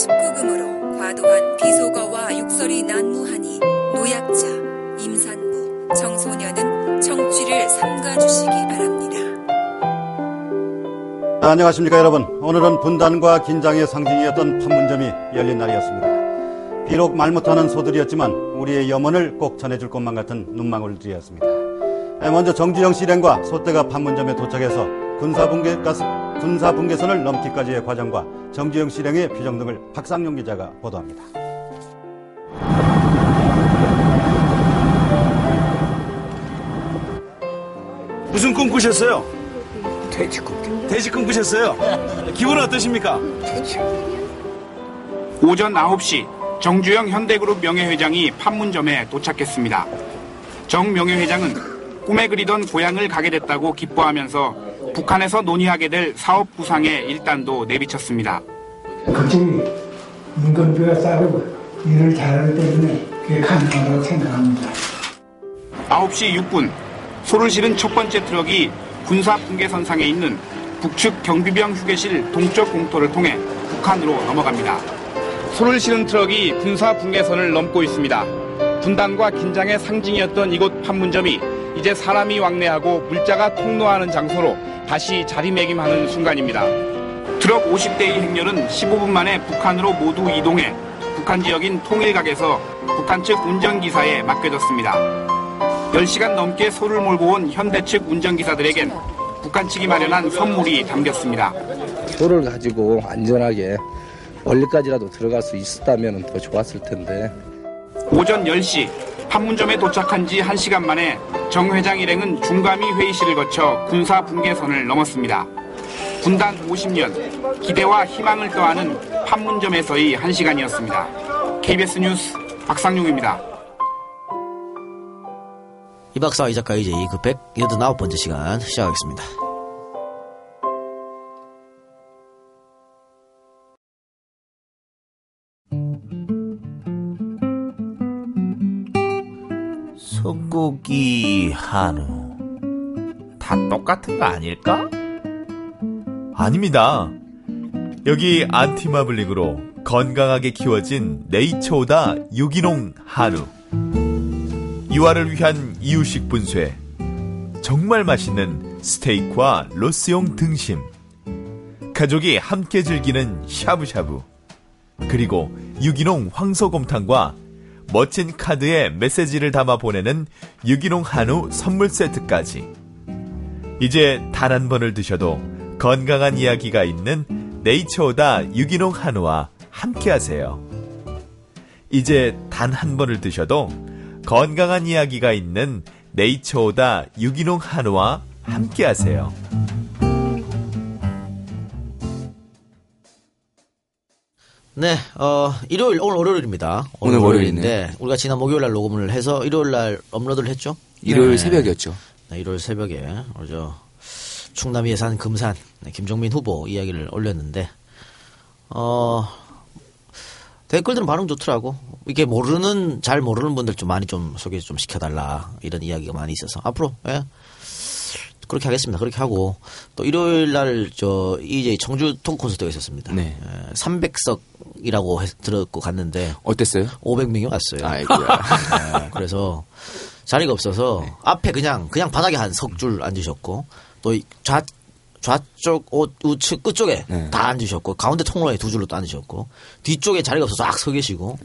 19금으로 과도한 비속어와 육설이 난무하니 노약자, 임산부, 청소년은 청취를 삼가주시기 바랍니다. 안녕하십니까 여러분. 오늘은 분단과 긴장의 상징이었던 판문점이 열린 날이었습니다. 비록 말 못하는 소들이었지만 우리의 염원을 꼭 전해줄 것만 같은 눈망울들이었습니다. 먼저 정주영 실행과 소대가 판문점에 도착해서 군사분계, 군사 분계선을 넘기까지의 과정과 정주영 실행의 표정 등을 박상용 기자가 보도합니다. 무슨 꿈 꾸셨어요? 돼지 꿈. 돼지 꿈 꾸셨어요? 기분은 어떠십니까? 오전 9시 정주영 현대그룹 명예회장이 판문점에 도착했습니다. 정 명예회장은 꿈에 그리던 고향을 가게 됐다고 기뻐하면서 북한에서 논의하게 될 사업 구상의 일단도 내비쳤습니다. 굉장히 인건비가 싸고 일을 잘하기 때문에 그게 가능하다고 생각합니다. 9시 6분 소를 실은 첫 번째 트럭이 군사 분계선상에 있는 북측 경비병 휴게실 동쪽 공터를 통해 북한으로 넘어갑니다. 소를 실은 트럭이 군사 분계선을 넘고 있습니다. 분단과 긴장의 상징이었던 이곳 판문점이 이제 사람이 왕래하고 물자가 통로하는 장소로 다시 자리매김하는 순간입니다. 트럭 50대의 행렬은 15분 만에 북한으로 모두 이동해 북한 지역인 통일각에서 북한 측 운전기사에 맡겨졌습니다. 10시간 넘게 소를 몰고 온 현대 측 운전기사들에겐 북한 측이 마련한 선물이 담겼습니다. 소를 가지고 안전하게 멀리까지라도 들어갈 수 있었다면 더 좋았을 텐데. 오전 10시 판문점에 도착한 지 1시간 만에 정 회장 일행은 중감위 회의실을 거쳐 군사 분계선을 넘었습니다. 분단 50년 기대와 희망을 더하는 판문점에서의 1시간이었습니다. KBS 뉴스 박상용입니다. 이 박사 이 작가 이제 그 189번째 시간 시작하겠습니다. 소고기 한우. 다 똑같은 거 아닐까? 아닙니다. 여기 안티마블링으로 건강하게 키워진 네이처오다 유기농 한우. 이화를 위한 이유식 분쇄. 정말 맛있는 스테이크와 로스용 등심. 가족이 함께 즐기는 샤브샤브. 그리고 유기농 황소곰탕과 멋진 카드에 메시지를 담아 보내는 유기농 한우 선물 세트까지. 이제 단 한 번을 드셔도 건강한 이야기가 있는 네이처오다 유기농 한우와 함께 하세요. 이제 단 한 번을 드셔도 건강한 이야기가 있는 네이처오다 유기농 한우와 함께 하세요. 네, 어, 일요일, 오늘 월요일입니다. 오늘 월요일인데. 우리가 지난 목요일 날 녹음을 해서 일요일 날 업로드를 했죠? 일요일 네. 새벽이었죠. 네, 일요일 새벽에, 어저, 충남 예산 금산, 네, 김종민 후보 이야기를 올렸는데, 어, 댓글들은 반응 좋더라고. 이게 모르는, 잘 모르는 분들 좀 많이 좀 소개 좀 시켜달라. 이런 이야기가 많이 있어서. 앞으로, 예. 그렇게 하겠습니다. 그렇게 하고 또 일요일 날 저 이제 청주 통 콘서트가 있었습니다. 네. 예, 300석이라고 들었고 갔는데 어땠어요? 500명이 왔어요. 아이고야. 예, 그래서 자리가 없어서 네. 앞에 그냥 그냥 바닥에 한 석 줄 앉으셨고 또 좌 좌쪽 옷 우측 끝쪽에 네. 다 앉으셨고 가운데 통로에 두 줄로 또 앉으셨고 뒤쪽에 자리가 없어서 쫙서 계시고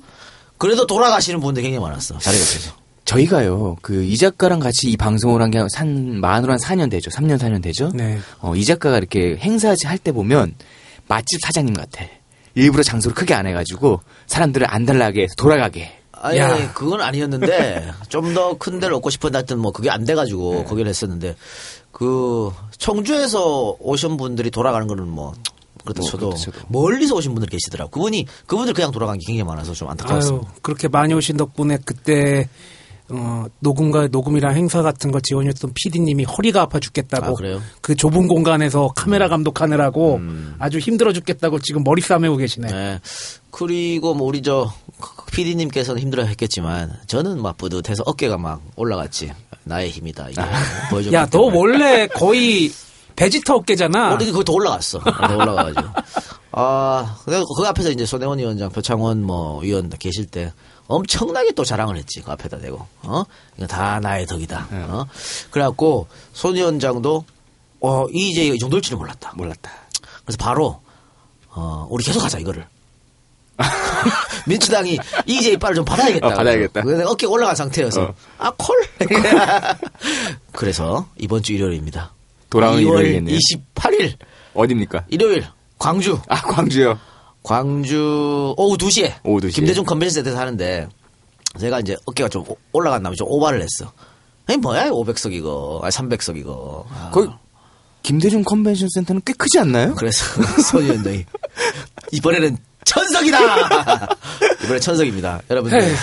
그래도 돌아가시는 분들 굉장히 많았어 자리가 없어서. 저희가요, 그, 이 작가랑 같이 이 방송을 한 게 한, 만으로 한 4년 되죠. 3년, 4년 되죠. 네. 어, 이 작가가 이렇게 행사 할 때 보면 맛집 사장님 같아. 일부러 장소를 크게 안 해가지고 사람들을 안 달라게 해서 돌아가게. 아니, 야. 그건 아니었는데, 좀 더 큰 데를 얻고 싶었는데, 하여튼 뭐, 그게 안 돼가지고, 거기를 했었는데, 그, 청주에서 오신 분들이 돌아가는 거는 뭐, 그렇다 뭐, 쳐도, 그렇다. 멀리서 오신 분들 계시더라고. 그분이, 그분들 그냥 돌아간 게 굉장히 많아서 좀 안타까웠습니다. 그렇게 많이 오신 덕분에 그때 어, 녹음과 녹음이랑 행사 같은 거 지원했던 PD님이 허리가 아파 죽겠다고 아, 그래요? 그 좁은 공간에서 카메라 감독하느라고 아주 힘들어 죽겠다고 지금 머리 싸매고 계시네. 네. 그리고 뭐, 우리 저, PD님께서는 힘들어 했겠지만, 저는 막 뿌듯해서 어깨가 막 올라갔지. 나의 힘이다. 이게 보여줬기 야, 너. 원래 거의 베지터 어깨잖아. 우리 거기 더 올라갔어. 더 올라가가지고. 아, 근데 그 앞에서 이제 손혜원 위원장, 표창원 뭐 위원 다 계실 때 엄청나게 또 자랑을 했지. 그 앞에다 대고. 어? 이거 다 나의 덕이다. 어? 그래갖고 손 위원장도 어, 이제 이 정도일 줄은 몰랐다. 몰랐다. 그래서 바로 어, 우리 계속 하자 이거를. 민주당이 이제 빨을 좀 받아야겠다. 어, 받아야겠다. 어깨 올라간 상태여서 어. 아 콜. 그래서 이번 주 일요일입니다. 2월 일요일이겠네요. 28일 어딥니까? 일요일 광주 아, 광주요. 광주 오후 2시에 오후 2시에. 김대중 컨벤션 센터에서 하는데 제가 이제 어깨가 좀 오- 올라간 다음에 좀 오바를 했어. 아니 뭐야 500석 이거, 아 300석 이거. 아, 거기 김대중 컨벤션 센터는 꽤 크지 않나요? 그래서 손 위원장이 이번에는 천석이다. 이번에 천석입니다. 여러분들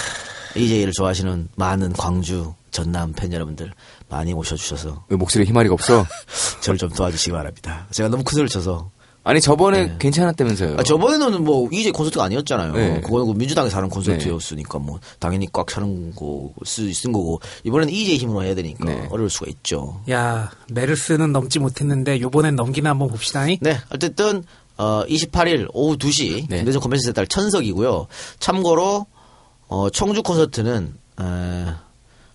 EJ를 좋아하시는 많은 광주 전남 팬 여러분들 많이 오셔주셔서 왜 목소리에 희마리가 없어? 저를 좀 도와주시기 바랍니다. 제가 너무 큰 소리를 쳐서 아니 저번에 네. 괜찮았다면서요. 아, 저번에는 뭐 EJ 콘서트가 아니었잖아요. 네. 그거는 그 민주당에서 하는 콘서트였으니까 뭐 당연히 꽉 차는 거쓴 거고 이번에는 EJ 힘으로 해야 되니까 네. 어려울 수가 있죠. 야 메르스는 넘지 못했는데 요번엔 넘기나 한번 봅시다니. 네, 어쨌든 어 28일 오후 2시 네. 김대중 컨벤션 센터 천석이고요. 참고로 어 청주 콘서트는 어,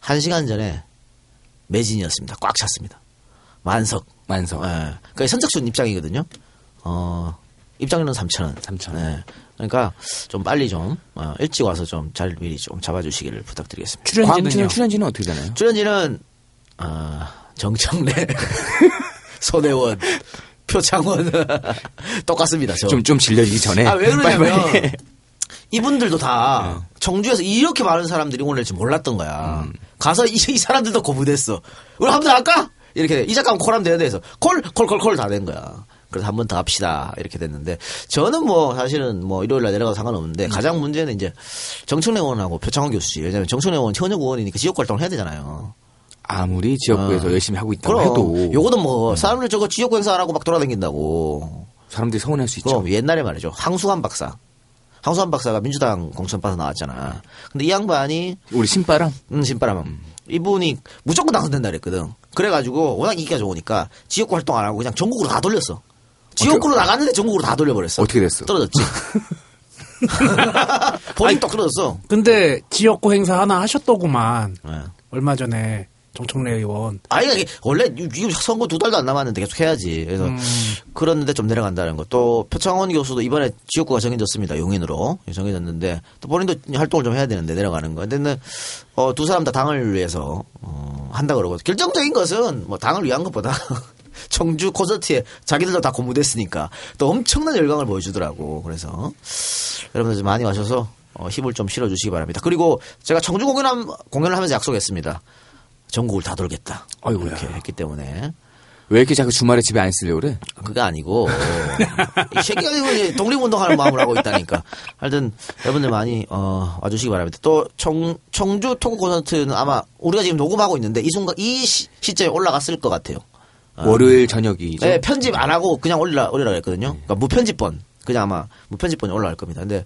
1시간 전에 매진이었습니다. 꽉 찼습니다. 만석. 만석. 예. 그러니까 선착순 입장이거든요. 어, 입장료는 3,000원. 3,000원. 예. 그러니까 좀 빨리 좀 어, 일찍 와서 좀 잘 미리 좀 잡아주시기를 부탁드리겠습니다. 출연진은요. 출연진은 어떻게 되나요? 출연진은 어, 정청래, 손혜원, 표창원 똑같습니다. 저. 좀, 좀 질려지기 전에. 아, 왜 그러냐면. 이분들도 다 청주에서 이렇게 많은 사람들이 오늘 줄 몰랐던 거야. 가서 이, 이 사람들도 거부됐어. 우리 한번더 할까? 이렇게 이 작가면 콜하면 되는데 해서 콜, 콜, 콜, 콜 다 된 거야. 그래서 한 번 더 합시다. 이렇게 됐는데 저는 뭐 사실은 뭐 일요일 날 내려가도 상관없는데 가장 문제는 이제 정청래 의원하고 표창원 교수. 왜냐면 정청래 의원 현역 의원이니까 지역 활동을 해야 되잖아요. 아무리 지역구에서 어. 열심히 하고 있다고 그럼 해도 요거는 뭐 사람들 저거 지역 행사 안 하고 막 돌아다닌다고. 사람들이 서운할 수 있죠. 옛날에 말이죠. 항수환 박사. 항수환 박사가 민주당 공천 받아 나왔잖아. 근데 이 양반이 우리 신바람 음, 신바람. 이분이 무조건 당선된다 그랬거든. 그래가지고 워낙 인기가 좋으니까 지역구 활동 안 하고 그냥 전국으로 다 돌렸어. 지역구로 나갔는데 전국으로 다 돌려버렸어. 어떻게 됐어? 떨어졌지. 본인 똑 떨어졌어. 근데 지역구 행사 하나 하셨더구만. 네. 얼마 전에 정청래 의원. 아니, 원래 선거 두 달도 안 남았는데 계속 해야지. 그래서 음. 그랬는데 좀 내려간다는 거. 또 표창원 교수도 이번에 지역구가 정해졌습니다. 용인으로 정해졌는데 또 본인도 활동을 좀 해야 되는데 내려가는 거. 근데 어, 두 사람 다 당을 위해서 어, 한다 그러고 결정적인 것은 뭐 당을 위한 것보다 청주 콘서트에 자기들도 다 고무됐으니까 또 엄청난 열광을 보여주더라고. 그래서 여러분들 좀 많이 와셔서 어, 힘을 좀 실어주시기 바랍니다. 그리고 제가 청주 공연 공연을 하면서 약속했습니다. 전국을 다 돌겠다. 아이고야. 이렇게 했기 때문에 왜 이렇게 자꾸 주말에 집에 안 있으려고 그래? 그게 아니고 이 새끼가 이거 독립운동하는 마음으로 하고 있다니까. 하여튼 여러분들 많이 어, 와주시기 바랍니다. 또 청, 청주 토크 콘서트는 아마 우리가 지금 녹음하고 있는데 이 순간 이 시, 시점에 올라갔을 것 같아요. 월요일 저녁이죠. 네, 편집 안 하고 그냥 올리라 올리라 그랬거든요. 그러니까 무편집본 그냥 아마 무편집본이 올라갈 겁니다. 근데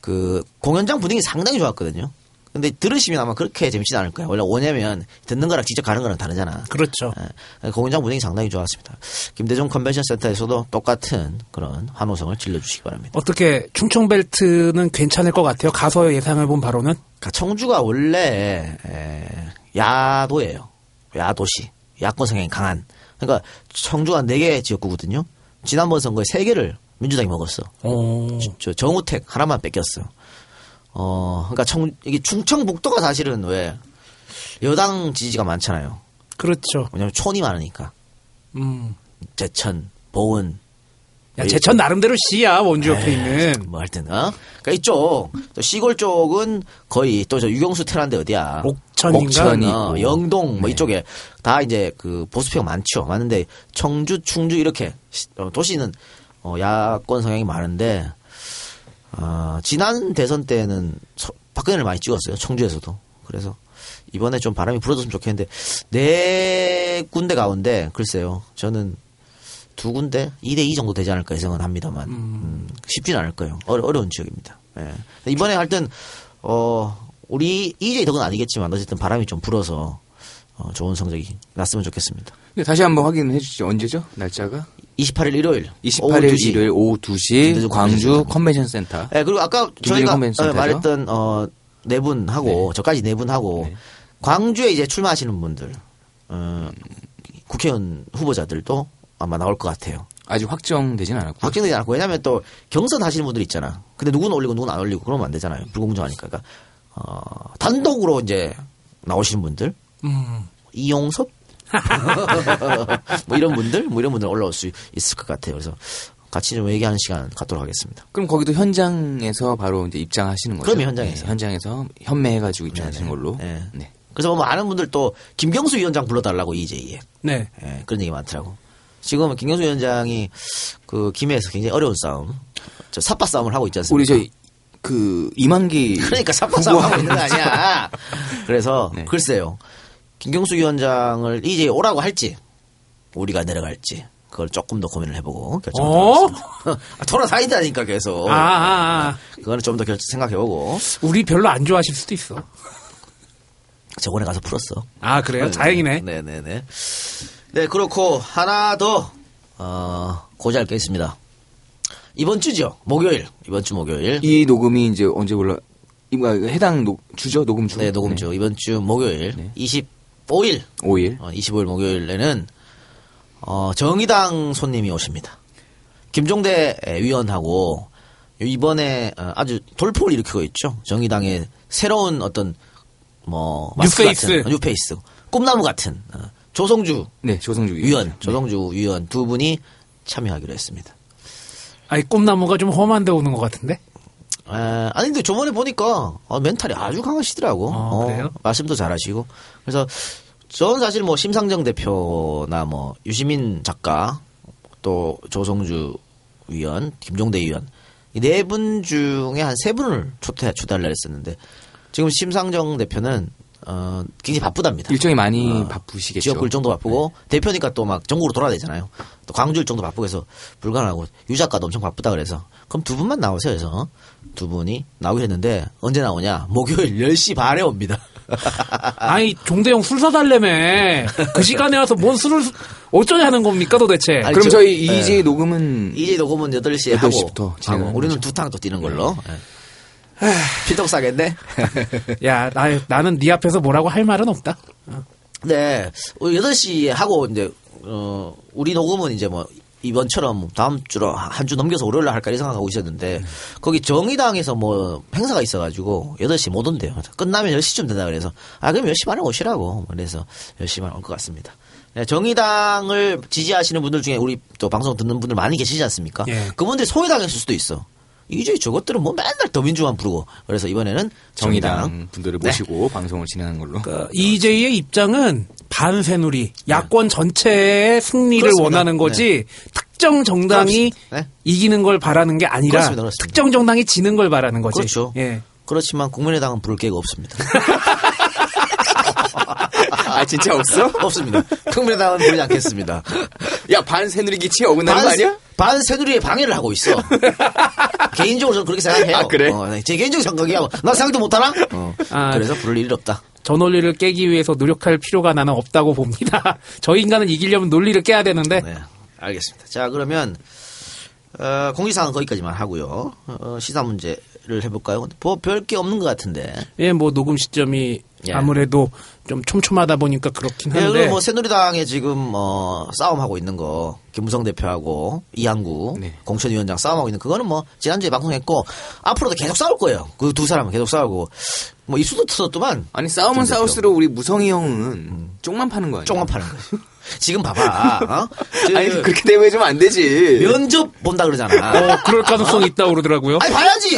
그 공연장 분위기 상당히 좋았거든요. 근데 들으시면 아마 그렇게 재밌진 않을 거예요. 원래 오냐면 듣는 거랑 직접 가는 거랑 다르잖아. 그렇죠. 예, 공연장 분위기 상당히 좋았습니다. 김대중 컨벤션 센터에서도 똑같은 그런 환호성을 질러주시기 바랍니다. 어떻게 충청벨트는 괜찮을 것 같아요. 가서 예상해 본 바로는 그러니까 청주가 원래 에, 야도예요. 야도시. 야권 성향이 강한. 그러니까 청주가 4개 지역구거든요. 지난번 선거에 3개를 민주당이 먹었어. 어, 저 정우택 하나만 뺏겼어. 어, 그러니까 청, 이게 충청북도가 사실은 왜 여당 지지가 많잖아요. 그렇죠. 왜냐면 촌이 많으니까. 음. 제천, 보은, 야, 제천 나름대로 시야 원주 옆에 있는 뭐 하여튼 어? 그러니까 이쪽 또 시골 쪽은 거의 또 저 유경수 테란데 어디야? 옥천인가? 옥천이. 어. 영동 뭐 네. 이쪽에 다 이제 그 보수표가 많죠. 많은데 청주, 충주 이렇게 시- 어, 도시는 어, 야권 성향이 많은데 어, 지난 대선 때는 서- 박근혜를 많이 찍었어요. 청주에서도. 그래서 이번에 좀 바람이 불어줬으면 좋겠는데 네 군데 가운데 글쎄요. 저는 두 군데 2대2 정도 되지 않을까 예상은 합니다만 음, 쉽지는 않을 거예요. 어려, 어려 운 지역입니다. 예. 이번에 하여튼 어 우리 EJ 덕은 아니겠지만 어쨌든 바람이 좀 불어서 어, 좋은 성적이 났으면 좋겠습니다. 네, 다시 한번 확인해 주시죠. 언제죠? 날짜가? 28일 일요일. 28일 2시. 일요일 오후 2시 김대중 광주 컨벤션 센터. 네, 그리고 아까 저희가 어? 말했던 어, 네 분하고 저까지 네 분하고 광주에 이제 출마하시는 분들 어, 국회의원 후보자들도 아마 나올 것 같아요. 아직 확정되진 않았고. 확정되지 않고 왜냐하면 또 경선 하시는 분들 있잖아. 근데 누구는 올리고 누구는 안 올리고 그러면 안 되잖아요. 불공정하니까. 그러니까 어, 단독으로 이제 나오시는 분들 음. 이용섭 뭐 이런 분들 뭐 이런 분들 올라올 수 있을 것 같아요. 그래서 같이 좀 얘기하는 시간 갖도록 하겠습니다. 그럼 거기도 현장에서 바로 이제 입장하시는 거죠? 그럼요, 현장에서. 네, 현장에서 현매해가지고 입장하시는 걸로. 네. 네. 그래서 뭐 많은 분들 또 김경수 위원장 불러달라고 EJ에 네. 예, 그런 얘기 많더라고. 지금 김경수 위원장이 그 김해에서 굉장히 어려운 싸움, 저 삽바 싸움을 하고 있지 않습니까? 우리 저희 그 이만기 그러니까 삽바 싸움 하고 있는 거 아니야. 그래서 네. 글쎄요, 김경수 위원장을 이제 오라고 할지 우리가 내려갈지 그걸 조금 더 고민을 해보고 어? 결정하겠습니다. 돌아다닌다니까 계속. 아, 아, 아. 그거는 좀 더 생각해보고 우리 별로 안 좋아하실 수도 있어. 저번에 가서 풀었어. 아, 그래요? 다행이네. 네네네. 네, 그렇고, 하나 더, 어, 고지할 게 있습니다. 이번 주죠. 목요일. 이번 주 목요일. 이 녹음이 이제 언제 올라? 이거 해당 녹, 주죠? 녹음 주. 네, 녹음주. 이번 주 목요일. 25일. 5일. 어, 25일 목요일에는, 어, 정의당 손님이 오십니다. 김종대 위원하고, 이번에 어, 아주 돌풍을 일으키고 있죠. 정의당의 새로운 어떤, 뭐, 뉴페이스. 어, 뉴페이스. 꿈나무 같은, 어, 조성주 네, 조성주 위원, 조성주 위원 두 분이 참여하기로 했습니다. 아니, 꿈나무가 좀 험한데 오는 것 같은데? 에, 아니 근데 저번에 보니까 어, mental이 아주 강하시더라고. 아, 어, 그래요? 말씀도 잘하시고. 그래서 저는 사실 뭐 심상정 대표나 뭐 유시민 작가 또 조성주 위원, 김종대 위원 이 네 분 중에 한 세 분을 초대 초대하려 했었는데 지금 심상정 대표는 어, 굉장히 바쁘답니다. 일정이 많이 어, 바쁘시겠죠. 지역 일정도 바쁘고 대표니까 또 막 전국으로 돌아야 되잖아요. 또 광주 일정도 바쁘고 해서 불가능하고 유 작가도 엄청 바쁘다 그래서 그럼 두 분만 나오세요 해서 두 분이 나오기로 했는데 언제 나오냐 목요일 10시 반에 옵니다. 아니, 종대형 술 사달래며. 그 시간에 와서 뭔 술을, 어쩌냐 하는 겁니까, 도대체? 아니, 그럼 저- 저희 네. 이제 녹음은 이제 녹음은 8시에 8시 하고, 부터 하고 우리는. 두 탕 또 뛰는 걸로 예. 피떡 싸겠네. 야, 나, 나는 네 앞에서 뭐라고 할 말은 없다. 네, 8시에 하고, 이제, 어, 우리 녹음은 이제 뭐, 이번처럼 다음 주로 한 주 넘겨서 월요일 날 할까 이 생각하고 있었는데, 거기 정의당에서 뭐, 행사가 있어가지고, 8시 못 온대요. 끝나면 10시쯤 된다 그래서, 아, 그럼 10시 반에 오시라고. 그래서 10시 반에 올 것 같습니다. 네, 정의당을 지지하시는 분들 중에 우리 또 방송 듣는 분들 많이 계시지 않습니까? 예. 그분들이 소외당했을 수도 있어. 이제 저것들은 뭐 맨날 더민주만 부르고. 그래서 이번에는 정의당 정의당 분들을 네. 모시고 방송을 진행하는 걸로. 그 이재희의 입장은 반새누리, 야권 전체의 승리를 그렇습니다. 원하는 거지, 특정 정당이. 네. 이기는 걸 바라는 게 아니라, 그렇습니다, 그렇습니다. 특정 정당이 지는 걸 바라는 거지. 그렇죠. 예. 그렇지만 국민의당은 부를 게가 없습니다. 아 진짜 없어? 없습니다. 국민의당은 부르지 않겠습니다. 야 반새누리 기치에 어긋나는 거 아니야? 반 새누리에 방해를 하고 있어. 개인적으로 저는 그렇게 생각해요. 아, 그래? 어, 네. 제 개인적 생각이야. 나 생각도 못하나? 어. 아, 그래서 부를 일이 없다. 저 논리를 깨기 위해서 노력할 필요가 나는 없다고 봅니다. 저 인간은 이기려면 논리를 깨야 되는데, 네, 알겠습니다. 자, 그러면 어, 공지사항 거기까지만 하고요. 어, 시사 문제를 해볼까요? 뭐 별게 없는 것 같은데. 예, 뭐 녹음 시점이 예. 아무래도 좀 촘촘하다 보니까 그렇긴 예, 한데, 그리고 뭐 새누리당에 지금 어, 싸움하고 있는 거 김무성 대표하고 이한구 네. 공천위원장 싸움하고 있는 그거는 뭐 지난주에 방송했고 앞으로도 계속 싸울 거예요. 그 두 사람은 계속 싸우고 뭐 입수도 터졌더만 아니 대표. 싸울수록 우리 무성이 형은 쪽만 파는 거 아니야? 쫑만 파는 거지. 지금 봐봐. 어? 저 아니 그렇게 대우해주면 안 되지. 면접 본다 그러잖아. 어, 그럴 가능성 이 있다 고 그러더라고요. 아니 봐야지.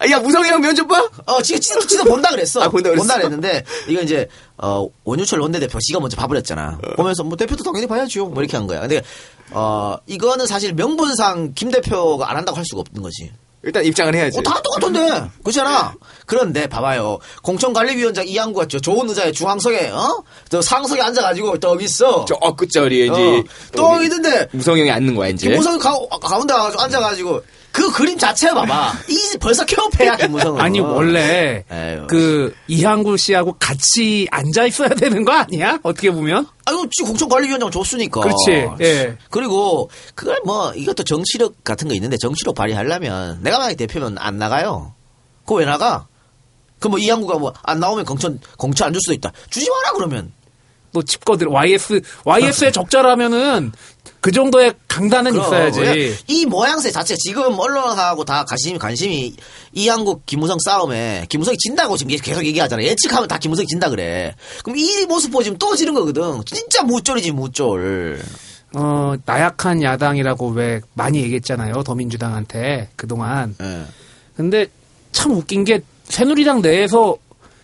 아, 야 무성이 형 면접 봐? 어, 지금 치도 치도 본다 그랬어. 아, 본다 그랬어? 그랬는데 이거 이제 어 원유철 원내대표 지가 먼저 봐버렸잖아. 보면서 뭐 대표도 당연히 봐야죠. 뭐 이렇게 한 거야. 근데 어 이거는 사실 명분상 김 대표가 안 한다고 할 수가 없는 거지. 일단 입장을 해야지. 어, 다 똑같은데. 그렇잖아. 그런데 봐봐요. 공천관리위원장 이양구가 저 좋은 의자에 중앙석에 어? 저 상석에 앉아가지고 떡 있어. 저 엊그저리에 이제 어, 떡 있는데 무성이 형이 앉는 거야 이제. 김무성이 가, 가운데 앉아가지고 그 그림 자체가 봐봐. 이 벌써 케어패야 김무성은. 아니 원래 에휴. 그 이항구 씨하고 같이 앉아 있어야 되는 거 아니야? 어떻게 보면 아유, 지금 공천관리위원장 줬으니까. 그렇지. 예. 그리고 그걸 뭐 이것도 정치력 같은 거 있는데 정치력 발휘하려면 내가 만약 대표면 안 나가요. 그거 왜 나가? 그뭐 이항구가 뭐 안 나오면 공천 공천 안 줄 수도 있다. 주지 마라 그러면. 또 칩거들 YS YS에 적절하면은 그 정도의 강단은 그럼 있어야지. 왜? 이 모양새 자체 지금 언론하고 다 관심이 관심이 이 한국 김무성 싸움에 김무성이 진다고 지금 계속 얘기하잖아. 예측하면 다 김무성이 진다 그래. 그럼 이 모습 보시면 또 지는 거거든. 진짜 무쫄이지 무쫄. 어 나약한 야당이라고 왜 많이 얘기했잖아요 더민주당한테 그동안. 예. 근데 참 웃긴 게 새누리당 내에서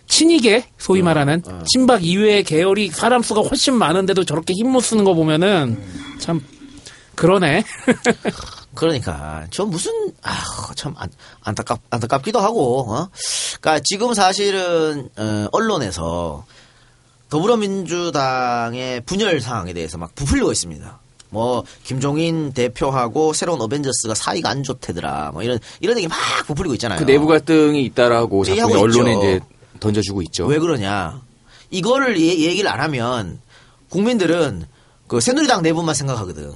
친이계 소위 말하는 친박 이외의 계열이 사람 수가 훨씬 많은데도 저렇게 힘 못 쓰는 거 보면은 참 그러네. 그러니까 저 무슨 아참 안타깝 안타깝기도 하고 어? 그러니까 지금 사실은 어, 언론에서 더불어민주당의 분열 상황에 대해서 막 부풀리고 있습니다. 뭐 김종인 대표하고 새로운 어벤져스가 사이가 안 좋대더라. 뭐 이런 이런 얘기 막 부풀리고 있잖아요. 그 내부 갈등이 있다라고 자꾸 언론에 있죠. 이제 던져주고 있죠. 왜 그러냐? 이거를 얘- 얘기를 안 하면 국민들은 그 새누리당 내부만 생각하거든.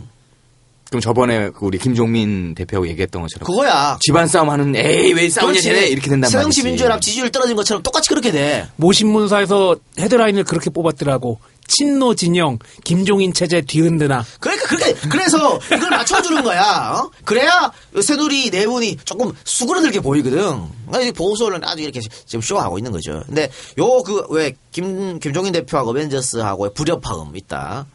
그럼 저번에 그 우리 김종민 대표하고 얘기했던 것처럼 그거야. 집안 싸움 하는 에이 왜 싸우냐. 쟤네 이렇게 된단 말이지. 새정치민주연합 지지율 떨어진 것처럼 똑같이 그렇게 돼. 모신문사에서 헤드라인을 그렇게 뽑았더라고. 친노 진영 김종인 체제 뒤흔드나. 그러니까 그렇게 그래서 이걸 맞춰주는 거야. 어? 그래야 새누리 내분이 조금 수그러들게 보이거든. 그러니까 이 보수는 아주 이렇게 지금 쇼하고 있는 거죠. 근데 요 그 왜 김 김종인 대표하고 어벤져스하고의 불협화음 있다.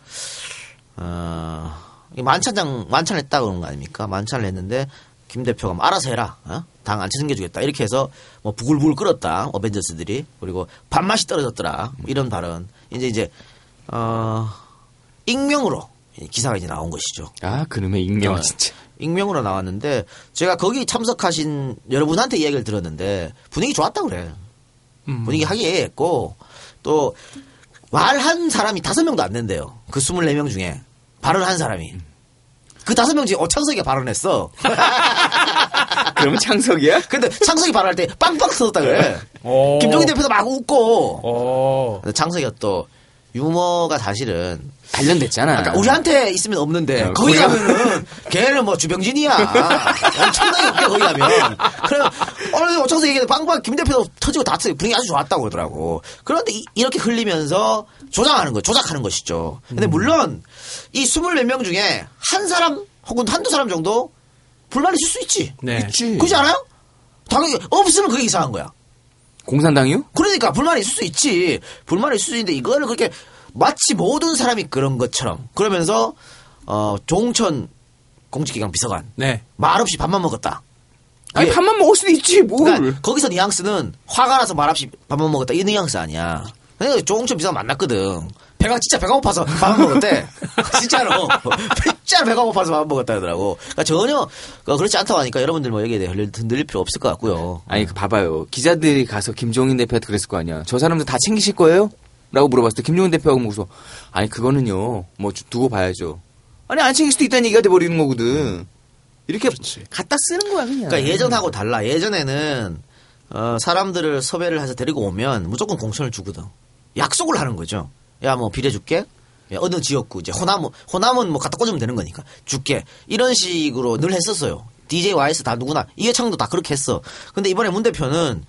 어, 이 만찬장 만찬 했다 그런 거 아닙니까? 만찬을 했는데 김 대표가 뭐 알아서 해라. 어? 당안 챙겨주겠다. 이렇게 해서 뭐 부글부글 끓었다. 어벤져스들이 그리고 밥맛이 떨어졌더라. 뭐 이런 발언. 이제 이제 어, 익명으로 기사가 이제 나온 것이죠. 아 그놈의 익명 어, 진짜. 익명으로 나왔는데 제가 거기 참석하신 여러분한테 이야기를 들었는데 분위기 좋았다 그래. 분위기 하기했고 또 말한 사람이 다섯 명도 안 된대요. 그 24명 중에 발언한 사람이. 그 다섯 명 중에 오창석이가 발언했어. 그러면 창석이야? 근데 창석이 발언할 때 빵빵 터졌다 그래. 오. 김종인 대표도 막 웃고. 어. 창석이가 또 유머가 사실은 단련됐잖아. 그러니까 우리한테 있으면 없는데 어, 거기 가면은 걔는 뭐 주병진이야 엄청나게 웃겨 거기 가면 그래 오늘 오청석 얘기해 빵빵 김 대표도 터지고 다 터지고 분위기 아주 좋았다고 그러더라고 그런데 이, 렇게 흘리면서 조장하는 거 조작하는 것이죠 근데 물론 이 24명 중에 한 사람 혹은 한두 사람 정도 불만이 있을 수 있지 네. 있지. 그렇지 않아요? 당연히 없으면 그게 이상한 거야 공산당이요? 그러니까 불만이 있을 수 있지. 불만이 있을 수 있는데 이거를 그렇게 마치 모든 사람이 그런 것처럼 그러면서 어 종천 공직기강 비서관 네. 말없이 밥만 먹었다. 아니 그게- 밥만 먹을 수도 있지 뭘. 그러니까 거기서 뉘앙스는 화가 나서 말없이 밥만 먹었다 이 뉘앙스 아니야. 그러니까 종천 비서관 만났거든. 배가 진짜 배가 고파서 밥만 먹었대. 진짜로. 진짜 배가 고파서 밥만 먹었다 하더라고. 그러니까 전혀 그 그렇지 않다고 하니까 여러분들 뭐 여기에 대해 흔들릴 필요 없을 것 같고요. 아니 그 봐봐요. 기자들이 가서 김종인 대표한테 그랬을 거 아니야. 저 사람들 다 챙기실 거예요? 라고 물어봤을 때 김종인 대표가 무서 아니 그거는요. 뭐 주- 두고 봐야죠. 아니 안 챙길 수도 있다는 얘기가 돼 버리는 거거든. 이렇게 갖다 쓰는 거야 그냥. 그러니까 예전하고 달라. 예전에는 어, 사람들을 섭외를 해서 데리고 오면 무조건 공천을 주거든. 약속을 하는 거죠. 야 뭐 비례 줄게. 야, 어느 지역구 이제 호남 호남은 뭐 갖다 꽂으면 되는 거니까 줄게. 이런 식으로 늘 했었어요. DJ YS 다 누구나 이해창도 다 그렇게 했어. 근데 이번에 문 대표는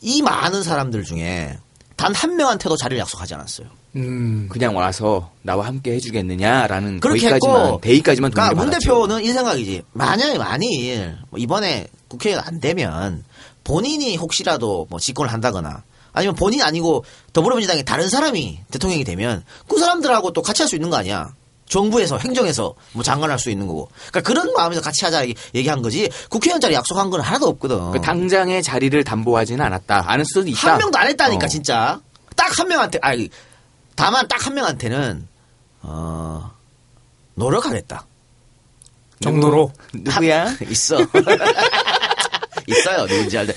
이 많은 사람들 중에 단 한 명한테도 자리를 약속하지 않았어요. 음. 그냥 와서 나와 함께 해주겠느냐라는 그렇게 거기까지만 했고 대의까지만 그러니까 문 받았죠. 대표는 이 생각이지. 만약에 만일 뭐 이번에 국회의원 안 되면 본인이 혹시라도 뭐 집권을 한다거나 아니면 본인이 아니고 더불어민주당의 다른 사람이 대통령이 되면 그 사람들하고 또 같이 할 수 있는 거 아니야. 정부에서 행정에서 뭐 장관할 수 있는 거고. 그러니까 그런 마음에서 같이 하자 얘기- 얘기한 거지. 국회의원 자리 약속한 건 하나도 없거든. 그 당장의 자리를 담보하지는 않았다. 않을 수도 있다. 한 명도 안 했다니까 어. 진짜. 딱 한 명한테 아니 다만 딱 한 명한테는 어 노력하겠다. 정도로. 누구야? 있어. 있어요. 누군지 알데.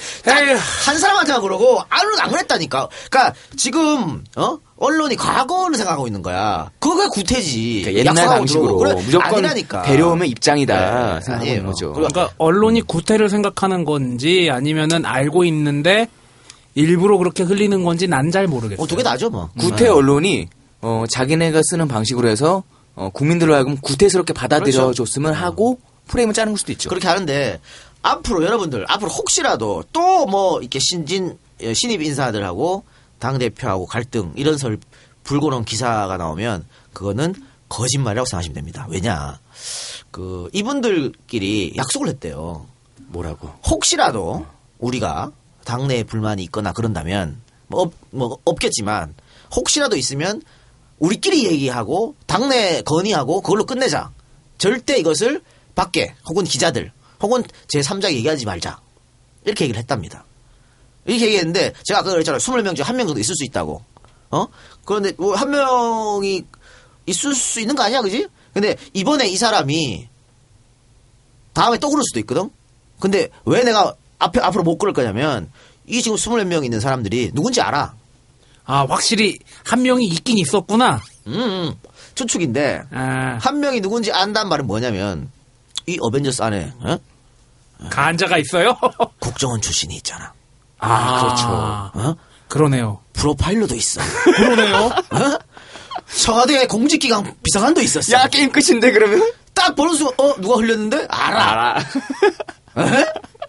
한 사람한테만 그러고 아무도 안 그랬다니까. 그러니까 지금 어 언론이 과거를 생각하고 있는 거야. 그 그게 구태지. 그러니까 옛날 방식으로. 그래, 무조건 아니라니까. 데려오면 입장이다 네, 생각하고 아니에요. 거죠. 그러니까 언론이 구태를 생각하는 건지 아니면은 알고 있는데 일부러 그렇게 흘리는 건지 난 잘 모르겠어요. 어, 두개 다죠, 뭐. 구태 언론이 어, 자기네가 쓰는 방식으로 해서 어, 국민들로 하여금 구태스럽게 받아들여 줬으면 하고 프레임을 짜는 걸 수도 있죠. 그렇게 하는데 앞으로 여러분들 앞으로 혹시라도 또 뭐 이렇게 신진 예, 신입 인사들하고 당 대표하고 갈등 이런 설 불고 온 기사가 나오면 그거는 거짓말이라고 생각하시면 됩니다. 왜냐 그 이분들끼리 약속을 했대요. 뭐라고? 혹시라도 우리가 당내에 불만이 있거나 그런다면 뭐, 없, 뭐 없겠지만 혹시라도 있으면 우리끼리 얘기하고 당내 건의하고 그걸로 끝내자. 절대 이것을 밖에 혹은 기자들 혹은 제 3자에게 얘기하지 말자. 이렇게 얘기를 했답니다. 이렇게 얘기했는데 제가 아까 그랬잖아요. 20명 중에 한 명 정도 있을 수 있다고. 어? 그런데 뭐 한 명이 있을 수 있는 거 아니야, 그지? 근데 이번에 이 사람이 다음에 또 그럴 수도 있거든? 근데 왜 내가 앞에, 앞으로 못 그럴 거냐면 이 지금 24명 있는 사람들이 누군지 알아. 아 확실히 한 명이 있긴 있었구나. 음, 음. 추측인데 아, 한 명이 누군지 안다는 말은 뭐냐면 이 어벤져스 안에 어? 간자가 있어요? 국정원 출신이 있잖아. 아 그렇죠. 어? 그러네요. 프로파일러도 있어. 그러네요. 어? 청와대 공직기강 비서관도 있었어. 야 게임 끝인데 그러면? 딱 보는 순간 어 누가 흘렸는데 알아. 알아. 에?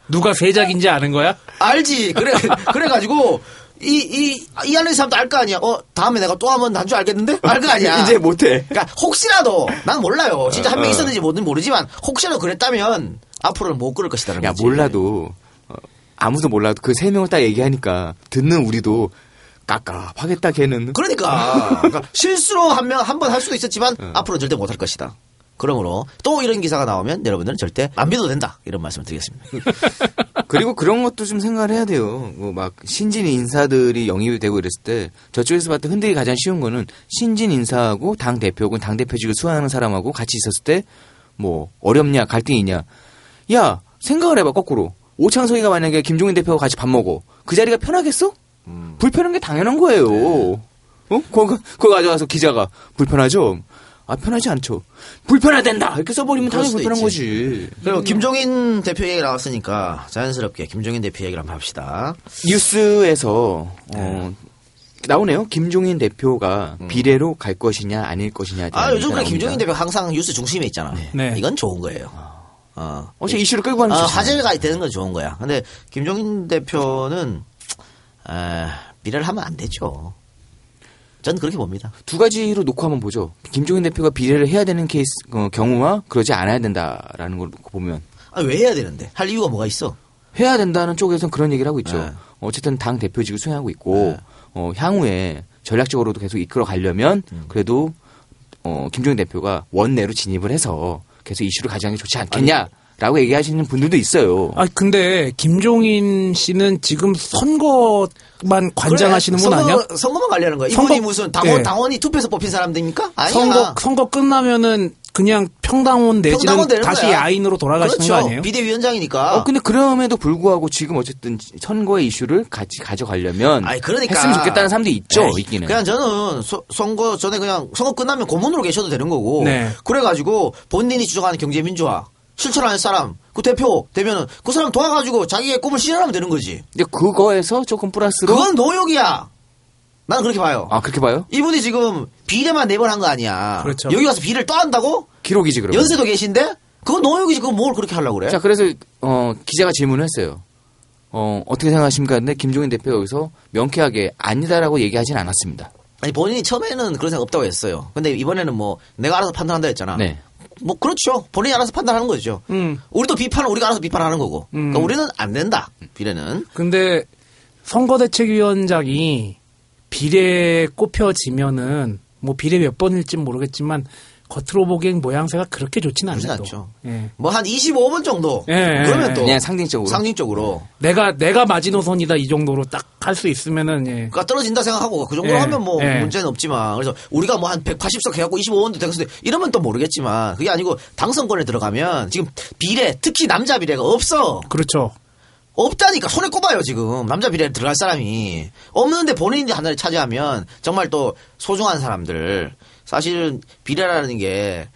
누가 세작인지 아는 거야? 알지. 그래 그래 가지고 이 이 이 안에 사람도 알 거 아니야. 어 다음에 내가 또 하면 난 줄 알겠는데 알 거 아니야. 이제 못해. 그러니까 혹시라도 난 몰라요. 진짜 한명 어. 있었는지 뭐든 모르지만 혹시라도 그랬다면 앞으로는 못 그럴 것이다라는 야 거지. 몰라도 어, 아무도 몰라도 그 세 명을 딱 얘기하니까 듣는 우리도 깝깝하겠다 걔는. 그러니까, 그러니까 실수로 한 명 한 번 할 수도 있었지만 어. 앞으로 절대 못 할 것이다. 그러므로 또 이런 기사가 나오면 여러분들은 절대 안 믿어도 된다 이런 말씀을 드리겠습니다. 그리고 그런 것도 좀 생각을 해야 돼요. 뭐 막 신진 인사들이 영입이 되고 이랬을 때 저쪽에서 봤을 때 흔들기 가장 쉬운 거는 신진 인사하고 당 대표 혹은 당 대표직을 수행하는 사람하고 같이 있었을 때 뭐 어렵냐 갈등이 있냐. 야 생각을 해봐 거꾸로 오창석이가 만약에 김종인 대표와 같이 밥 먹어 그 자리가 편하겠어? 불편한 게 당연한 거예요. 어? 그거, 그거 가져와서 기자가 불편하죠? 아 편하지 않죠. 불편해야 된다 이렇게 써버리면 당연히 불편한 있지. 거지. 그리고 김종인 대표 얘기 나왔으니까 자연스럽게 김종인 대표 얘기를 한번 합시다. 뉴스에서 어, 나오네요. 김종인 대표가 비례로 갈 것이냐 아닐 것이냐. 아 요즘 그래 김종인 대표 항상 뉴스 중심에 있잖아. 네. 이건 좋은 거예요. 어. 어제 이슈를 끌고 가는 좋잖아요. 화제가 되는 건 좋은 거야. 근데 김종인 대표는 아, 미래를 하면 안 되죠. 전 그렇게 봅니다. 두 가지로 놓고 한번 보죠. 김종인 대표가 비례를 해야 되는 케이스 어, 경우와 그러지 않아야 된다라는 걸 보면 아, 왜 해야 되는데? 할 이유가 뭐가 있어? 해야 된다는 쪽에서는 그런 얘기를 하고 있죠. 네. 어쨌든 당 대표직을 수행하고 있고 네. 어, 향후에 전략적으로도 계속 이끌어 가려면 음. 그래도 어, 김종인 대표가 원내로 진입을 해서 계속 이슈를 가져가는 게 좋지 않겠냐 라고 얘기하시는 분들도 있어요. 아 근데 김종인 씨는 지금 선거만 관장하시는 분 그래, 아니야? 선거, 선거만 관리하는 거야. 선거- 이분이 무슨 당원, 네. 당원이 투표해서 뽑힌 사람들입니까? 아니야. 선거 선거 끝나면은 그냥 평당원 내지는 다시 거야. 야인으로 돌아가시는 그렇죠. 거 아니에요? 비대위원장이니까. 어, 근데 그럼에도 불구하고 지금 어쨌든 선거의 이슈를 같이 가져가려면 아니, 그러니까. 했으면 좋겠다는 사람도 있죠, 에이, 있기는. 그냥 저는 소- 선거 전에 그냥 선거 끝나면 고문으로 계셔도 되는 거고. 네. 그래 가지고 본인이 주장하는 경제 민주화 실천할 사람, 그 대표 되면은 그 사람 도와가지고 자기의 꿈을 실현하면 되는 거지. 근데 그거에서 조금 플러스로 그건 노역이야. 나는 그렇게 봐요. 아 그렇게 봐요? 이분이 지금 비례만 네 번 한 거 아니야. 그렇죠. 여기 와서 비례를 또 한다고? 기록이지 그러면. 연세도 계신데? 그건 노역이지. 그건 뭘 그렇게 하려고 그래? 자 그래서 어, 기자가 질문을 했어요. 어, 어떻게 생각하십니까? 근데 김종인 대표가 여기서 명쾌하게 아니다라고 얘기하진 않았습니다. 아니 본인이 처음에는 그런 생각 없다고 했어요. 근데 이번에는 뭐 내가 알아서 판단한다 했잖아. 네. 뭐 그렇죠. 본인이 알아서 판단하는 거죠. 음. 우리도 비판은 우리가 알아서 비판하는 거고. 그러니까 음. 우리는 안 된다. 비례는. 근데 선거대책위원장이 비례 꼽혀지면은 뭐 비례 몇 번일지 모르겠지만 겉으로 보기엔 모양새가 그렇게 좋진 그러진 않아요. 않죠. 예. 뭐한 25번 정도. 예, 그러면 예. 또 그냥 상징적으로. 상징적으로. 내가 내가 마지노선이다 이 정도로 딱 할 수 있으면은 예. 그러니까 떨어진다 생각하고 그 정도 예, 하면 뭐 예. 문제는 없지만 그래서 우리가 뭐 한 180석 해갖고 25원도 되겠는데 이러면 또 모르겠지만 그게 아니고 당선권에 들어가면 지금 비례 특히 남자 비례가 없어 그렇죠. 없다니까 손에 꼽아요 지금 남자 비례 들어갈 사람이 없는데 본인이 하나를 차지하면 정말 또 소중한 사람들 사실은 비례라는 게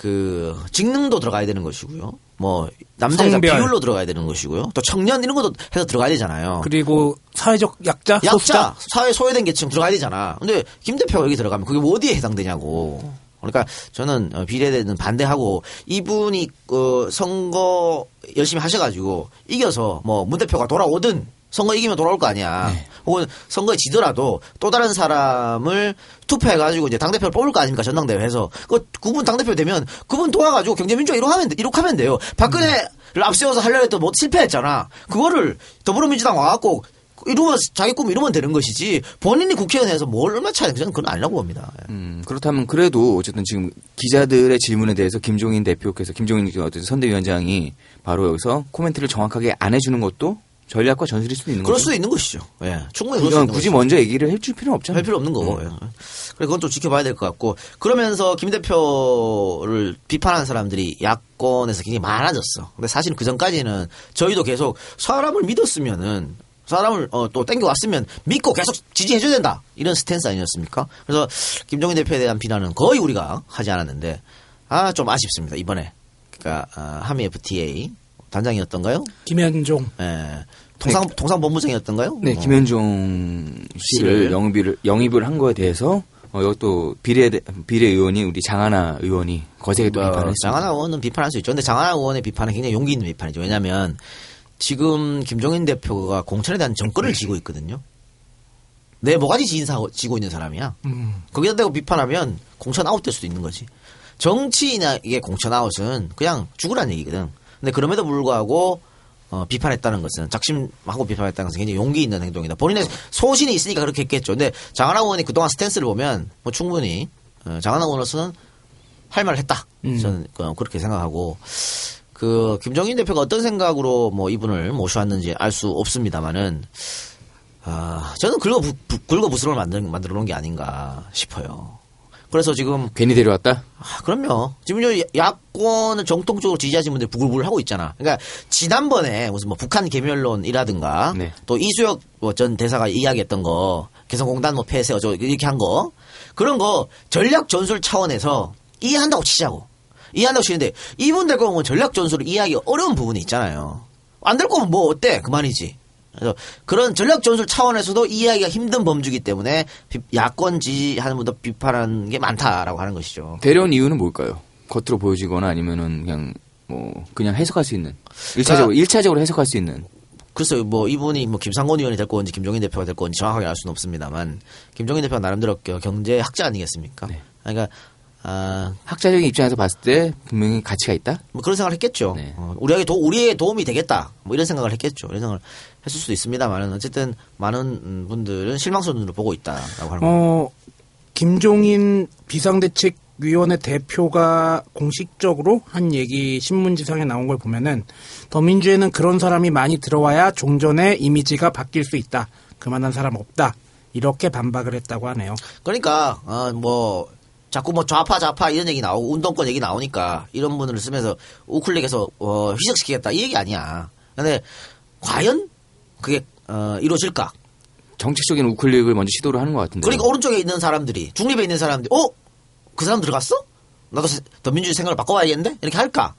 그 직능도 들어가야 되는 것이고요. 뭐 남자 여자. 비율로 들어가야 되는 것이고요. 또 청년 이런 것도 해서 들어가야 되잖아요. 그리고 사회적 약자, 약자, 소수자 사회 소외된 계층 들어가야 되잖아. 근데 김 대표가 여기 들어가면 그게 뭐 어디에 해당되냐고. 그러니까 저는 어, 비례대는 반대하고 이분이 어, 선거 열심히 하셔가지고 이겨서 뭐 문 대표가 돌아오든 선거 이기면 돌아올 거 아니야. 혹은 선거에 지더라도 또 다른 사람을 투표해가지고 이제 당대표를 뽑을 거 아닙니까 전당대회에서 그 그분 당대표 되면 그분 도와가지고 경제민주화 이룩하면 돼- 이룩하면 돼요. 박근혜를 앞세워서 하려고 했던 뭐 실패했잖아. 그거를 더불어민주당 와갖고 이루면 자기 꿈 이루면 되는 것이지 본인이 국회의원에서 뭘 얼마 차이 저는 그건 아니라고 봅니다. 예. 음, 그렇다면 그래도 어쨌든 지금 기자들의 질문에 대해서 김종인 대표께서 김종인 어떤 선대위원장이 바로 여기서 코멘트를 정확하게 안 해주는 것도 전략과 전술일 수도 있는 그럴 거죠. 수도 있는 것이죠. 예. 충분히 그럴 수 굳이, 있는 굳이 것이죠. 먼저 얘기를 해줄 필요는 없잖아요. 할 필요 없는 거고. 예. 그래 그건 좀 지켜봐야 될 것 같고 그러면서 김 대표를 비판하는 사람들이 야권에서 굉장히 많아졌어. 근데 사실 그 전까지는 저희도 계속 사람을 믿었으면은 사람을 어, 또 땡겨왔으면 믿고 계속 지지해줘야 된다 이런 스탠스 아니었습니까? 그래서 김종인 대표에 대한 비난은 거의 우리가 하지 않았는데 아 좀 아쉽습니다 이번에 그러니까 아, 한미 FTA 단장이었던가요? 김현종 예. 통상 통상 본부장이었던가요? 네, 어. 김현종 씨를. 영입을 영입을 한 거에 대해서 어, 이것도 비례 비례 의원이 우리 장하나 의원이 거세게 또 뭐, 비판했습니다. 장하나 의원은 비판할 수 있죠. 근데 장하나 의원의 비판은 굉장히 용기 있는 비판이죠. 왜냐하면 지금 김종인 대표가 공천에 대한 정권을 쥐고 있거든요. 내 뭐가지 지인사 지고 있는 사람이야. 음. 거기다 대고 비판하면 공천 아웃될 수도 있는 거지. 정치인에게 공천 아웃은 그냥 죽으란 얘기거든. 근데 그럼에도 불구하고 어, 비판했다는 것은 작심하고 비판했다는 것은 굉장히 용기 있는 행동이다. 본인의 소신이 있으니까 그렇게 했겠죠. 근데 장하나 의원이 그동안 스탠스를 보면 뭐 충분히 어, 장하나 의원으로서는 할 말을 했다. 저는 그- 그렇게 생각하고 그 김정인 대표가 어떤 생각으로 뭐 이분을 모셔왔는지 알 수 없습니다만은 아 저는 긁어 부, 부- 긁어 부스럼을 만들 만들어 놓은 게 아닌가 싶어요. 그래서 지금 괜히 데려왔다? 아, 그럼요. 지금 요 야권을 정통적으로 지지하시는 분들이 부글부글 하고 있잖아. 그러니까 지난번에 무슨 뭐 북한 개멸론이라든가 네. 또 이수혁 뭐 전 대사가 이야기했던 거 개성공단 뭐 폐쇄 어쩌고 이렇게 한 거 그런 거 전략 전술 차원에서 이해한다고 치자고 이해한다고 치는데 이분 될 거면 전략 전술을 이해하기 어려운 부분이 있잖아요. 안 될 거면 뭐 어때 그만이지. 그래서 그런 전략 전술 차원에서도 이해하기가 힘든 범주기 때문에 비- 야권 지지하는 분도 비판하는 게 많다라고 하는 것이죠. 데려온 이유는 뭘까요? 겉으로 보여지거나 아니면은 그냥 뭐 그냥 해석할 수 있는 일차적으로 일차적으로 해석할 수 있는 글쎄요, 뭐 이분이 뭐 김상곤 의원이 될 건지 김종인 대표가 될 건지 정확하게 알 수는 없습니다만 김종인 대표가 나름대로 겨- 경제 학자 아니겠습니까? 네. 그러니까 아, 학자적인 입장에서 봤을 때 분명히 가치가 있다. 뭐 그런 생각을 했겠죠. 네. 어, 우리에게 도, 우리의 도움이 되겠다. 뭐 이런 생각을 했겠죠. 이런 생각을 했을 수도 있습니다만 어쨌든 많은 음, 분들은 실망스러운 눈으로 보고 있다라고 하는. 어, 김종인 비상대책위원회 대표가 공식적으로 한 얘기 신문지상에 나온 걸 보면은 더민주에는 그런 사람이 많이 들어와야 종전의 이미지가 바뀔 수 있다. 그만한 사람 없다. 이렇게 반박을 했다고 하네요. 그러니까 어, 뭐 자꾸 뭐 좌파 좌파 이런 얘기 나오고 운동권 얘기 나오니까 이런 분을 쓰면서 우클릭해서 어, 희석시키겠다 이 얘기 아니야. 근데 과연 그게 어, 이루어질까? 정책적인 우클릭을 먼저 시도를 하는 것 같은데. 그러니까 오른쪽에 있는 사람들이 중립에 있는 사람들이 어? 그 사람 들어갔어? 나도 세- 더 민주주의 생각을 바꿔봐야겠는데? 이렇게 할까?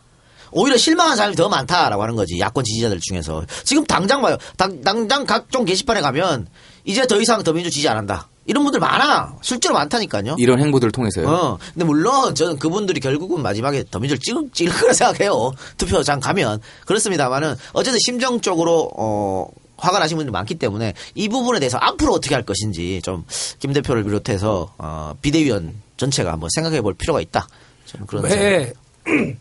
오히려 실망한 사람이 더 많다라고 하는 거지 야권 지지자들 중에서 지금 당장 봐요 당, 당장 각종 게시판에 가면 이제 더 이상 더민주 지지 안 한다 이런 분들 많아 실제로 많다니까요 이런 행보들을 통해서요. 어, 근데 물론 저는 그분들이 결국은 마지막에 더민주를 찍을, 찍을 거라 생각해요. 투표장 가면. 그렇습니다만은 어쨌든 심정적으로, 어, 화가 나신 분들이 많기 때문에 이 부분에 대해서 앞으로 어떻게 할 것인지 좀 김 대표를 비롯해서, 어, 비대위원 전체가 한번 생각해 볼 필요가 있다. 저는 그런 생각. 왜,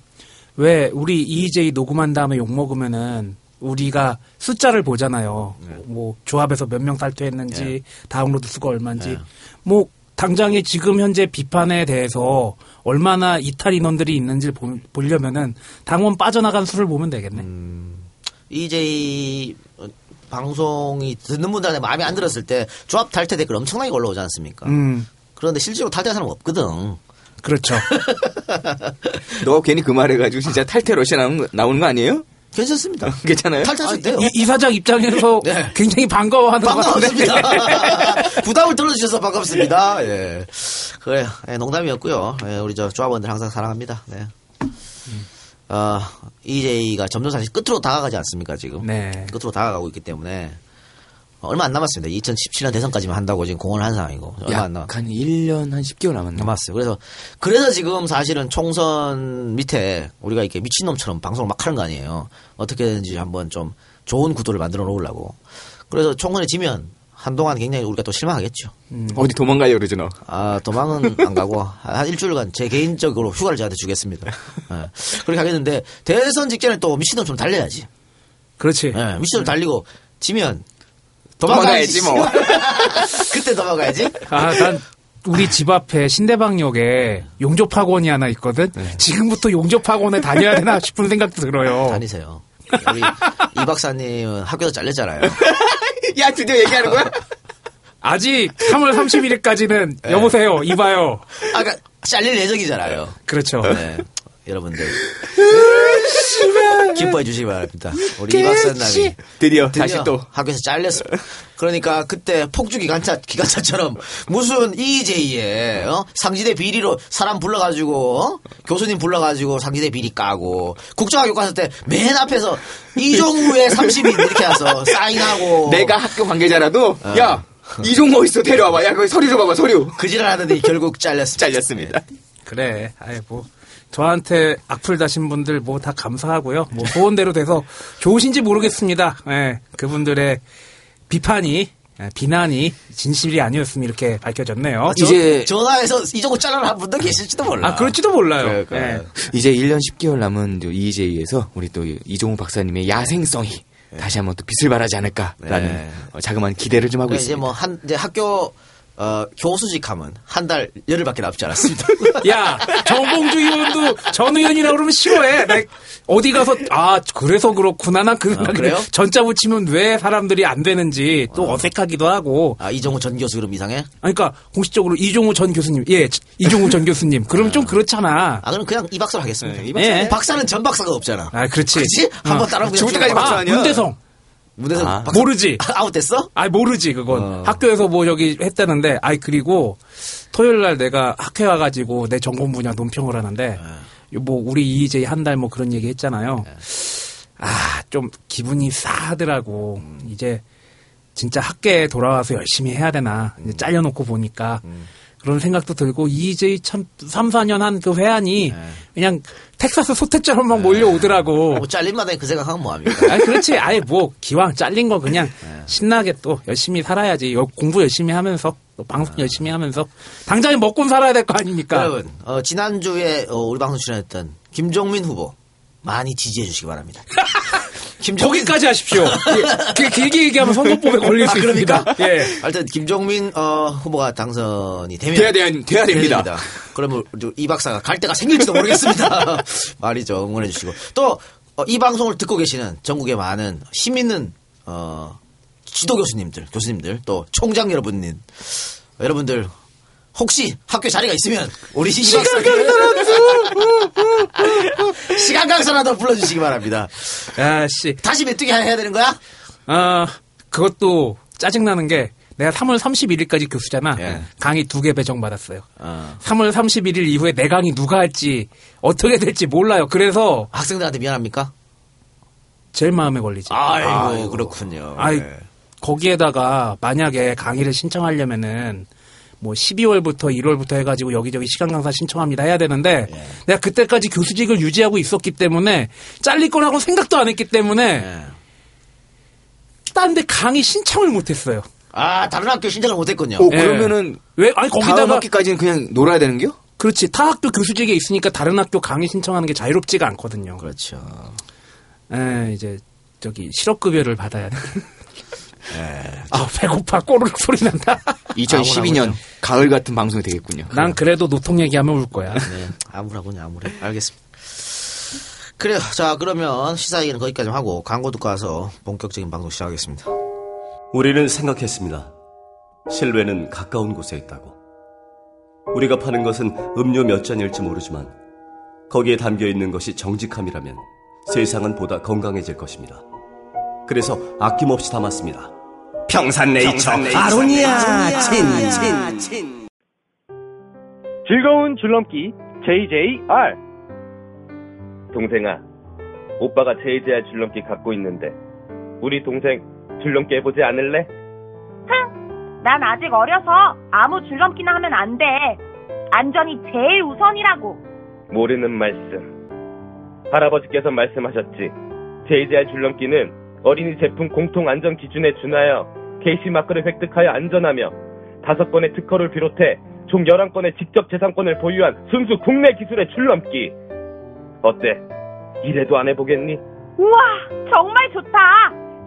왜 우리 EJ 녹음한 다음에 욕 먹으면은 우리가 숫자를 보잖아요. 뭐 조합에서 몇 명 탈퇴했는지 다운로드 수가 얼마인지. 네. 뭐 당장에 지금 현재 비판에 대해서 얼마나 이탈 인원들이 있는지 보, 보려면은 당원 빠져나간 수를 보면 되겠네. EJ 방송이 듣는 분들한테 마음에 안 들었을 때 조합 탈퇴 댓글 엄청나게 올라오지 않습니까? 음, 그런데 실제로 탈퇴한 사람 없거든. 그렇죠. 너 괜히 그 말해가지고 진짜 탈퇴 러시아 나오는 거 아니에요? 괜찮습니다. 괜찮아요? 탈퇴하셔도 돼요. 이, 이사장 입장에서 네. 굉장히 반가워하는. 반갑습니다. 부담을 덜어주셔서 반갑습니다. 예. 그래요. 예, 농담이었고요. 예, 우리 저 조합원들 항상 사랑합니다. 네. 어, EJ가 점점 사실 끝으로 다가가지 않습니까, 지금? 네. 끝으로 다가가고 있기 때문에 얼마 안 남았습니다. 2017년 대선까지만 한다고 지금 공언을 한 상황이고 얼마 안 남. 약한 1년 한 10개월 남았네. 남았어요. 그래서 그래서 지금 사실은 총선 밑에 우리가 이렇게 미친놈처럼 방송을 막 하는 거 아니에요. 어떻게든지 한번 좀 좋은 구도를 만들어 놓으려고. 그래서 총선에 지면 한동안 굉장히 우리가 또 실망하겠죠. 어디 도망가요 그러죠 너. 아, 도망은 안 가고, 한 일주일간 제 개인적으로 휴가를 저한테 주겠습니다. 예. 그렇게 하겠는데, 대선 직전에 또 미친놈 좀 달려야지. 그렇지. 예, 미친놈 달리고, 지면, 도망가야지, 뭐. 그때 도망가야지. 아, 난 우리 집 앞에 신대방역에 용접학원이 하나 있거든. 네. 지금부터 용접학원에 다녀야 되나 싶은 생각도 들어요. 다니세요. 우리 이 박사님은 학교에서 잘렸잖아요. 야 드디어 얘기하는 거야? 아직 3월 31일까지는 네. 여보세요, 이봐요. 아까 잘릴 예정이잖아요. 그렇죠. 네. 여러분들. 기뻐해 주시기 바랍니다. 우리 이 박사님이 드디어, 드디어 다시 또 학교에서 잘렸어. 그러니까 그때 폭주 기관차 기관차처럼 무슨 EJ에 어? 상지대 비리로 사람 불러가지고 어? 교수님 불러가지고 상지대 비리 까고 국정학교 갔을 때 맨 앞에서 이종우의 30인 이렇게 와서 사인하고 내가 학교 관계자라도 야 이종모 있어 데려와봐. 야 거기 서류 좀 봐봐 서류. 그지를 하는데 결국 잘렸습니다. 잘렸습니다. 그래. 아이 뭐 저한테 악플 다신 분들 뭐 다 감사하고요. 뭐 소원대로 돼서 좋으신지 모르겠습니다. 예. 그분들의 비판이 예, 비난이 진실이 아니었으면 이렇게 밝혀졌네요. 저- 이제- 전화해서 잘라는 한 분도 계실지도 몰라. 아 그럴지도 몰라요. 예. 이제 1년 10개월 남은 EJ에서 우리 또 이종우 박사님의 야생성이 다시 한번 또 빛을 발하지 않을까라는 네. 어, 자그마한 기대를 좀 하고 그러니까 이제 있습니다. 뭐한 이제 학교 어, 교수직 하면 한달 열흘밖에 남지 않았습니다. 야, 정봉주 의원도 전 의원이라 그러면 싫어해. 나 어디 가서 아 그래서 그렇구나. 난그 생각이 그래요? 전자 붙이면 왜 사람들이 안 되는지 또 어색하기도 하고. 아 이종우 전 교수 그럼 이상해? 아니, 그러니까 공식적으로 이종우 전 교수님, 예, 이종우 전 교수님. 그러면 좀 그렇잖아. 아 그럼 그냥 이 박사로 하겠습니다. 네, 이 박사. 예. 박사는 전 박사가 없잖아. 아, 그렇지. 그렇지? 한번 따라오면 죽을 때까지 박사 아, 아니야? 문대성. 무대에서 아. 박사 모르지. 아웃됐어? 아 모르지 그건. 어. 학교에서 뭐 저기 했다는데 아이 그리고 토요일 날 내가 학회 와가지고 내 전공 분야 논평을 하는데 뭐 우리 EJ 한 달 뭐 그런 얘기 했잖아요. 아좀 기분이 싸하더라고. 이제 진짜 학교에 돌아와서 열심히 해야 되나. 이제 잘려놓고 보니까 그런 생각도 들고 EJ 참 3, 4년 한 그 회한이 그냥 텍사스 소태처럼 막 몰려오더라고 뭐 잘림마다 그 생각하면 뭐합니까? 아, 그렇지. 아예 뭐 기왕 잘린 거 그냥 신나게 또 열심히 살아야지. 여- 공부 열심히 하면서 또 방송 열심히 하면서 당장에 먹고 살아야 될 거 아닙니까? 여러분 어, 지난주에 어, 우리 방송 출연했던 김종민 후보 많이 지지해 주시기 바랍니다. 김종민 거기까지 하십시오. 예, 그 길게 얘기하면 선거법에 걸릴 수 아, 그럽니까? 있습니다. 예. 하여튼 김종민 어, 후보가 당선이 되면 돼야 돼야 돼야 됩니다. 그러면 이 박사가 갈 때가 생길지도 모르겠습니다. 말이죠. 응원해 주시고 또이 방송을 듣고 계시는 전국의 많은 힘 있는 어, 지도 교수님들, 교수님들 또 총장 여러분님 여러분들 혹시 학교 자리가 있으면 우리 이 박사 시간 강사라도 불러주시기 바랍니다. 아씨. 다시 메뚜기 해야 되는 거야? 아, 그것도 짜증 나는 게 내가 3월 31일까지 교수잖아. 예. 강의 두 개 배정 받았어요. 어. 3월 31일 이후에 내 강의 누가 할지 어떻게 될지 몰라요. 그래서 학생들한테 미안합니까? 제일 마음에 걸리지. 아이고, 그렇군요. 아이, 네. 거기에다가 만약에 강의를 신청하려면은 뭐 12월부터 1월부터 해가지고 여기저기 시간 강사 신청합니다 해야 되는데 예. 내가 그때까지 교수직을 유지하고 있었기 때문에 잘릴 거라고 생각도 안 했기 때문에 네. 딴데 강의 신청을 못했어요. 아, 다른 학교 신청을 못했군요. 오, 예. 그러면은 왜? 아니 거기다가 학기까지는 그냥 놀아야 되는겨? 그렇지 타 학교 교수직에 있으니까 다른 학교 강의 신청하는 게 자유롭지가 않거든요. 그렇죠. 에, 이제 저기 실업급여를 받아야 돼. 예. 아 배고파 꼬르륵 소리 난다. 2012년 가을 같은 방송이 되겠군요. 난 그래도 노통 얘기하면 울 거야. 네, 아무라군요, 아무래. 알겠습니다. 그래요. 자, 그러면 시사 얘기는 거기까지 하고 광고 듣고 와서 본격적인 방송 시작하겠습니다. 우리는 생각했습니다. 실외는 가까운 곳에 있다고. 우리가 파는 것은 음료 몇 잔일지 모르지만 거기에 담겨 있는 것이 정직함이라면 세상은 보다 건강해질 것입니다. 그래서 아낌없이 담았습니다. 평산네이처 아로니아 친. 즐거운 줄넘기 JJR 동생아 오빠가 JJR 줄넘기 갖고 있는데 우리 동생 줄넘기 해보지 않을래? 난 아직 어려서 아무 줄넘기나 하면 안 돼. 안전이 제일 우선이라고. 모르는 말씀 할아버지께서 말씀하셨지 JJR 줄넘기는 어린이 제품 공통 안전 기준에 준하여 게이시 마크를 획득하여 안전하며 다섯 건의 특허를 비롯해 총 11건의 직접 재산권을 보유한 순수 국내 기술의 줄넘기 어때? 이래도 안 해보겠니? 우와, 정말 좋다.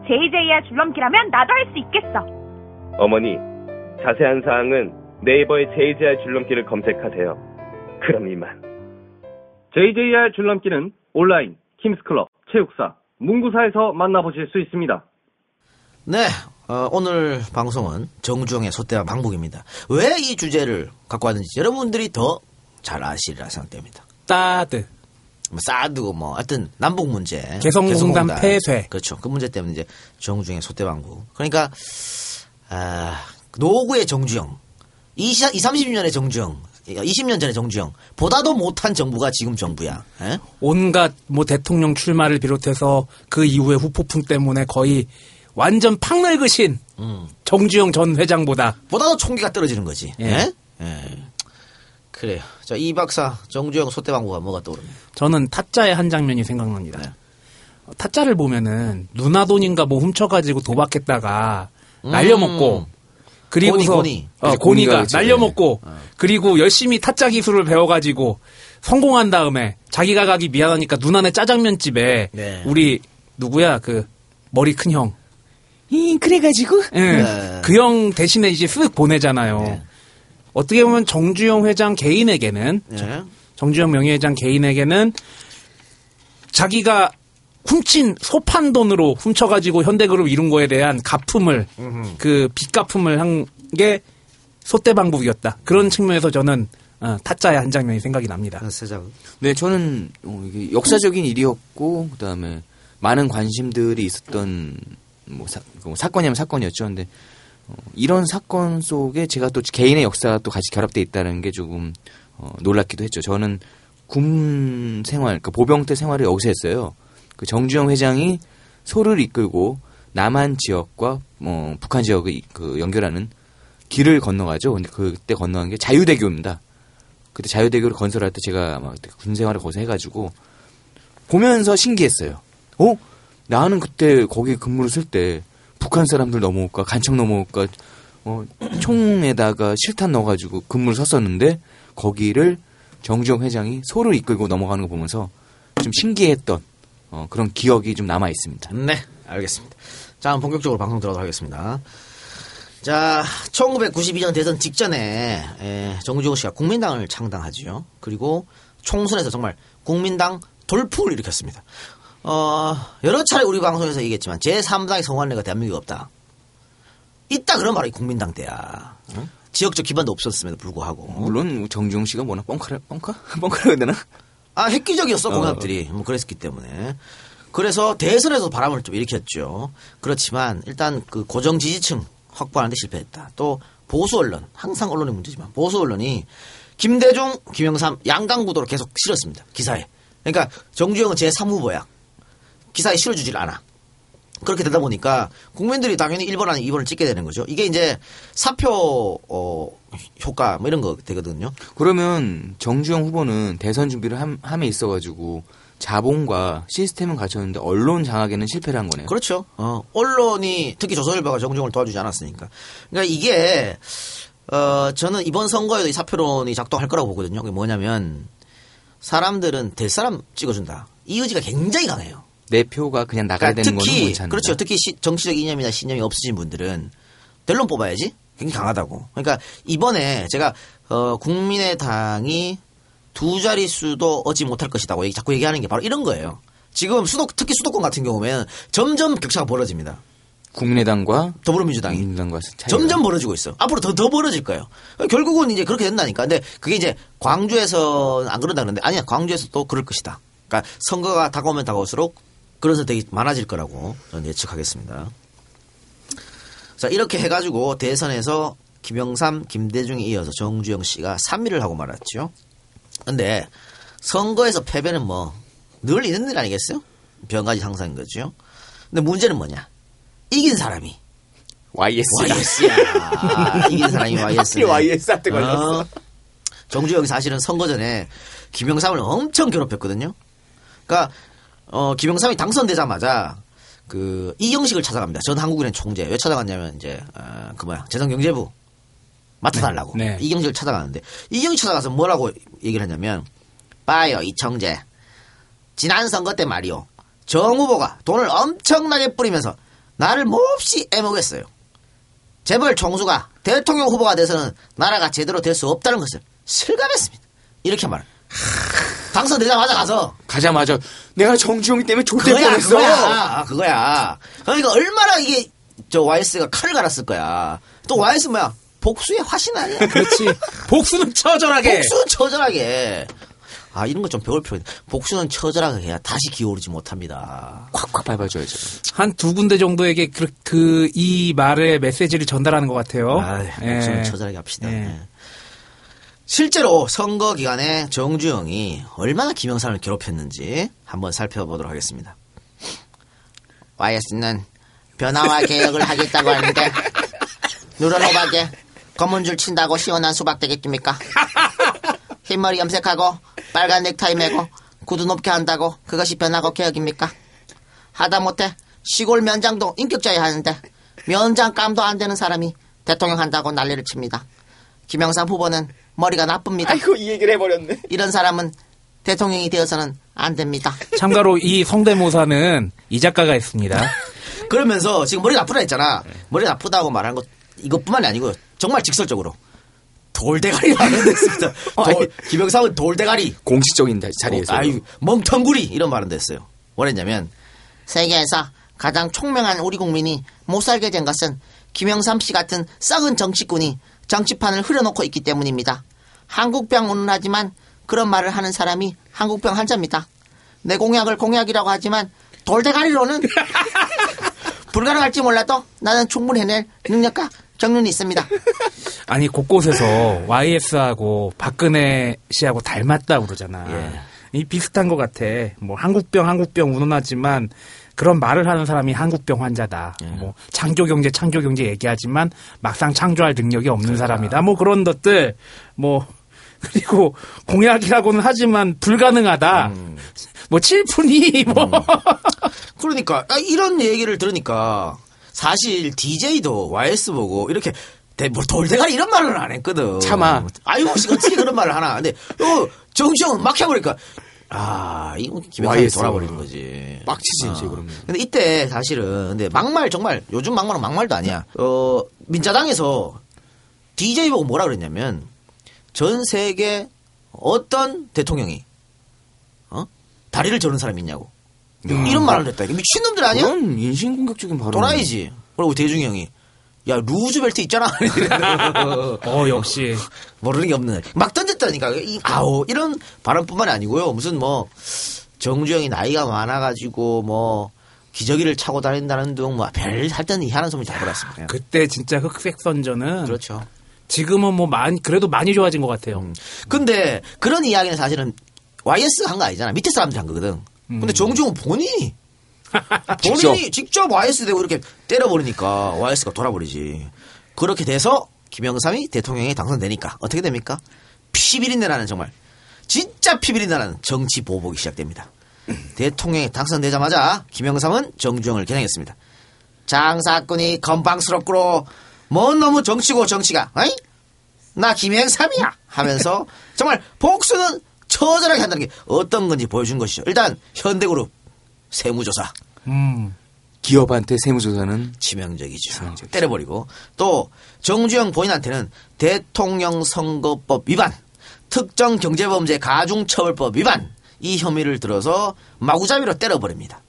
JJR 줄넘기라면 나도 할 수 있겠어. 어머니, 자세한 사항은 네이버에 JJR 줄넘기를 검색하세요. 그럼 이만. JJR 줄넘기는 온라인, 킴스클럽, 체육사, 문구사에서 만나보실 수 있습니다. 네, 어, 오늘 방송은 정주영의 소대와 방북입니다. 왜 이 주제를 갖고 왔는지 여러분들이 더 잘 아시리라 생각됩니다. 따드. 뭐 사드고 뭐 하여튼 남북 문제, 개성공단 폐쇄. 그렇죠. 그 문제 때문에 이제 정주영의 소대방구. 그러니까 아, 노구의 정주영, 20, 30년의 정주영, 20년 전의 정주영 보다도 못한 정부가 지금 정부야. 에? 온갖 뭐 대통령 출마를 비롯해서 그 이후에 후폭풍 때문에 거의 완전 팍 늙으 신 음. 정주영 전 회장보다 보다도 총기가 떨어지는 거지. 예. 예? 예. 그래요. 자, 이 박사 정주영 소대방구가 뭐가 떠오릅니까? 저는 타짜의 한 장면이 생각납니다. 네. 어, 타짜를 보면은 누나 돈인가 뭐 훔쳐가지고 도박했다가 날려먹고 그리고서 고니, 고니. 어, 고니가 고니가 그치. 날려먹고 그리고 열심히 타짜 기술을 배워가지고 성공한 다음에 자기가 가기 미안하니까 누나네 짜장면 집에 네. 우리 누구야 그 머리 큰 형. 이 그래가지고 네. 그 형 대신에 이제 쓱 보내잖아요. 어떻게 보면 정주영 회장 개인에게는 예. 정주영 명예회장 개인에게는 자기가 훔친 소판 돈으로 훔쳐가지고 현대그룹 이룬 거에 대한 가품을 그 빚가품을 한 게 소대방북이었다. 그런 측면에서 저는 어, 타짜의 한 장면이 생각이 납니다. 세장. 네, 저는 어, 역사적인 일이었고 그다음에 많은 관심들이 있었던 뭐 사, 뭐 사건이면 사건이었죠. 근데 어, 이런 사건 속에 제가 또 개인의 역사가 또 같이 결합돼 있다는 게 조금 어, 놀랍기도 했죠. 저는 군 생활, 그 보병 때 생활을 여기서 했어요. 그 정주영 회장이 소를 이끌고 남한 지역과 뭐 북한 지역을 이- 그 연결하는 길을 건너가죠. 근데 그때 건너간 게 자유대교입니다. 그때 자유대교를 건설할 때 제가 막 군 생활을 거기서 해가지고 보면서 신기했어요. 어? 나는 그때 거기 근무를 쓸 때 북한 사람들 넘어올까 간척 넘어올까 어, 총에다가 실탄 넣어가지고 근무를 섰었는데 거기를 정주영 회장이 소를 이끌고 넘어가는 거 보면서 좀 신기했던 어, 그런 기억이 좀 남아 있습니다. 네, 알겠습니다. 자, 본격적으로 방송 들어가도록 하겠습니다. 자, 1992년 대선 직전에 에, 정주영 씨가 국민당을 창당하지요. 그리고 총선에서 정말 국민당 돌풍을 일으켰습니다. 어, 여러 차례 우리 방송에서 얘기했지만 제3당의 성환례가 대한민국에 없다. 있다 그런 바로 이 국민당 때야. 응? 지역적 기반도 없었음에도 불구하고. 물론 정주영 씨가 뭐나 뻥카를 뻥카 뻥카라 해야 되나? 아, 획기적이었어, 어. 공산들이. 뭐, 그랬기 때문에. 그래서 대선에서 바람을 좀 일으켰죠. 그렇지만, 일단 그 고정 지지층 확보하는데 실패했다. 또, 보수 언론, 항상 언론의 문제지만, 보수 언론이 김대중, 김영삼, 양강 구도로 계속 실었습니다. 기사에. 그러니까, 정주영은 제3후보야. 기사에 실어주질 않아. 그렇게 되다 보니까 국민들이 당연히 1번 아니 2번을 찍게 되는 거죠. 이게 이제 사표 어, 효과 뭐 이런 거 되거든요. 그러면 정주영 후보는 대선 준비를 함, 함에 있어 가지고 자본과 시스템은 갖췄는데 언론 장악에는 실패를 한 거네요. 그렇죠. 어, 언론이 특히 조선일보가 정종을 도와주지 않았으니까. 그러니까 이게 어, 저는 이번 선거에도 이 사표론이 작동할 거라고 보거든요. 그게 뭐냐면 사람들은 될 사람 찍어준다. 이 의지가 굉장히 강해요. 내 표가 그냥 나가야 그러니까 되는 거는 특히 않는다. 그렇죠. 특히 시- 정치적 이념이나 신념이 없으신 분들은 델론 뽑아야지. 굉장히 강하다고. 그러니까 이번에 제가 어, 국민의당이 두 자릿수도 얻지 못할 것이다고 얘기- 자꾸 얘기하는 게 바로 이런 거예요. 지금 수도 특히 수도권 같은 경우면 점점 격차가 벌어집니다. 국민의당과 더불어민주당이 민주당과. 점점 벌어지고 있어. 앞으로 더, 더 벌어질 거예요. 결국은 이제 그렇게 된다니까. 근데 그게 이제 광주에서 안 그런다 그러는데 아니야. 광주에서 또 그럴 것이다. 그러니까 선거가 다가오면 다가올수록 그런 선택이 많아질 거라고 저는 예측하겠습니다. 자 이렇게 해가지고 대선에서 김영삼, 김대중에 이어서 정주영 씨가 3위를 하고 말았죠. 근데 선거에서 패배는 뭐 늘 있는 일 아니겠어요? 변가지 상상인 거죠. 근데 문제는 뭐냐? 이긴 사람이 YS. YS야. 이긴 사람이 YS. 하필 YS한테 걸렸어. 정주영이 사실은 선거 전에 김영삼을 엄청 괴롭혔거든요. 그러니까 어, 김영삼이 당선되자마자 그 이경식을 찾아갑니다. 전 한국은행 총재 왜 찾아갔냐면 이제 어, 그 뭐야 재정경제부 맡아달라고 네, 네. 이경식을 찾아가는데 이경식 찾아가서 뭐라고 얘기를 했냐면 빠요 이 청재 지난 선거 때 말이요 정 후보가 돈을 엄청나게 뿌리면서 나를 몹시 애먹였어요. 재벌 총수가 대통령 후보가 돼서는 나라가 제대로 될 수 없다는 것을 실감했습니다. 이렇게 말을. 당선되자마자 가서 가자마자 내가 정주영 때문에 좆될 그거야, 뻔했어. 그거야, 아, 그거야. 그러니까 얼마나 이게 저 YS가 칼을 갈았을 거야. 또 YS 뭐야? 복수의 화신 아니야? 그렇지. 복수는 처절하게. 복수는 처절하게. 아 이런 거 좀 배울 필요 있다. 복수는 처절하게 해야 다시 기어오르지 못합니다. 콱콱 밟아줘야죠. 한 두 군데 정도에게 그이 말의 메시지를 전달하는 것 같아요. 아, 예. 복수는 처절하게 합시다. 예. 예. 실제로 선거 기간에 정주영이 얼마나 김영삼을 괴롭혔는지 한번 살펴보도록 하겠습니다. YS는 변화와 개혁을 하겠다고 하는데 누런호박에 검은 줄 친다고 시원한 수박 되겠습니까? 흰머리 염색하고 빨간 넥타이 매고 구두 높게 한다고 그것이 변화고 개혁입니까? 하다못해 시골 면장도 인격자야 하는데 면장감도 안 되는 사람이 대통령 한다고 난리를 칩니다. 김영삼 후보는 머리가 나쁩니다. 아이고 이 얘기를 해버렸네. 이런 사람은 대통령이 되어서는 안 됩니다. 참가로 이 성대모사는 이 작가가 했습니다. 그러면서 지금 머리 나쁘다 했잖아. 머리 나쁘다고 말한 것 이것뿐만이 아니고 정말 직설적으로 돌대가리라는 데 했습니다. 돌, 김영삼은 돌대가리. 공식적인 자리에서. 어, 아유, 멍텅구리 이런 말은 됐어요. 뭐랬냐면 세계에서 가장 총명한 우리 국민이 못 살게 된 것은 김영삼 씨 같은 썩은 정치꾼이 정치판을 흐려놓고 있기 때문입니다. 한국병 운운하지만 그런 말을 하는 사람이 한국병 환자입니다. 내 공약을 공약이라고 하지만 돌대가리로는 불가능할지 몰라도 나는 충분히 해낼 능력과 경륜이 있습니다. 아니 곳곳에서 YS하고 박근혜 씨하고 닮았다 고 그러잖아. 예. 이 비슷한 것 같아. 뭐 한국병 한국병 운운하지만 그런 말을 하는 사람이 한국병 환자다. 예. 뭐 창조 경제 창조 경제 얘기하지만 막상 창조할 능력이 없는 사람이다. 뭐 그런 것들 뭐 그리고 공약이라고는 하지만 불가능하다. 음. 뭐 칠푼이 뭐 그러니까 아, 이런 얘기를 들으니까 사실 DJ도 YS 보고 이렇게 대, 뭐 돌대가리 이런 말을 안 했거든. 참아. 아이고 어떻게 그런 말을 하나. 근데 어, 정시영은 막 해버리니까 아 이거 김영삼이. 돌아버리는 거지. 빡치지 이제 어. 그러면. 근데 이때 사실은 근데 막말 정말 요즘 막말은 막말도 아니야. 어 민자당에서 DJ 보고 뭐라 그랬냐면 전 세계 어떤 대통령이 어 다리를 저는 사람이 있냐고 이런 말을 했다. 미친놈들 아니야? 그건 인신공격적인 발언. 또라이지. 그리고 대중이 형이 야 루즈벨트 있잖아. 어 역시 모르는 게 없는 막 던졌다니까. 이, 아우 이런 발언뿐만 이 아니고요. 무슨 뭐 정주영이 나이가 많아가지고 뭐 기저귀를 차고 다닌다는 둥뭐별 할 때는 희한한 소문이 다 돌았습니다. 그때 진짜 흑색 선전은 그렇죠. 지금은 뭐 많이 그래도 많이 좋아진 것 같아요. 음. 근데 그런 이야기는 사실은 YS가 한거 아니잖아. 밑에 사람들이 한 거거든. 근데 정주영은 본인이 본인이 직접 YS 되고 이렇게 때려버리니까 YS가 돌아버리지. 그렇게 돼서 김영삼이 대통령에 당선되니까 어떻게 됩니까? 피비린내 나는 정말 진짜 피비린내 나는 정치 보복이 시작됩니다. 대통령에 당선되자마자 김영삼은 정주영을 겨냥했습니다. 장사꾼이 건방스럽고로 뭔 너무 정치고 정치가 어이? 나 김영삼이야 하면서 정말 복수는 처절하게 한다는 게 어떤 건지 보여준 것이죠. 일단 현대그룹 세무조사 음. 기업한테 세무조사는 치명적이죠. 때려버리고 또 정주영 본인한테는 대통령 선거법 위반, 특정 경제범죄 가중처벌법 위반 이 혐의를 들어서 마구잡이로 때려버립니다.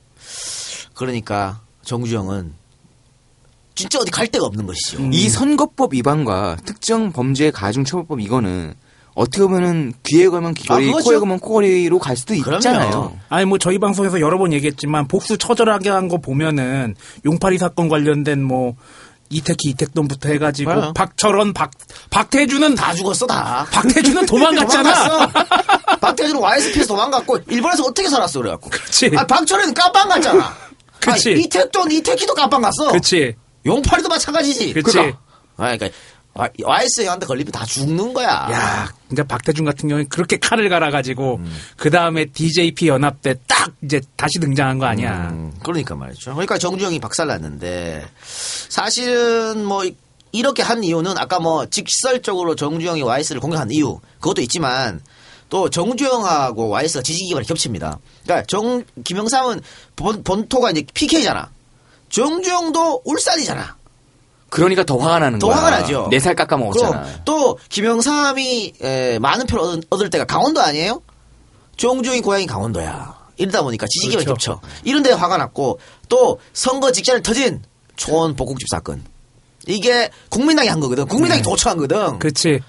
그러니까 정주영은 진짜 어디 갈 데가 없는 것이죠. 이 선거법 위반과 특정 범죄 가중처벌법 이거는 어떻게 보면은 귀에 걸면 귀걸이, 아. 코에 걸면 코걸이로 갈 수도 있잖아요. 아니 뭐 저희 방송에서 여러 번 얘기했지만 복수 처절하게 한 거 보면은 용팔이 사건 관련된 뭐 이태키 이택돈부터 해가지고 맞아요. 박철원 박 박태주는 다 죽었어 다. 박태주는 도망갔잖아. 박태주는 YSP에서 도망갔고 일본에서 어떻게 살았어 그래갖고. 그렇지. 아 박철현은 깜빵 갔잖아. 그치. 아, 이택돈 이태키도 깜빵 갔어. 그렇지. 용팔이도 마찬가지지. 그치. 그러니까. 아, 그러니까 YS한테 걸리면 다 죽는 거야. 야, 그러니까 박태준 같은 경우에 그렇게 칼을 갈아가지고 음. 그 다음에 DJP 연합 때 딱 이제 다시 등장한 거 아니야. 음, 그러니까 말이죠. 그러니까 정주영이 박살났는데 사실은 뭐 이- 이렇게 한 이유는 아까 뭐 직설적으로 정주영이 YS를 공격한 이유 그것도 있지만 또 정주영하고 YS가 지지 기반이 겹칩니다. 그러니까 정 김영삼은 본, 본토가 이제 PK잖아. 정주영도 울산이잖아. 그러니까 더 화가 나는 더 거야. 화가 나죠. 네 살 깎아 먹었잖아. 또 김영삼이 에, 많은 표를 얻을, 얻을 때가 강원도 아니에요? 정주영이 고향이 강원도야. 이러다 보니까 지지기반이 그렇죠. 겹쳐. 이런 데 화가 났고 또 선거 직전에 터진 초원 복국집 사건. 이게 국민당이 한 거거든. 국민당이 도청한 거든. 그렇지.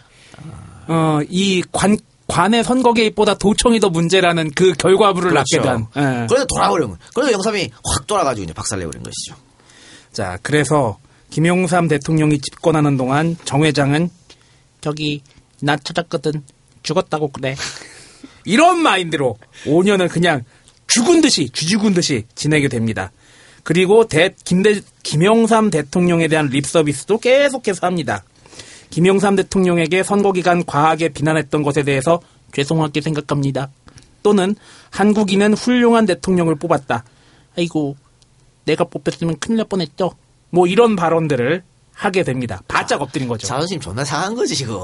어, 이 관, 관의 선거 개입보다 도청이 더 문제라는 그 결과물을 낳게 된. 예. 그래서 돌아버린 거. 그래서 영삼이 확 돌아가지고 이제 박살내버린 것이죠. 자, 그래서 김용삼 대통령이 집권하는 동안 정 회장은 저기 나 찾았거든 죽었다고 그래. 이런 마인드로 5년을 그냥 죽은 듯이 쥐죽은 듯이 지내게 됩니다. 그리고 대, 김대, 김영삼 대통령에 대한 립 서비스도 계속해서 합니다. 김영삼 대통령에게 선거 기간 과하게 비난했던 것에 대해서 죄송하게 생각합니다. 또는 한국인은 훌륭한 대통령을 뽑았다. 아이고 내가 뽑혔으면 큰일 날 뻔했죠. 뭐 이런 발언들을 하게 됩니다. 바짝 엎드린 거죠. 자존심 존나 상한 거지 지금.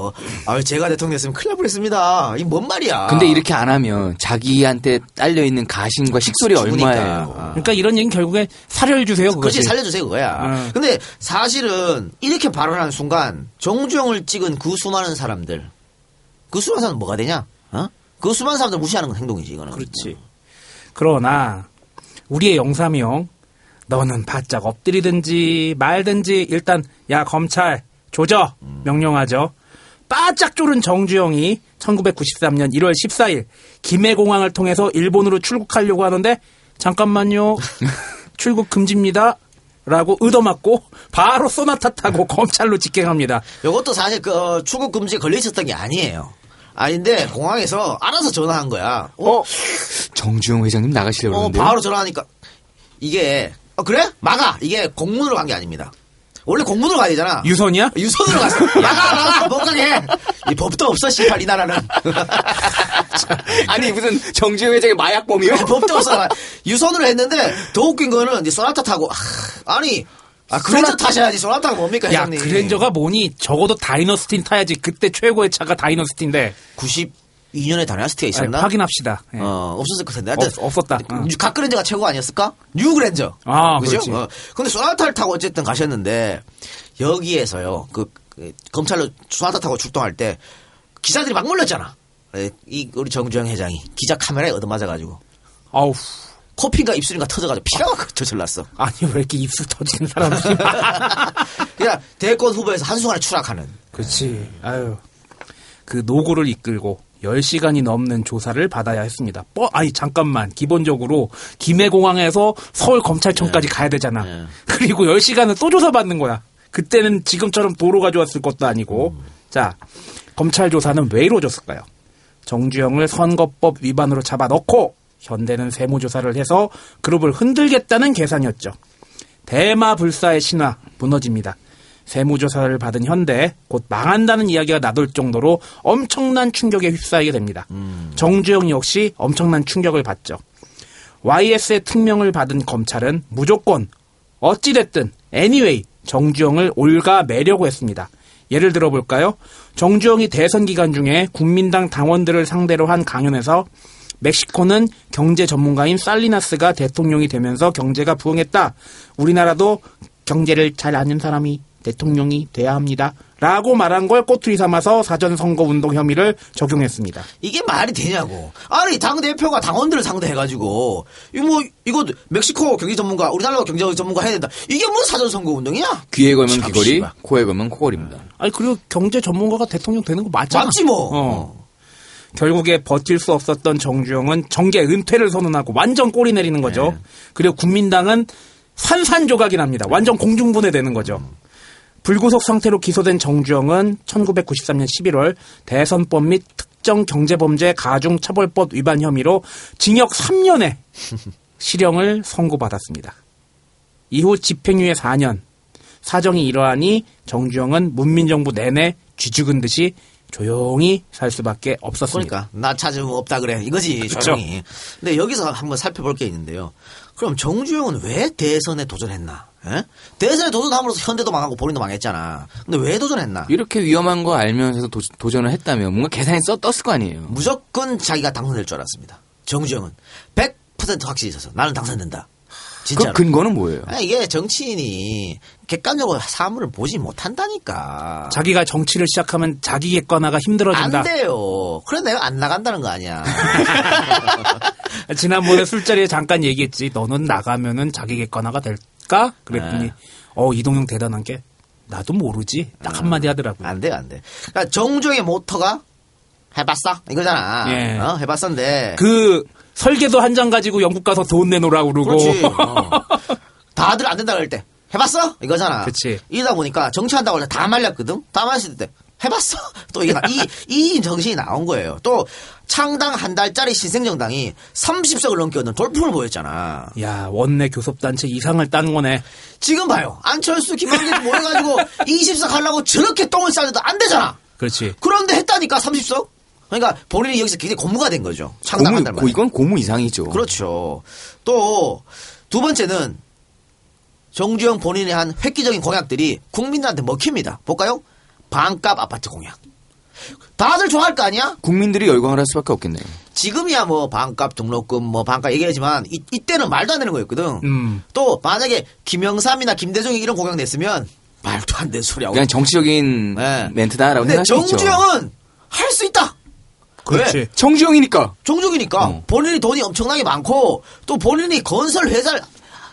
아 제가 대통령 됐으면 큰일 날 뻔했습니다. 이 뭔 말이야. 근데 이렇게 안 하면 자기한테 딸려 있는 가신과 식솔이 죽으니까. 얼마예요? 그러니까 이런 얘기는 결국에 사료를 주세요. 그거지. 그렇지 살려주세요 그거야. 어. 근데 사실은 이렇게 발언하는 순간 정주영을 찍은 그 수많은 사람들, 그 수많은 사람들 뭐가 되냐? 어? 그 수많은 사람들 무시하는 건 행동이지 이거는. 그렇지. 그러나 우리의 영삼이 형 너는 바짝 엎드리든지 말든지 일단 야 검찰 조져 명령하죠. 바짝 졸은 정주영이 1993년 1월 14일 김해공항을 통해서 일본으로 출국하려고 하는데 잠깐만요. 출국 금지입니다. 라고 얻어맞고 바로 소나타 타고 검찰로 직행합니다. 이것도 사실 그 어, 출국 금지에 걸려 있었던 게 아니에요. 아닌데 공항에서 알아서 전화한 거야. 어, 정주영 회장님 나가시려고 어, 그러는데. 바로 전화하니까 이게 어, 그래? 막아. 이게 공문으로 간 게 아닙니다. 원래 공문으로 가야 되잖아. 유선이야? 유선으로 갔어. 막아, 막아, 못 가게. 이 법도 없어, 씨발, 이 나라는. 아니 무슨 정주영 회장이 마약범이요? 법도 없어. 유선으로 했는데, 더 웃긴 거는, 이제 소나타 타고, 아, 아니, 아, 그랜저 타셔야지. 소나타가 뭡니까, 야 회장님? 그랜저가 뭐니 적어도 다이너스틴 타야지 그때 최고의 차가 다이너스틴데 92년에 다이너스티가 있었나? 아니, 확인합시다. 예. 어, 없었을 것 같은데. 하여튼, 없- 없었다. 어. 각 그랜저가 최고 아니었을까? 뉴 그랜저. 아, 그죠? 그렇지. 어. 근데 소나타를 타고 어쨌든 가셨는데, 여기에서요, 그, 그 검찰로 소나타 타고 출동할 때, 기자들이 막 몰렸잖아. 에, 이, 우리 정주영 회장이 기자 카메라에 얻어맞아 가지고. 아우. 코피인가 입술인가 터져가지고 피가 막 저질났어. 아니 왜 이렇게 입술 터지는 사람들이 그냥 대권 후보에서 한순간에 추락하는. 그렇지. 아유. 그 노고를 이끌고 10시간이 넘는 조사를 받아야 했습니다. 뻐, 아니, 잠깐만. 기본적으로 김해공항에서 서울검찰청까지 가야 되잖아. 그리고 10시간을 또 조사받는 거야. 그때는 지금처럼 도로가 좋았을 것도 아니고. 자, 검찰 조사는 왜 이루어졌을까요? 정주영을 선거법 위반으로 잡아 넣고 현대는 세무조사를 해서 그룹을 흔들겠다는 계산이었죠. 대마불사의 신화 무너집니다. 세무조사를 받은 현대 곧 망한다는 이야기가 나돌 정도로 엄청난 충격에 휩싸이게 됩니다. 정주영 역시 엄청난 충격을 받죠. YS의 특명을 받은 검찰은 무조건 어찌됐든 anyway 정주영을 올가 매려고 했습니다. 예를 들어볼까요? 정주영이 대선 기간 중에 국민당 당원들을 상대로 한 강연에서 멕시코는 경제 전문가인 살리나스가 대통령이 되면서 경제가 부흥했다. 우리나라도 경제를 잘 아는 사람이 대통령이 돼야 합니다. 라고 말한 걸 꼬투리 삼아서 사전 선거 운동 혐의를 적용했습니다. 이게 말이 되냐고. 아니 당 대표가 당원들을 상대해가지고 이거 뭐 이거 멕시코 경제 전문가 우리나라 경제 전문가 해야 된다. 이게 무슨 사전 선거 운동이야? 귀에 걸면 참, 귀걸이, 씨발. 코에 걸면 코걸입니다. 아니 그리고 경제 전문가가 대통령 되는 거 맞잖아. 맞지 뭐. 어. 결국에 버틸 수 없었던 정주영은 정계 은퇴를 선언하고 완전 꼬리 내리는 거죠. 그리고 국민당은 산산조각이 납니다. 완전 공중분해되는 거죠. 불구속 상태로 기소된 정주영은 1993년 11월 대선법 및 특정 경제범죄 가중처벌법 위반 혐의로 징역 3년에 실형을 선고받았습니다. 이후 집행유예 4년. 사정이 이러하니 정주영은 문민정부 내내 쥐죽은 듯이 조용히 살 수밖에 없었습니다. 그러니까 나 찾으면 없다 그래 이거지. 조용히. 근데 여기서 한번 살펴볼 게 있는데요. 그럼 정주영은 왜 대선에 도전했나? 예? 대선에 도전함으로써 현대도 망하고 본인도 망했잖아. 근데 왜 도전했나? 이렇게 위험한 거 알면서도 도, 전을 했다면 뭔가 계산이 써 떴을 거 아니에요. 무조건 자기가 당선될 줄 알았습니다. 정주영은 100% 확실히 있어서 나는 당선된다. 진짜로. 그 근거는 뭐예요? 아, 이게 정치인이 객관적으로 사물을 보지 못한다니까. 자기가 정치를 시작하면 자기 객관화가 힘들어진다. 안 돼요. 그래 내가 안 나간다는 거 아니야. 지난번에 술자리에 잠깐 얘기했지. 너는 나가면은 자기 객관화가 될 까? 그랬더니 네. 어 이동영 대단한 게 나도 모르지. 딱 한마디 하더라고요. 안 돼요, 안 돼. 그러니까 정주영의 모터가 해봤어 이거잖아. 예. 어, 해봤었는데. 그 설계도 한 장 가지고 영국 가서 돈 내놓으라 그러고. 그렇지. 어. 다들 안 된다 그럴 때 해봤어 이거잖아. 그치. 이러다 보니까 정치한다고 할 때 다 말렸거든. 다 말렸을 때 해봤어. 또 이게 이, 이 정신이 나온 거예요. 또 창당 한 달짜리 신생정당이 30석을 넘게 얻는 돌풍을 보였잖아. 야 원내 교섭단체 이상을 딴 거네. 지금 봐요. 안철수, 김한길 모여가지고 20석 하려고 저렇게 똥을 싸는데도 안 되잖아. 그렇지. 그런데 했다니까 30석. 그러니까 본인이 여기서 굉장히 고무가 된 거죠. 창당 한 달 만에. 이건 고무 이상이죠. 그렇죠. 또 두 번째는 정주영 본인이 한 획기적인 공약들이 국민들한테 먹힙니다. 볼까요? 반값 아파트 공약. 다들 좋아할 거 아니야? 국민들이 열광을 할 수밖에 없겠네요. 지금이야 뭐 반값 등록금 뭐 반값 얘기하지만 이, 이때는 말도 안 되는 거였거든. 음. 또 만약에 김영삼이나 김대중이 이런 공약 냈으면 말도 안 되는 소리하고. 그냥 정치적인 네. 멘트다라고 있죠. 정주영은 할 수 있다. 그렇지. 왜? 정주영이니까. 종족이니까 어. 본인이 돈이 엄청나게 많고 또 본인이 건설 회사를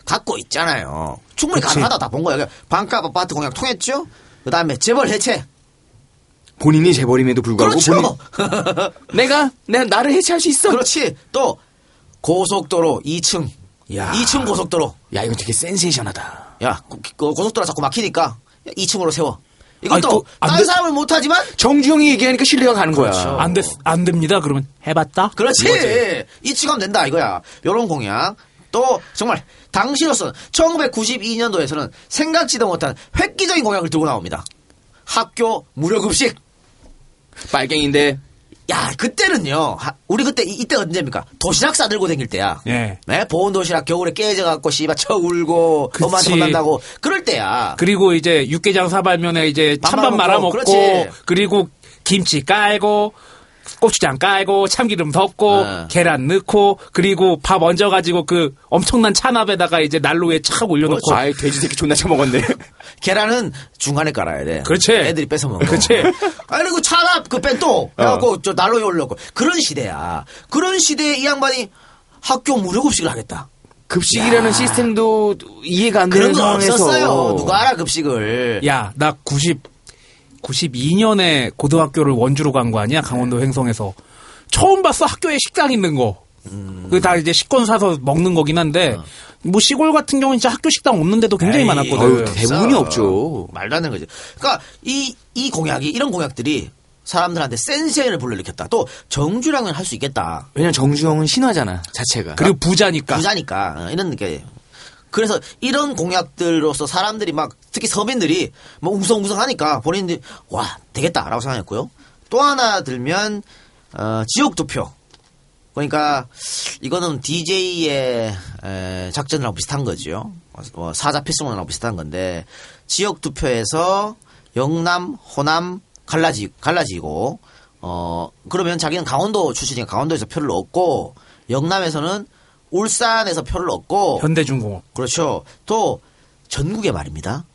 갖고 있잖아요. 충분히 그치. 가능하다 다 본 거예요. 반값 아파트 공약 통했죠. 그 다음에 재벌 해체. 본인이 재벌임에도 불구하고 그렇죠. 본인 내가 내가 나를 해체할 수 있어. 그렇지. 또 고속도로 2층. 야. 2층 고속도로. 야 이거 되게 센세이션하다. 야 고, 고- 고속도로 자꾸 막히니까 2층으로 세워. 이것도 아니, 다른 돼. 사람은 못하지만 정주영이 얘기하니까 신뢰가 가는 거야. 그렇죠. 안 됐, 안 됩니다. 그러면 해봤다? 그렇지. 이거지. 2층 하면 된다 이거야. 요런 공약. 또 정말 당시로서는 1992년도에서는 생각지도 못한 획기적인 공약을 들고 나옵니다. 학교 무료 급식. 빨갱인데 야, 그때는요. 하- 우리 그때 이, 때 언제입니까? 도시락 싸들고 다닐 때야. 예. 네, 보온 도시락 겨울에 깨져 갖고 씨발 쳐 울고. 엄마한테 혼난다고 그럴 때야. 그리고 이제 육개장 사발면에 이제 밥 찬밥 말아 먹고. 그리고 김치 깔고, 고추장 깔고, 참기름 덮고, 네. 계란 넣고, 그리고 밥 얹어가지고 그 엄청난 찬압에다가 이제 난로에 착 올려놓고. 아이 돼지 새끼 존나 처먹었네. 계란은 중간에 깔아야 돼. 그렇지. 애들이 뺏어 먹어. 그렇지. 아니 그 뺀또 해갖고 저 난로에 올려고 그런 시대야. 그런 시대에 이 양반이 학교 무료 급식을 하겠다. 급식이라는 시스템도 이해가 안 그런 되는 거 상황에서 없었어요. 누가 알아 급식을. 야, 나 90, 92년에 고등학교를 원주로 간 거 아니야? 강원도 횡성에서. 처음 봤어, 학교에 식당 있는 거. 그게 다 이제 식권 사서 먹는 거긴 한데, 뭐 시골 같은 경우는 진짜 학교 식당 없는 데도 굉장히 에이, 많았거든. 어휴, 대부분이. 없죠. 말도 안 되는 거지. 그러니까 이, 이 공약이 이런 공약들이 사람들한테 센세이션을 불러일으켰다. 또 정주랑은 할 수 있겠다. 왜냐면 정주영은 신화잖아 자체가. 그리고 부자니까. 부자니까 어, 이런 게 그래서 이런 공약들로서 사람들이 막 특히 서민들이 뭐 웅성웅성 하니까 본인들이 와 되겠다라고 생각했고요. 또 하나 들면 어, 지역 투표. 그러니까 이거는 DJ의 작전이랑 비슷한 거죠. 어, 사자 필승론이랑 비슷한 건데 지역 투표에서 영남, 호남 갈라지 갈라지고 어 그러면 자기는 강원도 출신이니까 강원도에서 표를 얻고 영남에서는 울산에서 표를 얻고 현대중공업. 그렇죠. 또 전국에 말입니다.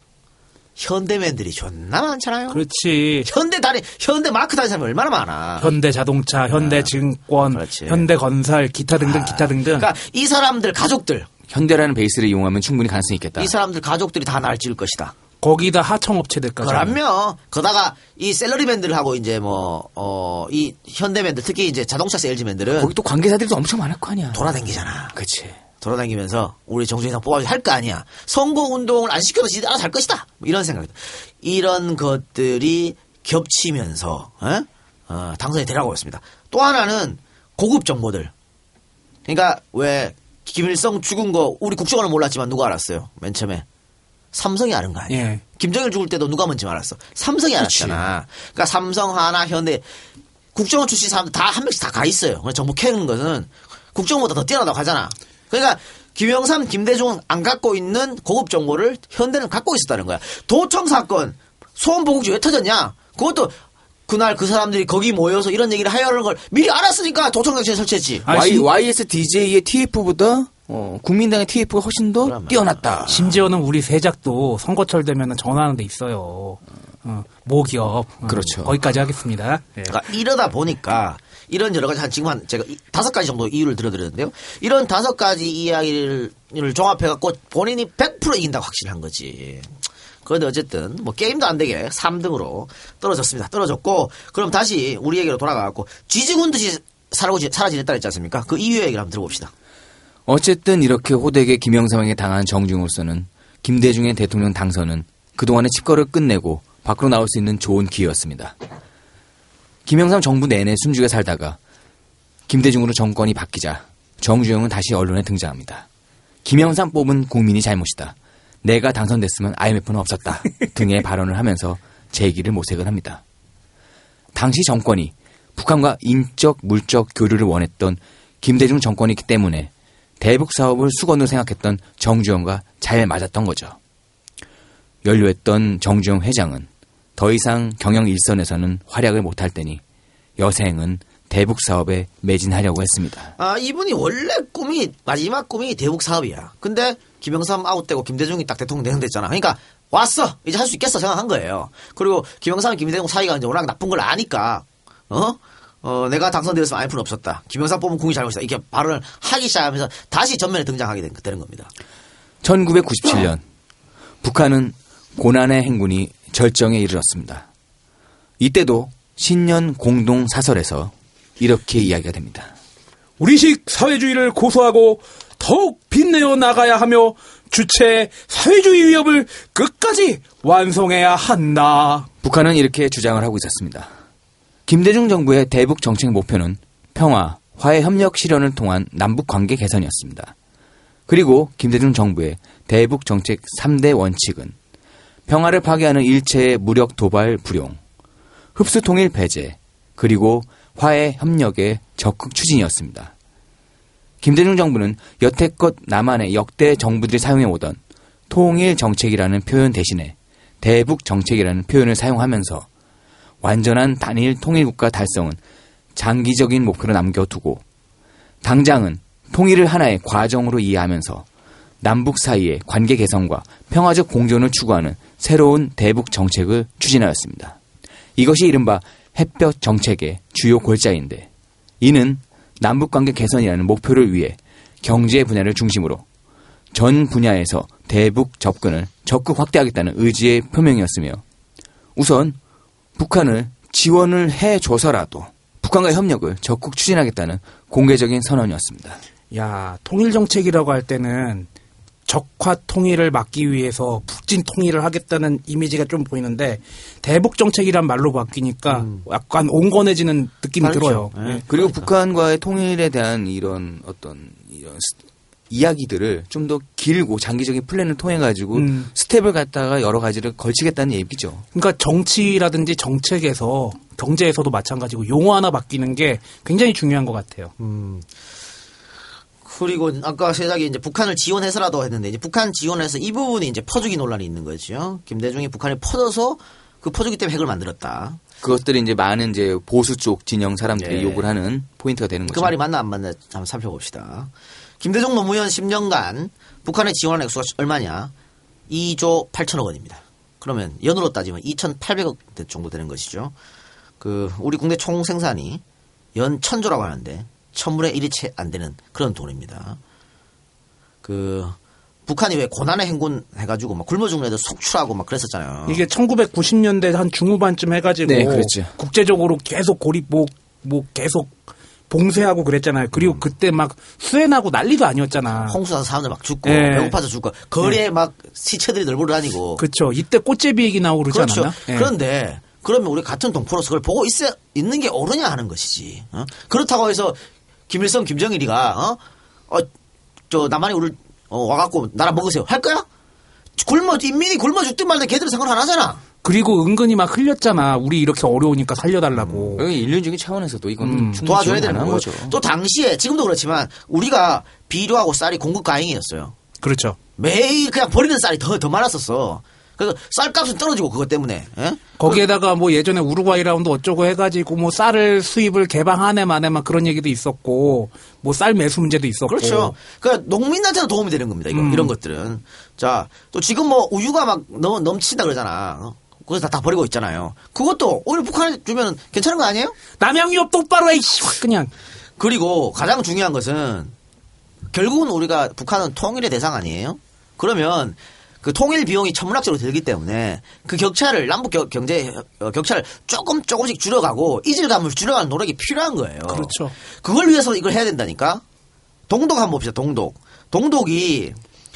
현대맨들이 존나 많잖아요. 그렇지. 현대 다니 현대 마크 다니는 사람이 얼마나 많아. 현대 자동차, 현대 증권, 현대 건설, 기타 등등, 기타 등등. 그러니까 이 사람들 가족들, 현대라는 베이스를 이용하면 충분히 가능성이 있겠다. 이 사람들 가족들이 다날 지을 것이다. 거기다 하청업체들까지. 그럼요. 거다가 이 셀러리맨들하고 이제 뭐, 어, 이 현대맨들, 특히 이제 자동차 세일즈맨들은. 거기 또 관계자들도 엄청 많을 거 아니야. 돌아다니잖아. 그치. 돌아다니면서 우리 정주행상 뽑아주지 할거 아니야. 선거 운동을 안 시켜도 지들 알아서 할 것이다. 뭐 이런 생각. 이런 것들이 겹치면서, 어? 어, 당선이 되라고 했습니다. 또 하나는 고급 정보들. 그러니까 왜 김일성 죽은 거 우리 국정원은 몰랐지만 누가 알았어요? 맨 처음에. 삼성이 아는 거 아니야. 예. 김정일 죽을 때도 누가 먼저 알았어? 삼성이 알았잖아. 그러니까 삼성, 하나, 현대 국정원 출신 사람들 다 한 명씩 다 가 있어요. 정보 캐는 것은 국정원보다 더 뛰어나다고 하잖아. 그러니까 김영삼, 김대중은 안 갖고 있는 고급 정보를 현대는 갖고 있었다는 거야. 도청 사건, 소음보국지 왜 터졌냐? 그것도 그날 그 사람들이 거기 모여서 이런 얘기를 하려는 걸 미리 알았으니까 도청장치에 설치했지. Y, YSDJ의 TF보다 어, 국민당의 TF가 훨씬 더 뛰어났다. 심지어는 우리 세작도 선거철 되면 전화하는 데 있어요. 어, 모기업. 어, 그렇죠. 거기까지 하겠습니다. 예. 그러니까 이러다 보니까 이런 여러 가지 한 지금 한 제가 이- 다섯 가지 정도 이유를 들어드렸는데요. 이런 다섯 가지 이야기를 종합해 갖고 본인이 100% 이긴다고 확신한 거지. 그런데 어쨌든 뭐 게임도 안 되게 3등으로 떨어졌습니다. 떨어졌고 그럼 다시 우리 얘기로 돌아가갖고 쥐죽은 듯이 사라고 사라지냈다 했지 않습니까? 그 이유 얘기를 한번 들어봅시다. 어쨌든 이렇게 호되게 김영삼에게 당한 정중으로서는 김대중의 대통령 당선은 그동안의 칩거를 끝내고 밖으로 나올 수 있는 좋은 기회였습니다. 김영삼 정부 내내 숨죽여 살다가 김대중으로 정권이 바뀌자 정주영은 다시 언론에 등장합니다. 김영삼 뽑은 국민이 잘못이다. 내가 당선됐으면 IMF는 없었다. 등의 발언을 하면서 제기를 모색을 합니다. 당시 정권이 북한과 인적, 물적 교류를 원했던 김대중 정권이기 때문에 대북 사업을 수건으로 생각했던 정주영과 잘 맞았던 거죠. 연루했던 정주영 회장은 더 이상 경영 일선에서는 활약을 못할 때니 여생은 대북 사업에 매진하려고 했습니다. 아, 이분이 원래 꿈이, 마지막 꿈이 대북 사업이야. 근데 김영삼 아웃되고 김대중이 딱 대통령 대선됐잖아. 그러니까 왔어! 이제 할 수 있겠어 생각한 거예요. 그리고 김영삼, 김대중 사이가 이제 워낙 나쁜 걸 아니까, 어? 어, 내가 당선되었으면 IMF는 없었다. 김영삼 뽑은 궁이 잘못이다. 이렇게 발언을 하기 시작하면서 다시 전면에 등장하게 된, 되는 겁니다. 1997년 북한은 고난의 행군이 절정에 이르렀습니다. 이때도 신년 공동 사설에서 이렇게 이야기가 됩니다. 우리식 사회주의를 고소하고 더욱 빛내어 나가야 하며 주체의 사회주의 위협을 끝까지 완성해야 한다. 북한은 이렇게 주장을 하고 있었습니다. 김대중 정부의 대북 정책 목표는 평화, 화해 협력 실현을 통한 남북 관계 개선이었습니다. 그리고 김대중 정부의 대북 정책 3대 원칙은 평화를 파괴하는 일체의 무력 도발 불용, 흡수 통일 배제, 그리고 화해 협력의 적극 추진이었습니다. 김대중 정부는 여태껏 남한의 역대 정부들이 사용해오던 통일 정책이라는 표현 대신에 대북 정책이라는 표현을 사용하면서 완전한 단일 통일국가 달성은 장기적인 목표로 남겨두고 당장은 통일을 하나의 과정으로 이해하면서 남북 사이의 관계 개선과 평화적 공존을 추구하는 새로운 대북 정책을 추진하였습니다. 이것이 이른바 햇볕 정책의 주요 골자인데 이는 남북 관계 개선이라는 목표를 위해 경제 분야를 중심으로 전 분야에서 대북 접근을 적극 확대하겠다는 의지의 표명이었으며 우선 북한을 지원을 해줘서라도 북한과 협력을 적극 추진하겠다는 공개적인 선언이었습니다. 야, 통일 정책이라고 할 때는 적화 통일을 막기 위해서 북진 통일을 하겠다는 이미지가 좀 보이는데 대북 정책이란 말로 바뀌니까 약간 온건해지는 느낌이 들어요. 예. 그리고 북한과의 통일에 대한 이런 어떤 이런 스- 이야기들을 좀 더 길고 장기적인 플랜을 통해 가지고 음. 스텝을 갖다가 여러 가지를 걸치겠다는 얘기죠. 그러니까 정치라든지 정책에서 경제에서도 마찬가지고 용어 하나 바뀌는 게 굉장히 중요한 것 같아요. 그리고 아까 세작이 이제 북한을 지원해서라도 했는데 이제 북한 지원해서 이 부분이 이제 퍼주기 논란이 있는 거죠. 김대중이 북한을 퍼져서 그 퍼주기 때문에 핵을 만들었다. 그것들이 이제 많은 이제 보수 쪽 진영 사람들이 예. 욕을 하는 포인트가 되는 그 거죠. 말이 맞나 안 맞나 한번 살펴봅시다. 김대중 노무현 10년간 북한에 지원한 액수가 얼마냐? 2조 8천억 원입니다. 그러면 연으로 따지면 2,800억 정도 되는 것이죠. 그 우리 국내 총 생산이 연 천조라고 하는데 천분의 1이 채 안 되는 그런 돈입니다. 그 북한이 왜 고난의 행군 해가지고 막 굶어 죽는 애들 속출하고 막 그랬었잖아요. 이게 1990년대 한 중후반쯤 해가지고 네. 국제적으로 계속 고립 뭐, 뭐 계속 봉쇄하고 그랬잖아요. 음. 그리고 그때 막 수해나고 난리도 아니었잖아. 홍수 나서 사람들 막 죽고 예. 배고파서 죽고 거리에 막 시체들이 널브러 다니고 그렇죠. 이때 꽃제비 얘기 나오고 그러지 그렇죠. 않았나? 예. 그런데 그러면 우리 같은 동포로서 그걸 보고 있어 있는 게 옳으냐 하는 것이지. 어? 그렇다고 해서 김일성, 김정일이가 어, 어, 저 남한이 우리 어, 와갖고 나라 먹으세요 할 거야? 굶어 인민이 굶어 죽든 말든 걔들은 상관 안 하잖아. 그리고 은근히 막 흘렸잖아. 우리 이렇게 어려우니까 살려달라고. 인륜적인 차원에서도 이건 음. 도와줘야 되는 거죠. 거죠. 또 당시에 지금도 그렇지만 우리가 비료하고 쌀이 공급 가행이었어요. 그렇죠. 매일 그냥 버리는 쌀이 더, 더 많았었어. 그래서 쌀값은 떨어지고 그것 때문에. 예? 거기에다가 뭐 예전에 우루과이 라운드 어쩌고 해가지고 뭐 쌀을 수입을 개방하네 마네 막 그런 얘기도 있었고 뭐 쌀 매수 문제도 있었고. 그렇죠. 그러니까 농민한테도 도움이 되는 겁니다. 이거, 음. 이런 것들은. 자, 또 지금 뭐 우유가 막 넘, 넘친다 그러잖아. 어? 그래서 다, 다 버리고 있잖아요. 그것도 오히려 북한에 주면 괜찮은 거 아니에요? 남양유업 똑바로 해, 씨, 확 그냥. 그리고 가장 중요한 것은 결국은 우리가 북한은 통일의 대상 아니에요? 그러면 그 통일 비용이 천문학적으로 들기 때문에 그 격차를 남북 겨- 경제 어, 격차를 조금 조금씩 줄여가고 이질감을 줄여가는 노력이 필요한 거예요. 그렇죠. 그걸 위해서 이걸 해야 된다니까. 동독 한번 봅시다. 동독. 동독이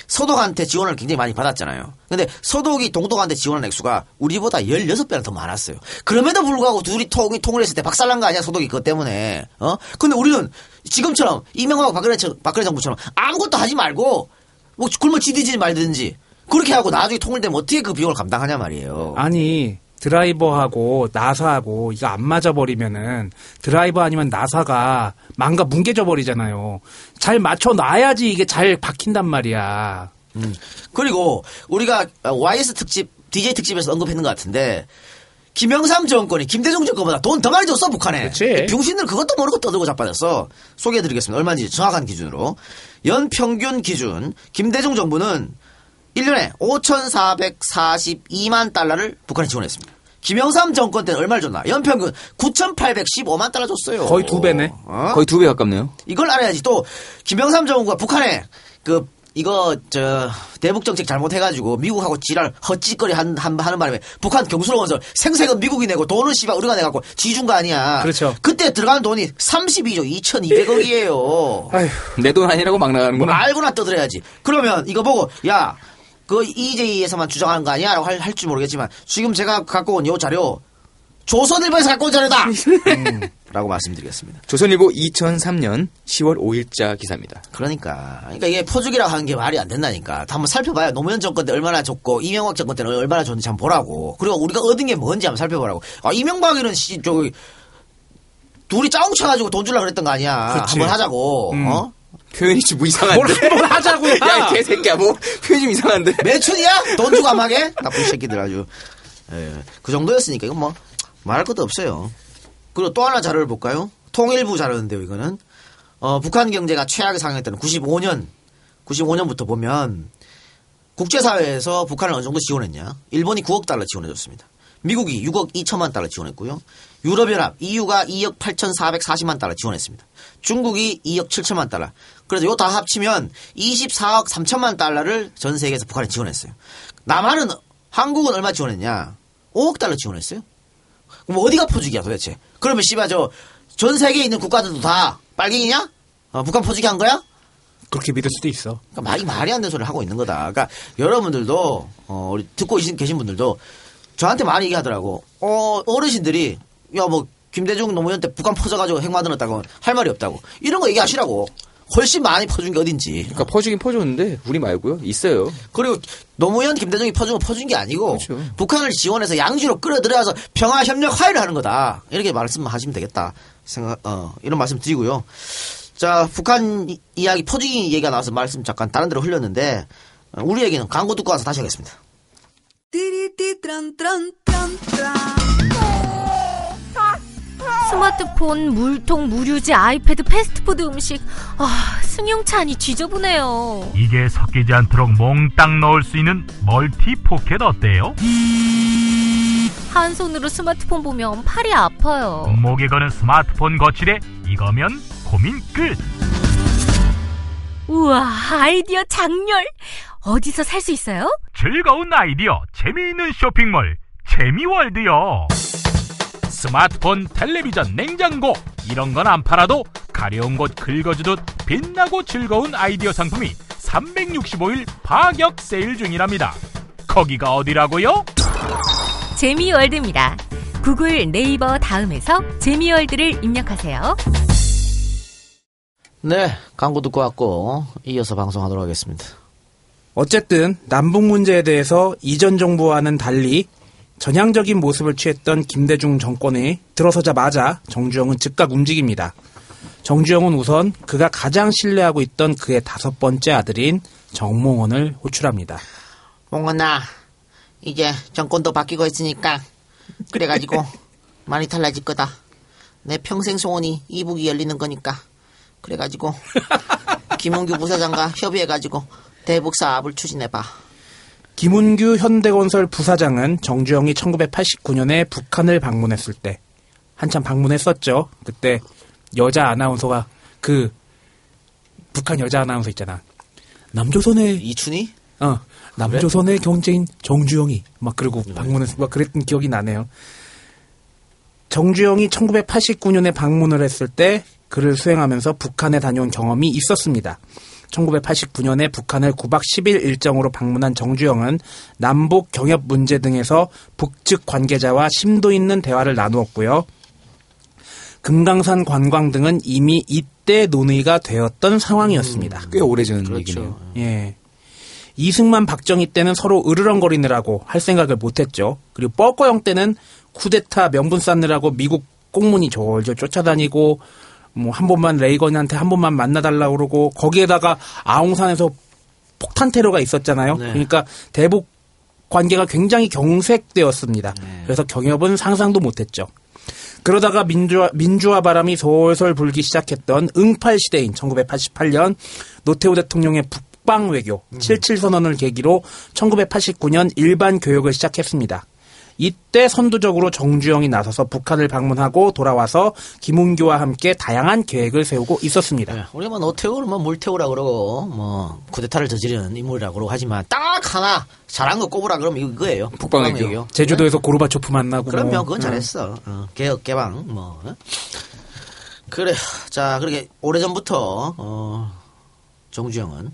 서독한테 지원을 굉장히 많이 받았잖아요. 근데 서독이 동독한테 지원한 액수가 우리보다 16배나 더 많았어요. 그럼에도 불구하고 둘이 통이 통을 했을 때 박살난 거 아니야, 서독이 그것 때문에. 어? 근데 우리는 지금처럼 이명박 박근혜, 정- 박근혜 정부처럼 아무것도 하지 말고 뭐 굶어 지디지 말든지 그렇게 하고 나중에 통일되면 어떻게 그 비용을 감당하냐 말이에요. 아니 드라이버하고 나사하고 이거 안 맞아 버리면은 드라이버 아니면 나사가 망가 뭉개져 버리잖아요. 잘 맞춰 놔야지 이게 잘 박힌단 말이야. 음. 그리고 우리가 YS 특집, DJ 특집에서 언급했는 것 같은데 김영삼 정권이 김대중 정권보다 돈 더 많이 줬어 북한에. 병신들 그것도 모르고 떠들고 자빠졌어. 소개해드리겠습니다. 얼마인지 정확한 기준으로 연 평균 기준 김대중 정부는 1년에 5,442만 달러를 북한에 지원했습니다. 김영삼 정권 때는 얼마를 줬나? 연평균 9,815만 달러 줬어요. 거의 두 배네. 어? 거의 두 배 가깝네요. 이걸 알아야지. 또 김영삼 정부가 북한에 그 이거 저 대북 정책 잘못해가지고 미국하고 지랄 헛짓거리 한, 한- 하는 바람에 북한 경수로원서 생색은 미국이 내고 돈은 씨발 우리가 내갖고 지준 거 아니야. 그렇죠. 그때 들어간 돈이 32조 2,200억이에요. 내 돈 아니라고 막 나가는구나. 알고나 떠들어야지. 그러면 이거 보고 야. 그 EJ에서만 주장하는 거 아니야? 라고 할, 할지 모르겠지만 지금 제가 갖고 온 요 자료 조선일보에서 갖고 온 자료다! 음, 라고 말씀드리겠습니다. 조선일보 2003년 10월 5일자 기사입니다. 그러니까. 그러니까 이게 포죽이라고 하는 게 말이 안 된다니까. 한번 살펴봐요. 노무현 정권 때 얼마나 줬고, 이명박 정권 때는 얼마나 줬는지 한번 보라고. 그리고 우리가 얻은 게 뭔지 한번 살펴보라고. 아, 이명박이는 씨, 저기, 둘이 짜웅 쳐가지고 돈 주려고 그랬던 거 아니야. 그렇지. 한번 하자고. 음. 어? 표현이 좀 이상한데. 뭘 한번 하자고요. 야, 이 개새끼야. 뭐, 표현이 좀 이상한데. 매춘이야? 돈 주고 안 하게? 나쁜 새끼들 아주. 예. 그 정도였으니까 이건 뭐, 말할 것도 없어요. 그리고 또 하나 자료를 볼까요? 통일부 자료인데요, 이거는. 어, 북한 경제가 최악의 상황이었다는 95년, 95년부터 보면 국제사회에서 북한을 어느 정도 지원했냐? 일본이 9억 달러 지원해줬습니다. 미국이 6억 2천만 달러 지원했고요. 유럽연합, EU가 2억 8,440만 달러 지원했습니다. 중국이 2억 7천만 달러. 그래서 요 다 합치면 24억 3천만 달러를 전 세계에서 북한에 지원했어요. 남한은, 한국은 얼마 지원했냐? 5억 달러 지원했어요. 그럼 어디가 포죽이야 도대체? 그러면 씨발 저 전 세계에 있는 국가들도 다 빨갱이냐? 어, 북한 포죽이 한 거야? 그렇게 믿을 수도 있어. 그러니까 말이 말이 안 되는 소리를 하고 있는 거다. 그러니까 여러분들도 어, 우리 듣고 계신, 계신 분들도 저한테 많이 얘기하더라고. 어 어르신들이 야 뭐 김대중 노무현 때 북한 퍼져가지고 핵 만들었다고 할 말이 없다고 이런 거 얘기하시라고. 훨씬 많이 퍼준 게 어딘지. 그러니까 퍼주긴 퍼줬는데, 우리 말고요. 있어요. 그리고 노무현, 김대중이 퍼준 건 퍼준 게 아니고 북한을 지원해서 양지로 끌어들여서 평화 협력 화해를 하는 거다. 이렇게 말씀하시면 되겠다. 생각 어, 이런 말씀 드리고요. 자, 북한 이- 이야기 퍼주기 얘기가 나와서 말씀 잠깐 다른 데로 흘렸는데 어, 우리 얘기는 광고 듣고 와서 다시 하겠습니다. 스마트폰, 물통, 무료지, 아이패드, 패스트푸드 음식. 아, 승용차 안이 지저분해요. 이게 섞이지 않도록 몽땅 넣을 수 있는 multi pocket 어때요? 한 손으로 스마트폰 보면 팔이 아파요. 목에 거는 스마트폰 거치대 이거면 고민 끝. 우와, 아이디어 작렬. 어디서 살 수 있어요? 즐거운 아이디어, 재미있는 쇼핑몰, 재미월드요. 스마트폰, 텔레비전, 냉장고 이런 건 안 팔아도 가려운 곳 긁어주듯 빛나고 즐거운 아이디어 상품이 365일 파격 세일 중이랍니다. 거기가 어디라고요? 재미월드입니다. 구글 네이버 다음에서 재미월드를 입력하세요. 네, 광고 듣고 왔고 이어서 방송하도록 하겠습니다. 어쨌든 남북 문제에 대해서 이전 정부와는 달리 전향적인 모습을 취했던 김대중 정권에 들어서자마자 정주영은 즉각 움직입니다. 정주영은 우선 그가 가장 신뢰하고 있던 그의 다섯 번째 아들인 정몽원을 호출합니다. 몽원아, 이제 정권도 바뀌고 있으니까 그래가지고 많이 달라질 거다. 내 평생 소원이 이북이 열리는 거니까 그래가지고 김은규 부사장과 협의해가지고 대북 사업을 추진해봐. 김은규 현대건설 부사장은 정주영이 1989년에 북한을 방문했을 때 한참 방문했었죠. 그때 여자 아나운서가 그 북한 여자 아나운서 있잖아. 남조선의 이춘희? 어 남조선의 경제인 정주영이 막 그러고 방문해서 막 그랬던 기억이 나네요. 정주영이 1989년에 방문을 했을 때 그를 수행하면서 북한에 다녀온 경험이 있었습니다. 1989년에 북한을 9박 10일 일정으로 방문한 정주영은 남북 경협 문제 등에서 북측 관계자와 심도 있는 대화를 나누었고요. 금강산 관광 등은 이미 이때 논의가 되었던 상황이었습니다. 꽤 오래전 얘기네요. 예. 이승만 박정희 때는 서로 으르렁거리느라고 할 생각을 못했죠. 그리고 뻐꺼영 때는 쿠데타 명분 쌓느라고 미국 공문이 졸졸 쫓아다니고 뭐 한 번만 레이건한테 한 번만 만나달라고 그러고 거기에다가 아웅산에서 폭탄 테러가 있었잖아요. 네. 그러니까 대북 관계가 굉장히 경색되었습니다. 그래서 경협은 상상도 못했죠. 그러다가 민주화, 민주화 바람이 솔솔 불기 시작했던 응팔 시대인 1988년 노태우 대통령의 북방 외교 77선언을 계기로 1989년 일반 교육을 시작했습니다. 이때 선두적으로 정주영이 나서서 북한을 방문하고 돌아와서 김은교와 함께 다양한 계획을 세우고 있었습니다. 네, 우리가 뭐 노태우를 뭐 물태우라 그러고 뭐 쿠데타를 저지른 인물이라 그러고 하지만 딱 하나 잘한 거 꼽으라 그러면 이거예요. 북방외교. 제주도에서 고르바초프 만나고 그러면 뭐. 그건 잘했어. 어, 개혁 개방 뭐 어? 그래. 자 그렇게 오래 전부터 어, 정주영은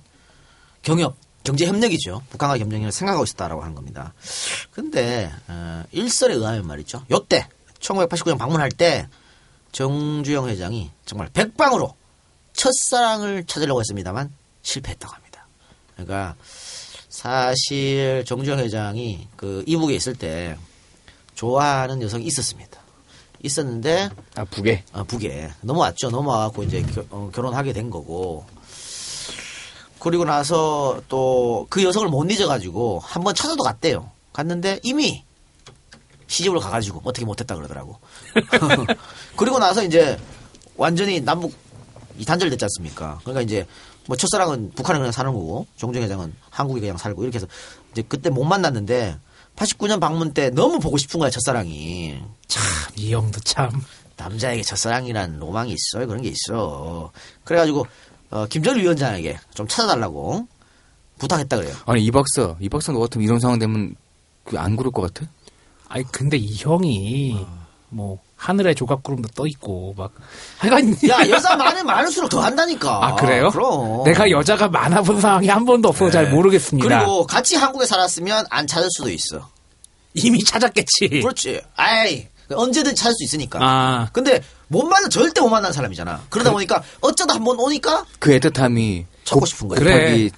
경협 경제 협력이죠. 북한과 경쟁을 생각하고 있었다라고 하는 겁니다. 근데 어, 일설에 의하면 말이죠. 요때 1989년 방문할 때 정주영 회장이 정말 백방으로 첫사랑을 찾으려고 했습니다만 실패했다고 합니다. 그러니까 사실 정주영 회장이 그 이북에 있을 때 좋아하는 여성이 있었습니다. 있었는데 아 북에 아 북에 넘어왔죠. 넘어와갖고 이제 겨- 어, 결혼하게 된 거고. 그리고 나서 또 그 여성을 못 잊어가지고 한 번 찾아도 갔대요. 갔는데 이미 시집을 가가지고 어떻게 못했다 그러더라고. 그리고 나서 이제 완전히 남북 이 단절됐지 않습니까? 그러니까 이제 뭐 첫사랑은 북한에 그냥 사는 거고 정종 회장은 한국에 그냥 살고 이렇게 해서 이제 그때 못 만났는데 89년 방문 때 너무 보고 싶은 거야 첫사랑이. 참 이 형도 참 남자에게 첫사랑이란 로망이 있어요. 그런 게 있어. 그래가지고 어, 김정일 위원장에게 좀 찾아달라고 부탁했다 그래요. 아니 이 박사 이 박사 너 같으면 이런 상황 되면 그안 그럴 것 같아? 아니 근데 이 형이 뭐 하늘에 조각구름도 떠 있고 막 하여간 야 여자 많으면 많을수록 더 한다니까. 아 그래요? 그럼. 내가 여자가 많아 본 상황이 한 번도 없어서 잘 모르겠습니다. 네. 그리고 같이 한국에 살았으면 안 찾을 수도 있어. 이미 찾았겠지. 그렇지. 아이 언제든 찾을 수 있으니까. 아. 근데 못 만나 절대 못 만난 사람이잖아. 그러다 보니까 어쩌다 한 번 오니까 그 애틋함이 찾고 싶은 거야. 그래.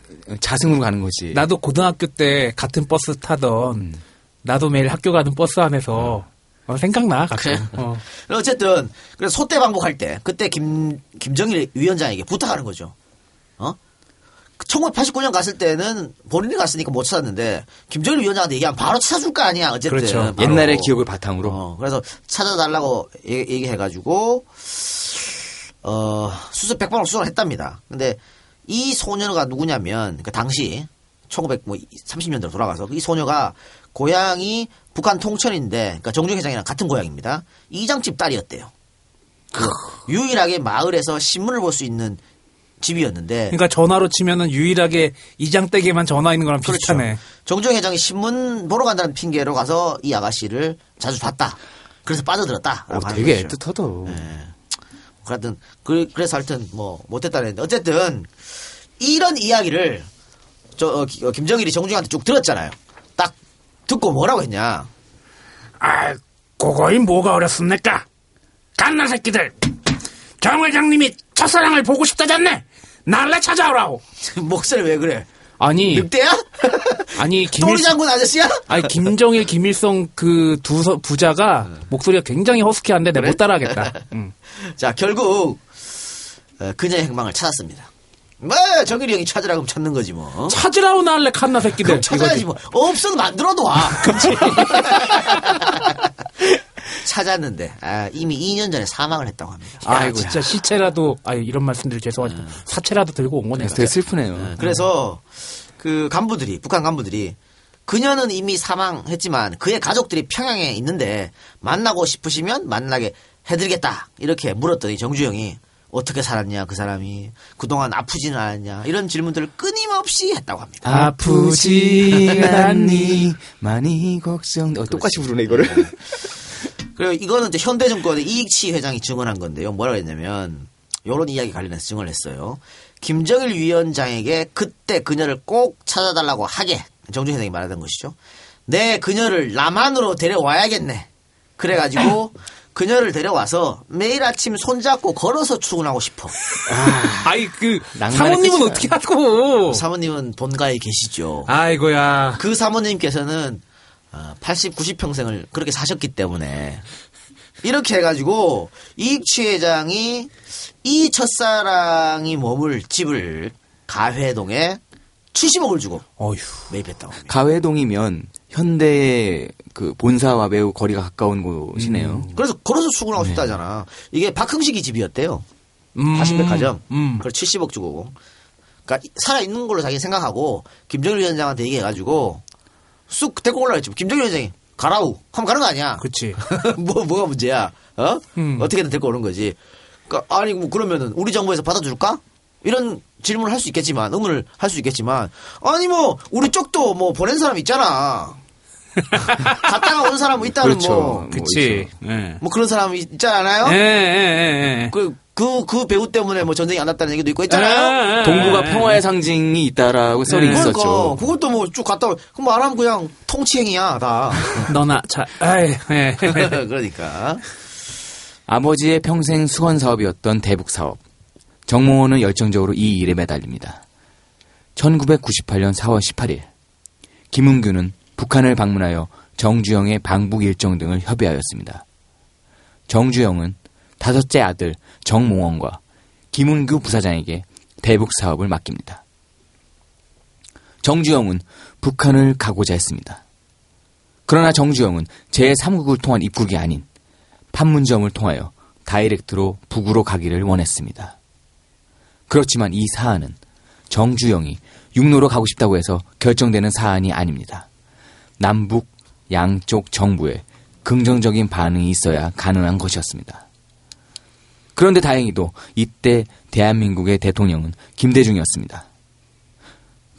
자승으로 가는 거지. 나도 고등학교 때 같은 버스 타던 나도 매일 학교 가는 버스 안에서 어, 생각나 가끔. 그래. 어. 어쨌든 그래서 소대 방북할 때 그때 김 김정일 위원장에게 부탁하는 거죠. 어? 1989년 갔을 때는 본인이 갔으니까 못 찾았는데 김정일 위원장한테 얘기하면 바로 찾아줄 거 아니야 어쨌든 그렇죠. 옛날의 기억을 바탕으로. 어, 그래서 찾아달라고 얘- 얘기해가지고 어, 수습 100번을 수습을 했답니다. 근데 이 소녀가 누구냐면 그 당시 1930년대로 돌아가서 이 소녀가 고향이 북한 통천인데 그러니까 정중 회장이랑 같은 고향입니다. 이장집 딸이었대요. 그 유일하게 마을에서 신문을 볼 수 있는 집이었는데 그러니까 전화로 치면은 유일하게 이장댁에만 전화 있는 거랑 비슷하네. 그렇죠. 정종 회장이 신문 보러 간다는 핑계로 가서 이 아가씨를 자주 봤다. 그래서 빠져들었다. 어, 되게 애틋하다. 하여튼 그, 래서 하여튼 뭐 못했다는데 어쨌든 이런 이야기를 저 어, 기- 어, 김정일이 정중한테 쭉 들었잖아요. 딱 듣고 뭐라고 했냐? 아, 그거이 뭐가 어렵습니까? 갓난 새끼들. 정 회장님이 첫사랑을 보고 싶다잖네. 날래 찾아오라고. 목소리 왜 그래? 아니, 늑대야? 아니 김일 장군 아저씨야? 아니 김정일, 김일성 그 두 부자가 목소리가 굉장히 허스키한데 내가 못 따라하겠다. 응. 자 결국 어, 그녀의 행방을 찾았습니다. 뭐 정일이 형이 찾으라고 하면 찾는 거지 뭐. 찾으라고 날래 칸나 새끼들. 찾아야지 뭐. 없어도 만들어도 와. 찾았는데 아, 이미 2년 전에 사망을 했다고 합니다. 아, 진짜 시체라도 아 이런 말씀드리 죄송하지만 사체라도 들고 온 거네요. 되게 슬프네요. 네, 그래서 그 간부들이 북한 간부들이 그녀는 이미 사망했지만 그의 가족들이 평양에 있는데 만나고 싶으시면 만나게 해드리겠다 이렇게 물었더니 정주영이 어떻게 살았냐 그 사람이 그동안 아프지는 않았냐 이런 질문들을 끊임없이 했다고 합니다. 아프지 않니 많이 걱정. 어, 똑같이 부르네 이거를. 그리고 이거는 이제 현대정권의 이익치 회장이 증언한 건데요. 뭐라고 했냐면 요런 이야기 관련해서 증언을 했어요. 김정일 위원장에게 그때 그녀를 꼭 찾아달라고 하게 정준 회장이 말하던 것이죠. 내 그녀를 남한으로 데려와야겠네. 그래가지고 그녀를 데려와서 매일 아침 손잡고 걸어서 출근하고 싶어. 아 이 그 낭만의 사모님은. 어떻게 하고? 사모님은 본가에 계시죠. 아이고야. 그 사모님께서는 80, 90평생을 그렇게 사셨기 때문에 이렇게 해가지고 이익취 회장이 이 첫사랑이 머물 집을 가회동에 70억을 주고 매입했다고. 가회동이면 현대의 그 본사와 매우 거리가 가까운 곳이네요. 그래서 걸어서 출근하고 싶다잖아. 이게 박흥식이 집이었대요. 80백화점. 그걸 70억 주고. 그러니까 살아있는 걸로 자기 생각하고 김정일 위원장한테 얘기해가지고 쑥 데리고 올라가 했지. 김정일 위원장이 가라우 하면 가는 거 아니야. 그치. 뭐 뭐가 문제야? 어? 음. 어떻게든 데리고 오는 거지. 그러니까 아니 뭐 그러면은 우리 정부에서 받아줄까? 이런 질문을 할 수 있겠지만 의문을 할 수 있겠지만 아니 뭐 우리 쪽도 뭐 보낸 사람 있잖아. 갔다가 온 사람 있다는 뭐. 그치. 예. 뭐 그런 사람 있지 않아요? 예, 예, 예, 예. 그, 그, 그 배우 때문에 뭐 전쟁이 안 났다는 얘기도 있고 있잖아요. 동북아 평화의 상징이 있다라고 썰이 그러니까 있었죠. 그것도 뭐 쭉 갔다 올, 그럼 말하면 그냥 통치행위야, 다. 너나 자, 아이, 예. 그러니까. 아버지의 평생 수건 사업이었던 대북 사업. 정몽호는 열정적으로 이 일에 매달립니다. 1998년 4월 18일 김은규는 북한을 방문하여 정주영의 방북 일정 등을 협의하였습니다. 정주영은 다섯째 아들 정몽원과 김은규 부사장에게 대북 사업을 맡깁니다. 정주영은 북한을 가고자 했습니다. 그러나 정주영은 제3국을 통한 입국이 아닌 판문점을 통하여 다이렉트로 북으로 가기를 원했습니다. 그렇지만 이 사안은 정주영이 육로로 가고 싶다고 해서 결정되는 사안이 아닙니다. 남북 양쪽 정부의 긍정적인 반응이 있어야 가능한 것이었습니다. 그런데 다행히도 이때 대한민국의 대통령은 김대중이었습니다.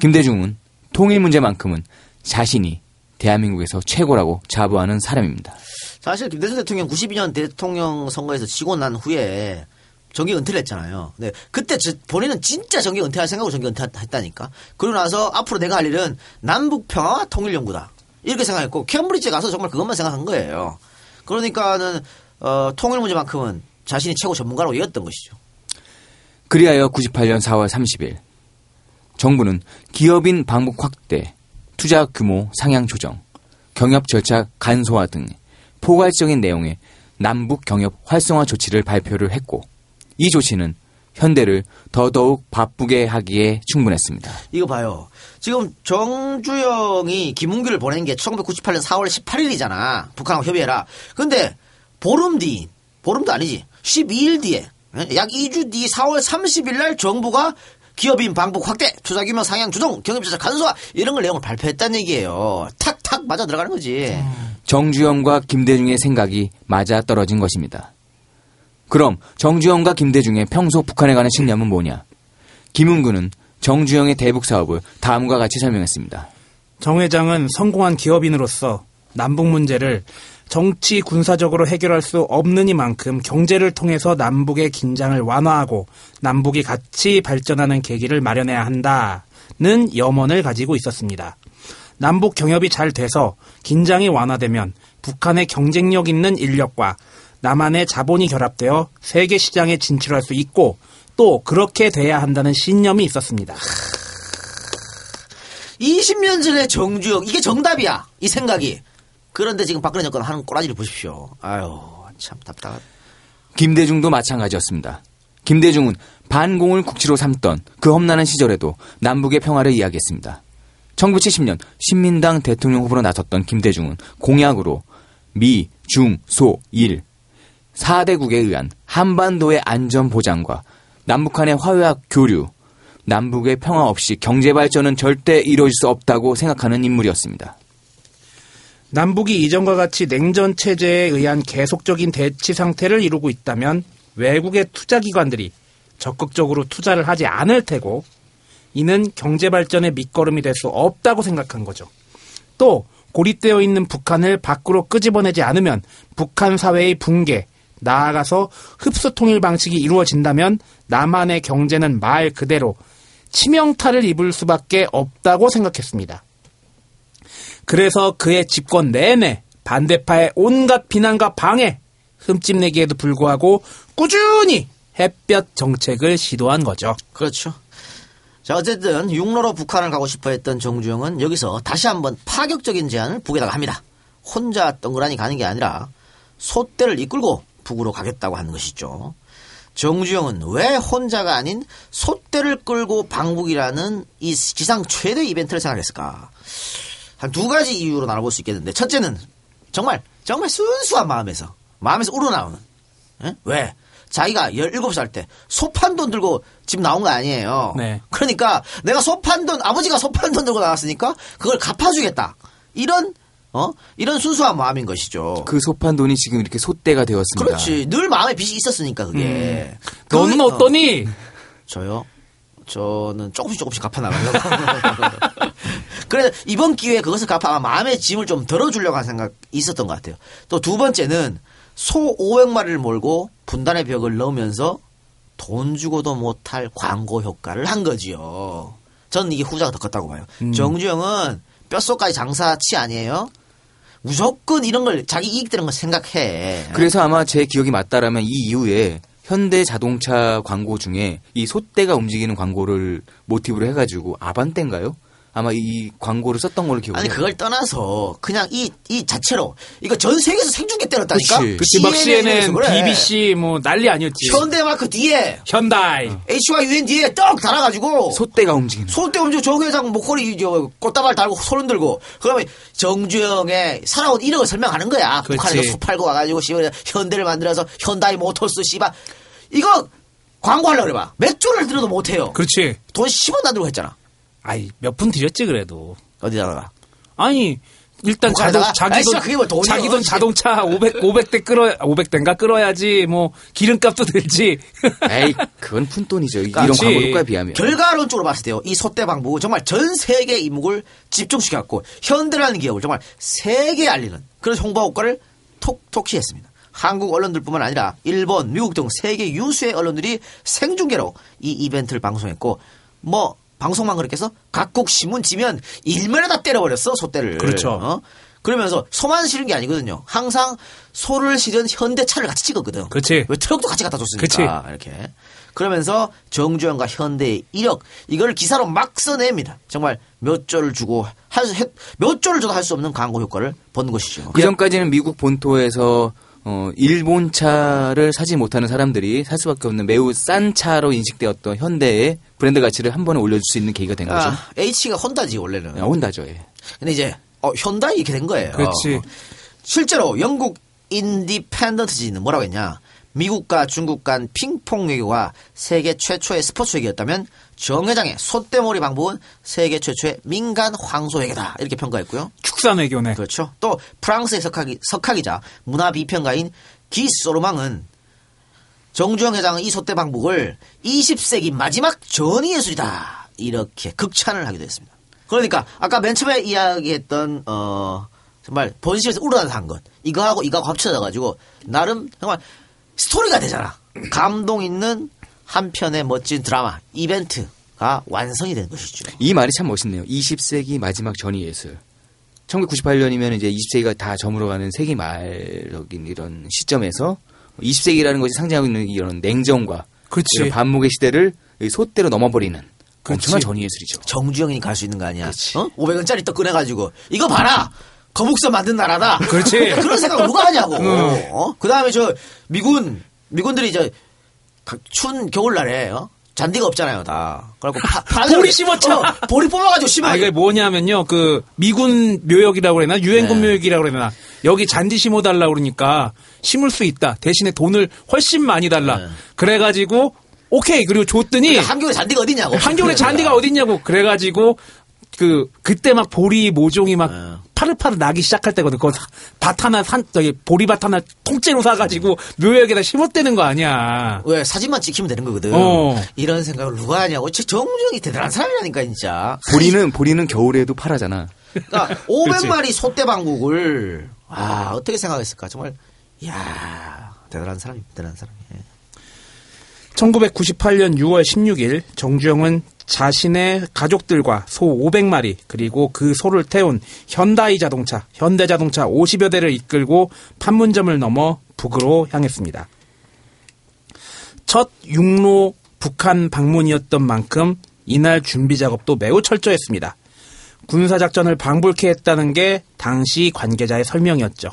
김대중은 통일 문제만큼은 자신이 대한민국에서 최고라고 자부하는 사람입니다. 사실 김대중 대통령 92년 대통령 선거에서 지고 난 후에 정계 은퇴를 했잖아요. 네. 그때 저- 본인은 진짜 정계 은퇴할 생각으로 정계 은퇴했다니까. 그러고 나서 앞으로 내가 할 일은 남북 평화와 통일 연구다. 이렇게 생각했고 캠브리지 가서 정말 그것만 생각한 거예요. 그러니까는 어, 통일 문제만큼은 자신이 최고 전문가라고 얘기했던 것이죠. 그리하여 98년 4월 30일 정부는 기업인 방북 확대, 투자 규모 상향 조정, 경협 절차 간소화 등 포괄적인 내용의 남북 경협 활성화 조치를 발표를 했고 이 조치는 현대를 더더욱 바쁘게 하기에 충분했습니다. 이거 봐요. 지금 정주영이 김웅규를 보낸 게 1998년 4월 18일이잖아. 북한하고 협의해라. 근데 보름 뒤, 보름도 아니지. 12일 뒤에, 예? 약 2주 뒤 4월 30일 날 정부가 기업인 방북 확대, 투자 규모 상향 조정, 경협제자 간소화 이런 걸 내용을 발표했다는 얘기예요. 탁탁 맞아 들어가는 거지. 정주영과 김대중의 생각이 맞아 떨어진 것입니다. 그럼 정주영과 김대중의 평소 북한에 관한 신념은 뭐냐? 김은구는 정주영의 대북 사업을 다음과 같이 설명했습니다. 정 회장은 성공한 기업인으로서 남북 문제를 정치 군사적으로 해결할 수 없는 이만큼 경제를 통해서 남북의 긴장을 완화하고 남북이 같이 발전하는 계기를 마련해야 한다는 염원을 가지고 있었습니다. 남북 경협이 잘 돼서 긴장이 완화되면 북한의 경쟁력 있는 인력과 남한의 자본이 결합되어 세계 시장에 진출할 수 있고 또 그렇게 돼야 한다는 신념이 있었습니다. 20년 전에 정주영, 이게 정답이야. 이 생각이. 그런데 지금 박근혜 정권 하는 꼬라지를 보십시오. 아유, 참 답답하다. 김대중도 마찬가지였습니다. 김대중은 반공을 국치로 삼던 그 험난한 시절에도 남북의 평화를 이야기했습니다. 1970년 신민당 대통령 후보로 나섰던 김대중은 공약으로 미, 중, 소, 일 4대국에 의한 한반도의 안전 보장과 남북한의 화해와 교류, 남북의 평화 없이 경제 발전은 절대 이루어질 수 없다고 생각하는 인물이었습니다. 남북이 이전과 같이 냉전 체제에 의한 계속적인 대치 상태를 이루고 있다면 외국의 투자 기관들이 적극적으로 투자를 하지 않을 테고 이는 경제 발전의 밑거름이 될 수 없다고 생각한 거죠. 또 고립되어 있는 북한을 밖으로 끄집어내지 않으면 북한 사회의 붕괴, 나아가서 흡수 통일 방식이 이루어진다면 남한의 경제는 말 그대로 치명타를 입을 수밖에 없다고 생각했습니다. 그래서 그의 집권 내내 반대파의 온갖 비난과 방해, 흠집내기에도 불구하고 꾸준히 햇볕 정책을 시도한 거죠. 그렇죠. 자, 어쨌든 육로로 북한을 가고 싶어 했던 정주영은 여기서 다시 한번 파격적인 제안을 북에다가 합니다. 혼자 덩그라니 가는 게 아니라 소떼를 이끌고 북으로 가겠다고 하는 것이죠. 정주영은 왜 혼자가 아닌 소떼를 끌고 방북이라는 이 지상 최대 이벤트를 생각했을까? 한 두 가지 이유로 나눠볼 수 있겠는데 첫째는 정말 정말 순수한 마음에서 마음에서 우러나오는 에? 왜? 자기가 17살 때 소판돈 들고 집 나온 거 아니에요. 네. 그러니까 내가 소판돈 아버지가 소판돈 들고 나왔으니까 그걸 갚아주겠다. 이런 어 이런 순수한 마음인 것이죠. 그 소판 돈이 지금 이렇게 소떼가 되었습니다. 그렇지. 늘 마음에 빚이 있었으니까 그게. 그- 너는 어떠니? 저요? 저는 조금씩 조금씩 갚아 나가려고. 그래서 이번 기회에 그것을 갚아 아마 마음의 짐을 좀 덜어주려고 하는 생각이 있었던 것 같아요. 또 두 번째는 소 500마리를 몰고 분단의 벽을 넣으면서 돈 주고도 못할 광고 효과를 한 거지요. 저는 이게 후자가 더 컸다고 봐요. 음. 정주영은 뼛속까지 장사치 아니에요? 무조건 이런 걸 자기 이익 되는 걸 생각해. 그래서 아마 제 기억이 맞다라면 이 이후에 현대 자동차 광고 중에 이 소떼가 움직이는 광고를 모티브로 해가지고 아반떼인가요? 아마 이 광고를 썼던 걸로 기억해요. 아니 그걸 떠나서 그냥 이 이 자체로 이거 전 세계에서 생중계 때렸다니까. 그치, 막 CNN 그래. BBC 뭐 난리 아니었지. 현대마크 뒤에 현다이. HYUN 뒤에 떡 달아가지고 소떼가 움직이는. 소떼 움직이고 정 회장 목걸이 저 꽃다발 달고 손 들고 그러면 정주영의 살아온 이력을 설명하는 거야. 그렇지. 북한에서 수 팔고 와가지고 씨발 현대를 만들어서 현다이 모터스 씨발 이거 광고하려고. 몇 조를 들어도 못해요. 그렇지. 돈 10원 안 들고 했잖아. 아이 몇 푼 드렸지 그래도. 어디다가? 아니 일단 자동 북한에다가? 자기 아이, 돈 그게 뭐 자기 돈 씨. 자동차 500 500대 끌어 500대인가 끌어야지 뭐 기름값도 들지. 에이, 그건 푼돈이죠. 이런 그렇지. 광고 효과에 비하면. 결과론적으로 봤을 때요, 이 소떼 방북은 정말 전 세계 이목을 집중시켰고, 현대라는 기업을 정말 세계에 알리는 그런 홍보 효과를 톡톡히 했습니다. 한국 언론들뿐만 아니라 일본, 미국 등 세계 유수의 언론들이 생중계로 이 이벤트를 방송했고, 뭐, 방송만 그렇게 해서 각국 신문 지면 일면에 다 때려버렸어, 소떼를. 그렇죠. 어? 그러면서 소만 실은 게 아니거든요. 항상 소를 실은 현대차를 같이 찍었거든. 그렇지. 왜 트럭도 같이 갖다 줬으니까. 그치. 이렇게. 그러면서 정주영과 현대의 이력 이걸 기사로 막 써냅니다. 정말 몇 조를 주고 할 수- 몇 조를 줘도 할 수 없는 광고 효과를 본 것이죠. 그 전까지는 미국 본토에서 어, 일본 차를 사지 못하는 사람들이 살 수밖에 없는 매우 싼 차로 인식되었던 현대의 브랜드 가치를 한 번에 올려줄 수 있는 계기가 된 거죠. 아, H가 혼다지 원래는. 아, 혼다죠. 예. 근데 이제 어, 현다이 이렇게 된 거예요. 그렇지. 실제로 영국 인디펜던트지는 뭐라고 했냐? 미국과 중국 간 핑퐁 외교가 세계 최초의 스포츠 외교였다면 정 회장의 소떼머리 방법은 세계 최초의 민간 황소 외교다 이렇게 평가했고요. 축산 외교네. 그렇죠. 또 프랑스의 석학이, 석학이자 문화 비평가인 기 소르망은 정주영 회장의 이 소떼 방법을 20세기 마지막 전위 예술이다 이렇게 극찬을 하기도 했습니다. 그러니까 아까 맨 처음에 이야기했던 어 정말 본심에서 우러나서 한 것 이거하고 이거하고 합쳐져 가지고 나름 정말 스토리가 되잖아. 감동 있는 한 편의 멋진 드라마 이벤트가 완성이 된 것이죠. 이 말이 참 멋있네요. 20세기 마지막 전위 예술. 1998년이면 이제 20세기가 다 저물어가는 세기 말적인 이런 시점에서 20세기라는 것이 상징하고 있는 이런 냉정과 그렇지. 이런 반목의 시대를 이 소대로 넘어버리는 그렇지. 엄청난 전위 예술이죠. 정주영이 갈 수 있는 거 아니야? 어? 500원짜리 떡 꺼내가지고 이거 봐라. 거북선 만든 나라다. 그렇지. 그런 생각 누가 하냐고. 응. 어? 그 다음에 저 미군 미군들이 저 가- 추운 겨울날에 어? 잔디가 없잖아요 다. 그래갖고 파, 파란색 보리 심었죠. 어, 보리 뽑아가지고 심어. 아, 이게 뭐냐면요, 그, 미군 묘역이라고 그러나, 유엔군 네. 묘역이라고 그러나, 여기 잔디 심어달라고 그러니까, 심을 수 있다. 대신에 돈을 훨씬 많이 달라. 그래가지고, 오케이. 그리고 줬더니, 네. 그러니까 한겨울에 잔디가 어디냐고. 한겨울에 잔디가 어딨냐고. 그래가지고, 그, 그때 막 보리 모종이 막, 네. 파릇파릇 나기 시작할 때거든. 그거 사- 밭 하나 산, 저기, 보리밭 하나 통째로 사가지고, 묘역에다 심었대는 거 아니야. 왜 사진만 찍히면 되는 거거든. 어. 이런 생각을 누가 하냐고. 저 정주영이 대단한 사람이라니까 진짜. 보리는 보리는 겨울에도 파라잖아. 그러니까 500마리 소떼 방국을 아 어떻게 생각했을까 정말 이야 대단한 사람이 대단한 사람이. 예. 1998년 6월 16일 정주영은 자신의 가족들과 소 500마리 그리고 그 소를 태운 현다이 자동차, 현대 자동차 50여 대를 이끌고 판문점을 넘어 북으로 향했습니다. 첫 육로 북한 방문이었던 만큼 이날 준비 작업도 매우 철저했습니다. 군사작전을 방불케 했다는 게 당시 관계자의 설명이었죠.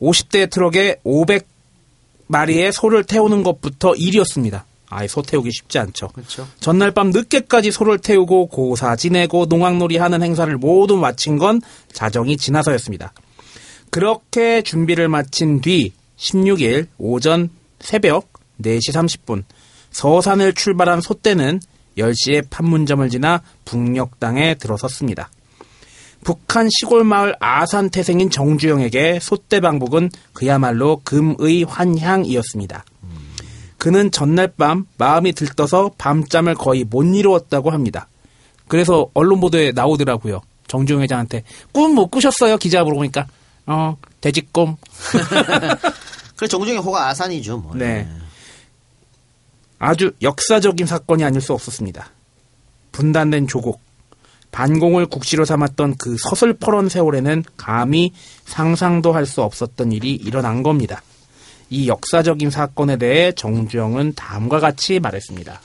50대 트럭에 500마리의 소를 태우는 것부터 일이었습니다. 아예 소 태우기 쉽지 않죠. 그렇죠. 전날 밤 늦게까지 소를 태우고 고사 지내고 농악놀이 하는 행사를 모두 마친 건 자정이 지나서였습니다. 그렇게 준비를 마친 뒤 16일 오전 새벽 4시 30분 서산을 출발한 소떼는 10시에 판문점을 지나 북녘땅에 들어섰습니다. 북한 시골 마을 아산 태생인 정주영에게 소떼 방북은 그야말로 금의 환향이었습니다. 그는 전날 밤 마음이 들떠서 밤잠을 거의 못 이루었다고 합니다. 그래서 언론 보도에 나오더라고요. 정주영 회장한테 꿈 못 꾸셨어요? 기자 물어보니까 어 돼지꿈. 그래 정중의 호가 아산이죠. 뭐. 네. 아주 역사적인 사건이 아닐 수 없었습니다. 분단된 조국, 반공을 국시로 삼았던 그 서슬퍼런 세월에는 감히 상상도 할 수 없었던 일이 일어난 겁니다. 이 역사적인 사건에 대해 정주영은 다음과 같이 말했습니다.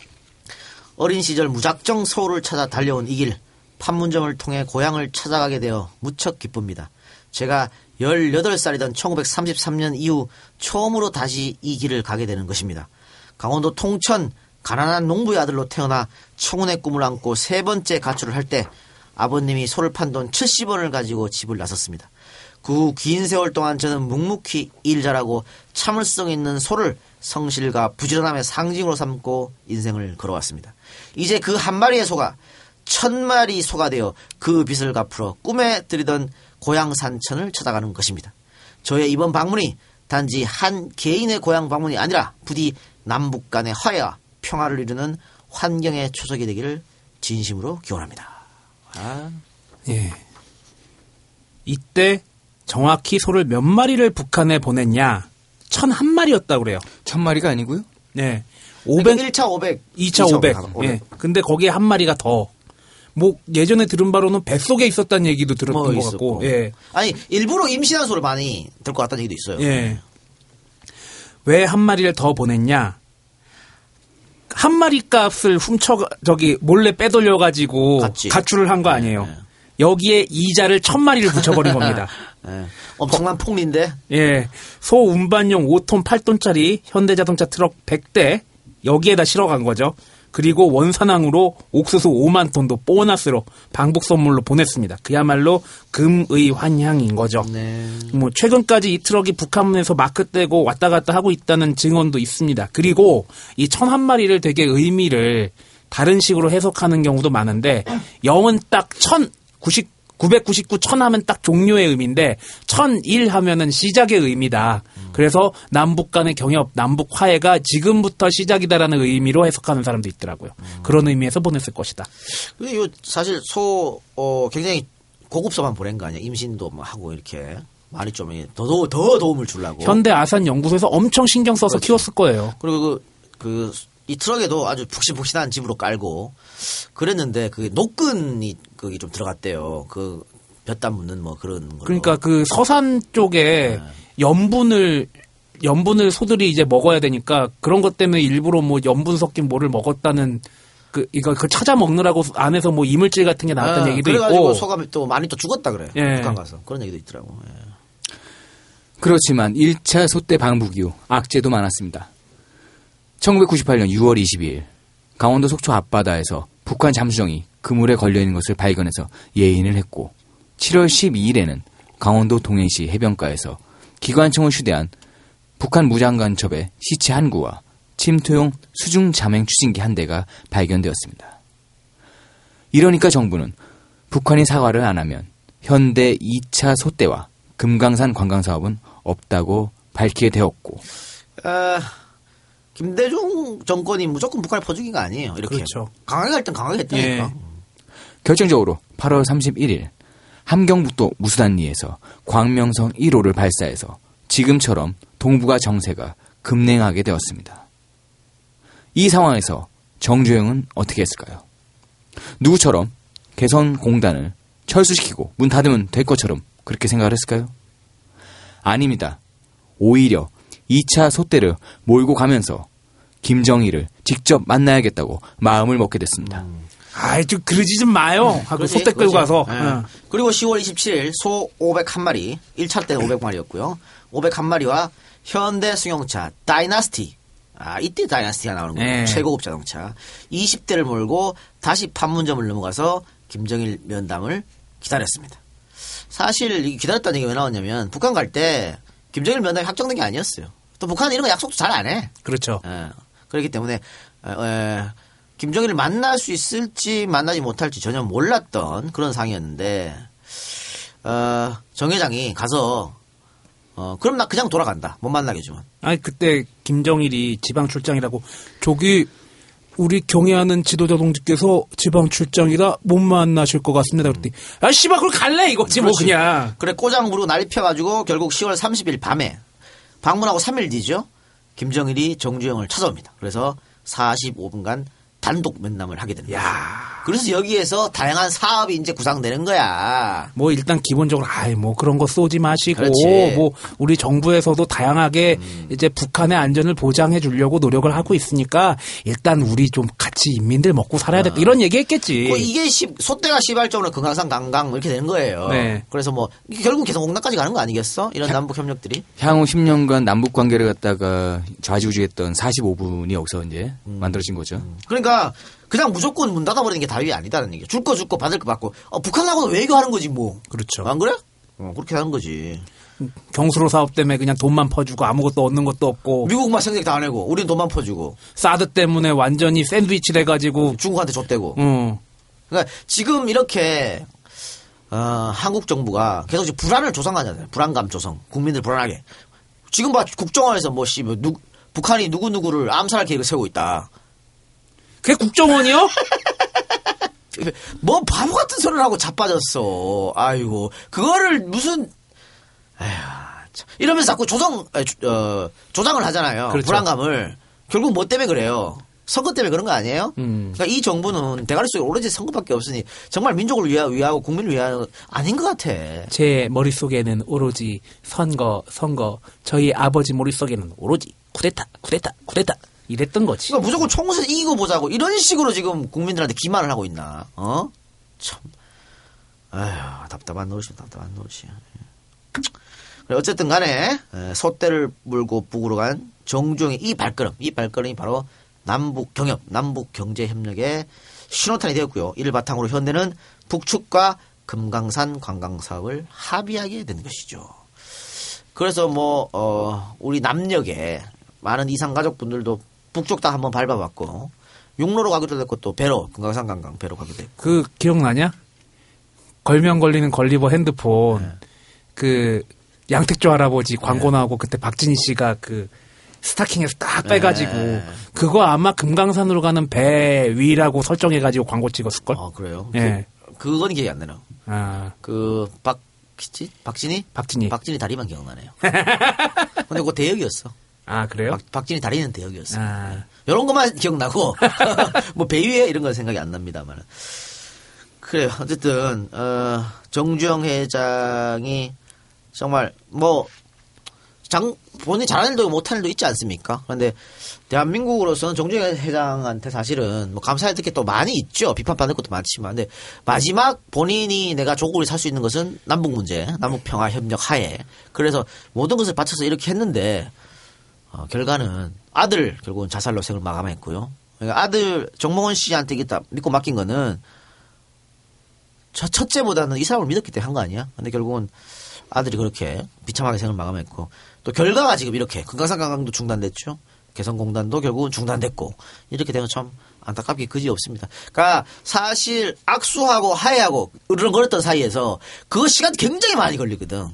어린 시절 무작정 서울을 찾아 달려온 이 길 판문점을 통해 고향을 찾아가게 되어 무척 기쁩니다. 제가 18살이던 1933년 이후 처음으로 다시 이 길을 가게 되는 것입니다. 강원도 통천 가난한 농부의 아들로 태어나 청운의 꿈을 안고 세 번째 가출을 할 때 아버님이 소를 판 돈 70원을 가지고 집을 나섰습니다. 그 후 긴 세월 동안 저는 묵묵히 일 잘하고 참을성 있는 소를 성실과 부지런함의 상징으로 삼고 인생을 걸어왔습니다. 이제 그 한 마리의 소가 천 마리 소가 되어 그 빚을 갚으러 꿈에 들이던 고향 산천을 찾아가는 것입니다. 저의 이번 방문이 단지 한 개인의 고향 방문이 아니라 부디 남북 간의 화해와 평화를 이루는 환경의 초석이 되기를 진심으로 기원합니다. 아, 예. 이때 정확히 소를 몇 마리를 북한에 보냈냐? 천한 마리였다고 그래요. 천 마리가 아니고요? 네. 500, 1차 500, 2차 500. 예. 근데 거기에 한 마리가 더. 뭐 예전에 들은 바로는 뱃속에 있었다는 얘기도 들었던 뭐 것 있었고. 같고. 예. 아니 일부러 임신한 소를 많이 들고 왔다는 얘기도 있어요. 예. 왜 한 마리를 더 보냈냐? 한 마리 값을 훔쳐 저기 몰래 빼돌려 가지고 가출을 한 거 아니에요. 여기에 이자를 천 마리를 붙여버린 겁니다. 예. 엄청난 폭리인데. 예. 소 운반용 5톤 8톤짜리 현대자동차 트럭 100대 여기에다 실어간 거죠. 그리고 원산항으로 옥수수 5만 톤도 보너스로 방북 선물로 보냈습니다. 그야말로 금의 환향인 거죠. 뭐 최근까지 이 트럭이 북한에서 마크 떼고 왔다 갔다 하고 있다는 증언도 있습니다. 그리고 이 천한 마리를 되게 의미를 다른 식으로 해석하는 경우도 많은데 영은 딱 천, 90, 999 천 하면 딱 종료의 의미인데 천일 하면은 시작의 의미다. 그래서 남북 간의 경협, 남북 화해가 지금부터 시작이다라는 의미로 해석하는 사람도 있더라고요. 그런 의미에서 보냈을 것이다. 근데 요 사실 소 어, 굉장히 고급서만 보낸 거 아니야. 임신도 뭐 하고 이렇게 많이 좀 더 더 더 도움을 주려고. 현대 아산 연구소에서 엄청 신경 써서 그렇죠. 키웠을 거예요. 그리고 그, 그, 이 트럭에도 아주 푹신푹신한 집으로 깔고 그랬는데 그 노끈이 거기 좀 들어갔대요. 그 볕담 묻는 뭐 그런 거. 그러니까 그 서산 쪽에 염분을 염분을 소들이 이제 먹어야 되니까 그런 것 때문에 일부러 뭐 염분 섞인 뭐를 먹었다는 그 이거 그 찾아 먹느라고 안에서 뭐 이물질 같은 게 나왔다는 아, 얘기도 그래가지고 있고 소가 또 많이 또 죽었다 그래요. 예. 북한 가서 그런 얘기도 있더라고. 예. 그렇지만 1차 소떼 방북 이후 악재도 많았습니다. 1998년 6월 22일 강원도 속초 앞바다에서 북한 잠수정이 그물에 걸려있는 것을 발견해서 예인을 했고 7월 12일에는 강원도 동해시 해변가에서 기관총을 휴대한 북한 무장간첩의 시체 한 구와 침투용 수중 잠행 추진기 한 대가 발견되었습니다. 이러니까 정부는 북한이 사과를 안 하면 현대 2차 소떼와 금강산 관광 사업은 없다고 밝히게 되었고 아, 김대중 정권이 무조건 북한을 퍼주긴 거 아니에요. 이렇게 그렇죠. 강하게 할 땐 강하게 했다니까. 결정적으로 8월 31일 함경북도 무수단리에서 광명성 1호를 발사해서 지금처럼 동북아 정세가 급냉하게 되었습니다. 이 상황에서 정주영은 어떻게 했을까요? 누구처럼 개선공단을 철수시키고 문 닫으면 될 것처럼 그렇게 생각을 했을까요? 아닙니다. 오히려 2차 소떼를 몰고 가면서 김정일을 직접 만나야겠다고 마음을 먹게 됐습니다. 아이 좀 그러지 좀 마요. 하고 그러지? 소떼 끌고 그러지? 가서 예. 어. 그리고 10월 27일 소 501마리, 1차 때는 500마리였고요. 501마리와 현대 승용차 다이나스티. 아, 이때 다이나스티가 나오는 거예요. 네. 최고급 자동차. 20대를 몰고 다시 판문점을 넘어가서 김정일 면담을 기다렸습니다. 사실 이 기다렸다는 얘기가 왜 나왔냐면 북한 갈 때 김정일 면담이 확정된 게 아니었어요. 또 북한은 이런 거 약속도 잘 안 해. 그렇죠. 예. 그렇기 때문에 에, 에, 김정일을 만날 수 있을지 만나지 못할지 전혀 몰랐던 그런 상이었는데 어, 정 회장이 가서 어, 그럼 나 그냥 돌아간다. 못 해주면. 아니 그때 김정일이 지방 출장이라고 저기 우리 경애하는 지도자 동지께서 지방 출장이라 못 만나실 것 같습니다. 그랬더니 아 씨발 그걸 갈래 이거지 뭐 그렇지. 그냥 그래 꼬장 부르고 난리 펴가지고 결국 10월 30일 밤에 방문하고 3일 뒤죠. 김정일이 정주영을 찾아옵니다. 그래서 45분간 단독 면담을 하게 됩니다. 그래서 여기에서 다양한 사업이 이제 구상되는 거야. 뭐 일단 기본적으로 아이 뭐 그런 거 쏘지 마시고 그렇지. 뭐 우리 정부에서도 다양하게 이제 북한의 안전을 보장해 주려고 노력을 하고 있으니까 일단 우리 좀 같이 인민들 먹고 살아야 돼 이런 얘기 했겠지. 그 이게 시, 소대가 시발적으로 금강산 강강 이렇게 되는 거예요. 네. 그래서 뭐 결국 계속 옥나까지 가는 거 아니겠어? 이런 남북 협력들이. 향후 10년간 남북 관계를 갖다가 좌지우지했던 45분이 여기서 이제 음. 만들어진 거죠. 그러니까 그냥 무조건 문 닫아버리는 게 답이 아니다는 얘기야. 줄거 줄 거 받을 거 받고 어, 북한하고는 외교하는 거지 뭐. 그렇죠. 안 그래? 어, 그렇게 하는 거지. 경수로 사업 때문에 그냥 돈만 퍼주고 아무것도 얻는 것도 없고 미국만 생각 다안 내고 우리는 돈만 퍼주고 사드 때문에 완전히 샌드위치 돼가지고 중국한테 줬대고. 어. 그러니까 지금 이렇게 어, 한국 정부가 계속 지금 불안을 조성하잖아요. 불안감 조성. 국민들 불안하게. 지금 봐 국정원에서 뭐 씨, 뭐 누, 북한이 누구 누구를 암살할 계획을 세우고 있다. 그게 국정원이요? 뭐 바보 같은 소리를 하고 자빠졌어. 아이고 그거를 무슨 에휴, 참. 이러면서 자꾸 조성 에, 조- 어, 조장을 하잖아요. 그렇죠. 불안감을 결국 뭐 때문에 그래요? 선거 때문에 그런 거 아니에요? 음. 그러니까 이 정부는 대가리 속에 오로지 선거밖에 없으니 정말 민족을 위하, 위하고 국민을 위하는 아닌 것 같아. 제 머릿속에는 오로지 선거, 선거, 저희 아버지 머릿속에는 오로지 쿠데타, 쿠데타, 쿠데타 이랬던 거지. 그러니까 무조건 총선 이기고 보자고 이런 식으로 지금 국민들한테 기만을 하고 있나? 어? 참. 아휴 답답한 노릇이 답답한 노릇이야. 그래, 어쨌든 간에 에, 소떼를 물고 북으로 간 정중의 이 발걸음, 이 발걸음이 바로 남북 경협, 남북 경제 협력의 신호탄이 되었고요. 이를 바탕으로 현대는 북측과 금강산 관광 사업을 합의하게 된 것이죠. 그래서 뭐 어, 우리 남녘에 많은 이상 가족분들도 북쪽 다 한번 밟아봤고 육로로 가기도 됐고 또 배로 금강산 관광 배로 가기도 됐고 그 기억나냐? 걸면 걸리는 걸리버 핸드폰 네. 그 양택조 할아버지 광고 나오고 그때 박진희 씨가 그 스타킹에서 딱 빼가지고 네. 그거 아마 금강산으로 가는 배 위라고 설정해가지고 광고 찍었을 걸. 아 그래요? 예. 그, 그건 기억이 안 나네요. 아그 박지 박진희 박진희 박진희 다리만 기억나네요. 근데 그거 대역이었어. 아 그래요? 박, 박진희 다리는 대역이었어. 아. 이런 것만 기억나고 뭐 배위에 이런 건 생각이 안 납니다만. 그래요. 어쨌든 어, 정주영 회장이 정말 뭐 장, 본인이 잘하는 일도 못하는 일도 있지 않습니까? 그런데 대한민국으로서는 정주영 회장한테 사실은 뭐 감사할 게 또 많이 있죠. 비판받을 것도 많지만. 근데 마지막 본인이 내가 조국을 살 수 있는 것은 남북 문제, 남북 평화 협력 하에. 그래서 모든 것을 바쳐서 이렇게 했는데 어, 결과는 아들 결국은 자살로 생을 마감했고요. 그러니까 아들 정몽원 씨한테 이게 다 믿고 맡긴 거는 첫, 첫째보다는 이 사람을 믿었기 때문에 한 거 아니야? 근데 결국은 아들이 그렇게 비참하게 생을 마감했고 또 결과가 지금 이렇게 금강산 관광도 중단됐죠. 개성공단도 결국은 중단됐고 이렇게 되면 참 안타깝게 그지 없습니다. 그러니까 사실 악수하고 하해하고 으르렁거렸던 사이에서 그거 시간 굉장히 많이 걸리거든.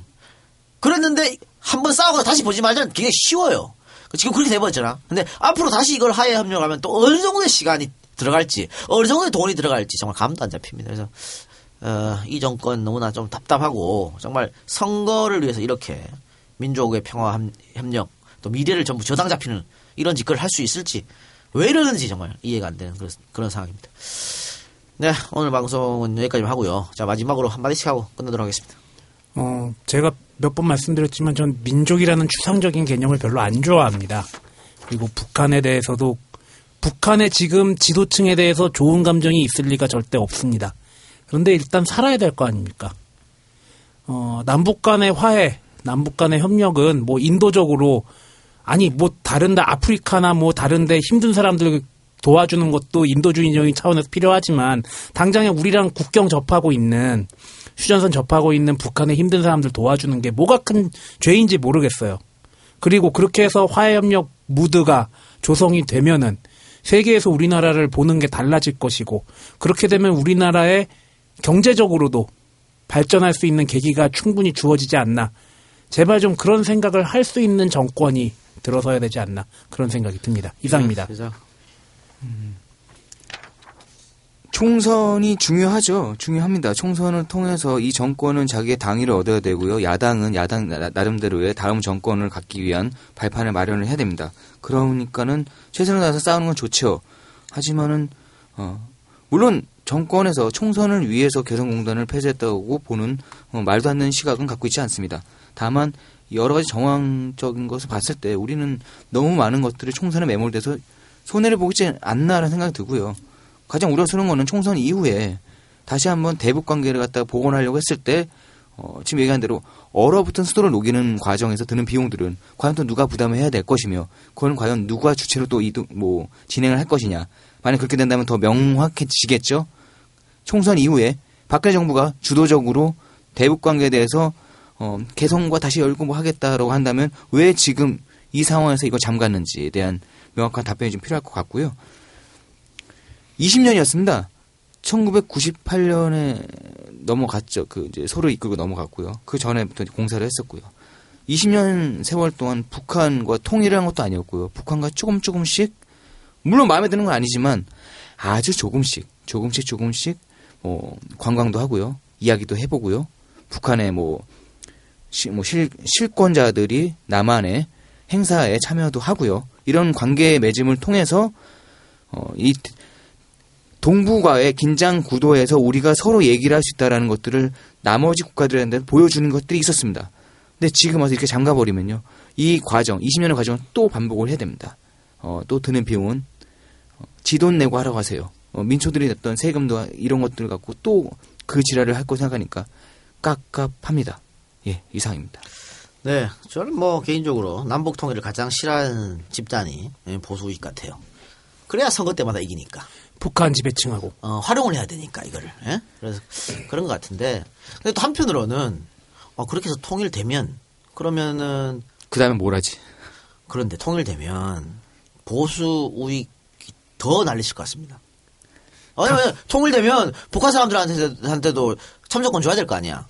그랬는데 한 번 싸우고 다시 보지 말자는 굉장히 쉬워요. 지금 그렇게 돼버렸잖아. 근데 앞으로 다시 이걸 하해 협력하면 또 어느 정도의 시간이 들어갈지 어느 정도의 돈이 들어갈지 정말 감도 안 잡힙니다. 그래서 어, 이 정권 너무나 좀 답답하고 정말 선거를 위해서 이렇게 민족의 평화 함- 협력 또 미래를 전부 저당 잡히는 이런 짓거리를 할수 있을지 왜 이러는지 정말 이해가 안 되는 그런, 그런 상황입니다. 네 오늘 방송은 여기까지 하고요. 자 마지막으로 한마디씩 하고 끝내도록 하겠습니다. 어, 제가 몇 번 말씀드렸지만 전 민족이라는 추상적인 개념을 별로 안 좋아합니다. 그리고 북한에 대해서도 북한의 지금 지도층에 대해서 좋은 감정이 있을 리가 절대 없습니다. 그런데 일단 살아야 될 거 아닙니까? 어, 남북 간의 화해, 남북 간의 협력은 뭐 인도적으로 아니 뭐 다른 데 아프리카나 뭐 다른 데 힘든 사람들 도와주는 것도 인도주의적인 차원에서 필요하지만 당장에 우리랑 국경 접하고 있는 휴전선 접하고 있는 북한의 힘든 사람들 도와주는 게 뭐가 큰 죄인지 모르겠어요. 그리고 그렇게 해서 화해협력 무드가 조성이 되면은 세계에서 우리나라를 보는 게 달라질 것이고 그렇게 되면 우리나라의 경제적으로도 발전할 수 있는 계기가 충분히 주어지지 않나. 제발 좀 그런 생각을 할 수 있는 정권이 들어서야 되지 않나 그런 생각이 듭니다. 이상입니다. 총선이 중요하죠. 중요합니다. 총선을 통해서 이 정권은 자기의 당위를 얻어야 되고요. 야당은 야당 나- 나름대로의 다음 정권을 갖기 위한 발판을 마련을 해야 됩니다. 그러니까는 최선을 다해서 싸우는 건 좋죠. 하지만은 어, 물론 정권에서 총선을 위해서 개성공단을 폐쇄했다고 보는 어, 말도 안 되는 시각은 갖고 있지 않습니다. 다만 여러 가지 정황적인 것을 봤을 때 우리는 너무 많은 것들이 총선에 매몰돼서 손해를 보지 않나라는 생각이 들고요. 가장 우려스러운 거는 총선 이후에 다시 한번 대북 관계를 갖다가 복원하려고 했을 때 어, 지금 얘기한 대로 얼어붙은 수도를 녹이는 과정에서 드는 비용들은 과연 또 누가 부담을 해야 될 것이며 그건 과연 누가 주체로 또 이동 뭐 진행을 할 것이냐 만약 그렇게 된다면 더 명확해지겠죠 총선 이후에 박근혜 정부가 주도적으로 대북 관계에 대해서 어, 개성과 다시 열고 뭐 하겠다라고 한다면 왜 지금 이 상황에서 이걸 잠갔는지에 대한 명확한 답변이 좀 필요할 것 같고요. 20년이었습니다. 1998년에 넘어갔죠. 그 이제 서로 이끌고 넘어갔고요. 그 전에부터 공사를 했었고요. 20년 세월 동안 북한과 통일을 한 것도 아니었고요. 북한과 조금 조금씩 물론 마음에 드는 건 아니지만 아주 조금씩 조금씩 조금씩 뭐 관광도 하고요. 이야기도 해보고요. 북한의 뭐, 시, 뭐 실, 실권자들이 남한의 행사에 참여도 하고요. 이런 관계의 맺음을 통해서 어, 이 동북아의 긴장 구도에서 우리가 서로 얘기를 할 수 있다라는 것들을 나머지 국가들한테 보여주는 것들이 있었습니다. 근데 지금 와서 이렇게 잠가버리면요. 이 과정, 20년의 과정을 또 반복을 해야 됩니다. 어, 또 드는 비용은 어, 지돈 내고 하라고 하세요. 어, 민초들이 냈던 세금도 이런 것들을 갖고 또 그 지랄을 할 거 생각하니까 깝깝합니다. 예, 이상입니다. 네, 저는 뭐 개인적으로 남북 통일을 가장 싫어하는 집단이 예, 보수익 같아요. 그래야 선거 때마다 이기니까. 북한 지배층하고. 어, 활용을 해야 되니까 이거를. 예? 그래서 그런 것 같은데. 근데 또 한편으로는 어, 그렇게 해서 통일되면 그러면은 그 다음에 뭘 하지? 그런데 통일되면 보수 우익이 더 날리실 것 같습니다. 아니, 아니, 통일되면 북한 사람들한테도 참정권 줘야 될 거 아니야.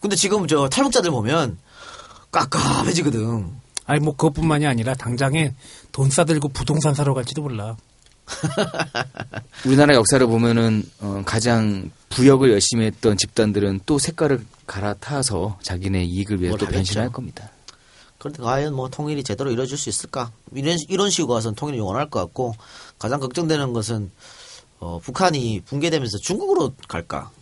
근데 지금 저 탈북자들 보면 깝깝해지거든. 아니 뭐 그것뿐만이 아니라 당장에 돈 싸들고 부동산 사러 갈지도 몰라. 우리나라 역사를 보면은 어, 가장 부역을 열심히 했던 집단들은 또 색깔을 갈아타서 자기네 이익을 위해 뭘또 하겠죠. 변신할 겁니다. 그런데 과연 뭐 통일이 제대로 이루어질 수 있을까? 이런, 이런 식으로 가서는 통일이 영원할 것 같고, 가장 걱정되는 것은, 어, 북한이 붕괴되면서 중국으로 갈까?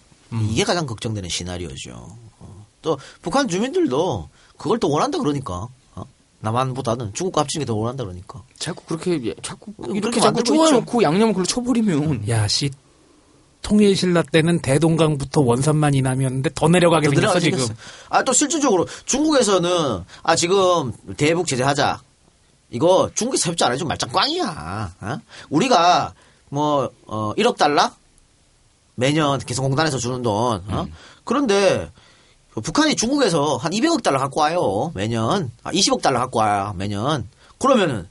이게 가장 걱정되는 시나리오죠. 어, 또, 북한 주민들도 그걸 또 원한다 그러니까. 어? 남한보다는 중국과 합치는 게 더 원한다 그러니까. 자꾸 그렇게, 예, 자꾸, 이렇게 자꾸 쪼아놓고 양념을 글로 쳐버리면. 야, 씨. 통일 신라 때는 대동강부터 원산만 이남이었는데 더 내려가게 더 생겼어, 지금. 아, 또 실질적으로 중국에서는, 아, 지금 대북 제재하자. 이거 중국에서 협조 안 해주면 말짱 꽝이야. 어? 우리가 뭐, 어, 1억 달러? 매년 개성공단에서 주는 돈. 어? 그런데 북한이 중국에서 한 200억 달러 갖고 와요. 매년. 아, 20억 달러 갖고 와요. 매년. 그러면은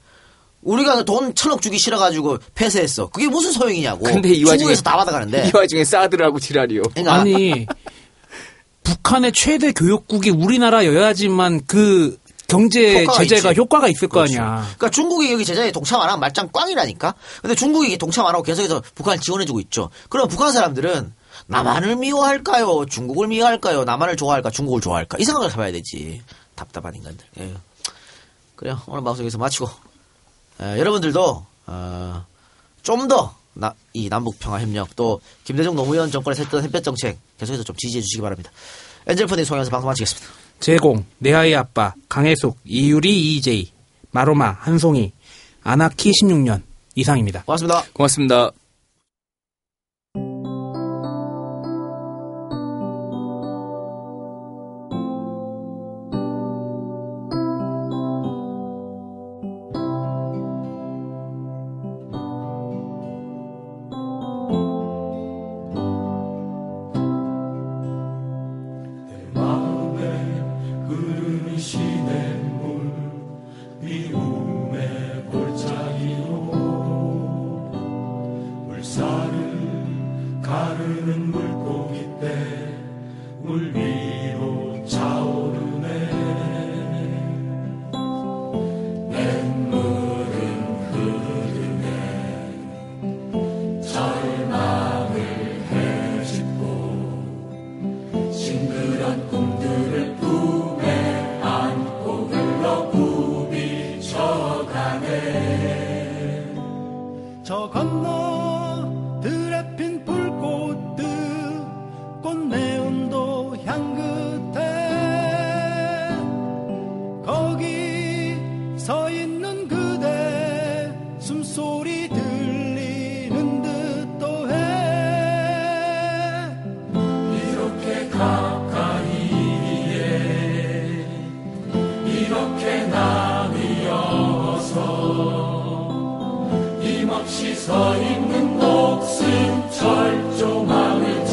우리가 돈 천억 주기 싫어가지고 폐쇄했어. 그게 무슨 소용이냐고. 근데 이 와중에. 중국에서 다 받아가는데. 이 와중에 사드라고 지랄이요. 그러니까 아니, 북한의 최대 교역국이 우리나라여야지만 그 경제 효과가 제재가 있지. 효과가 있을 거 그렇죠. 아니야. 그러니까 중국이 여기 제재에 동참 안 하면 말짱 꽝이라니까. 근데 중국이 동참 안 하고 계속해서 북한을 지원해주고 있죠. 그럼 북한 사람들은 남한을 미워할까요? 중국을 미워할까요? 남한을 좋아할까? 중국을 좋아할까? 이 생각을 해봐야 되지. 답답한 인간들. 예. 그래요. 오늘 방송 여기서 마치고 에, 여러분들도 어, 좀더이 남북 평화 협력 또 김대중 노무현 정권에서 했던 햇볕 정책 계속해서 좀 지지해 주시기 바랍니다. 엔젤펀딩 송영에서 방송 마치겠습니다. 제공, 내 아이 아빠, 강혜숙, 이유리 EJ, 마로마, 한송이, 아나키 16년 이상입니다. 고맙습니다. 고맙습니다. 끊임없이 서 있는 목숨 철조망을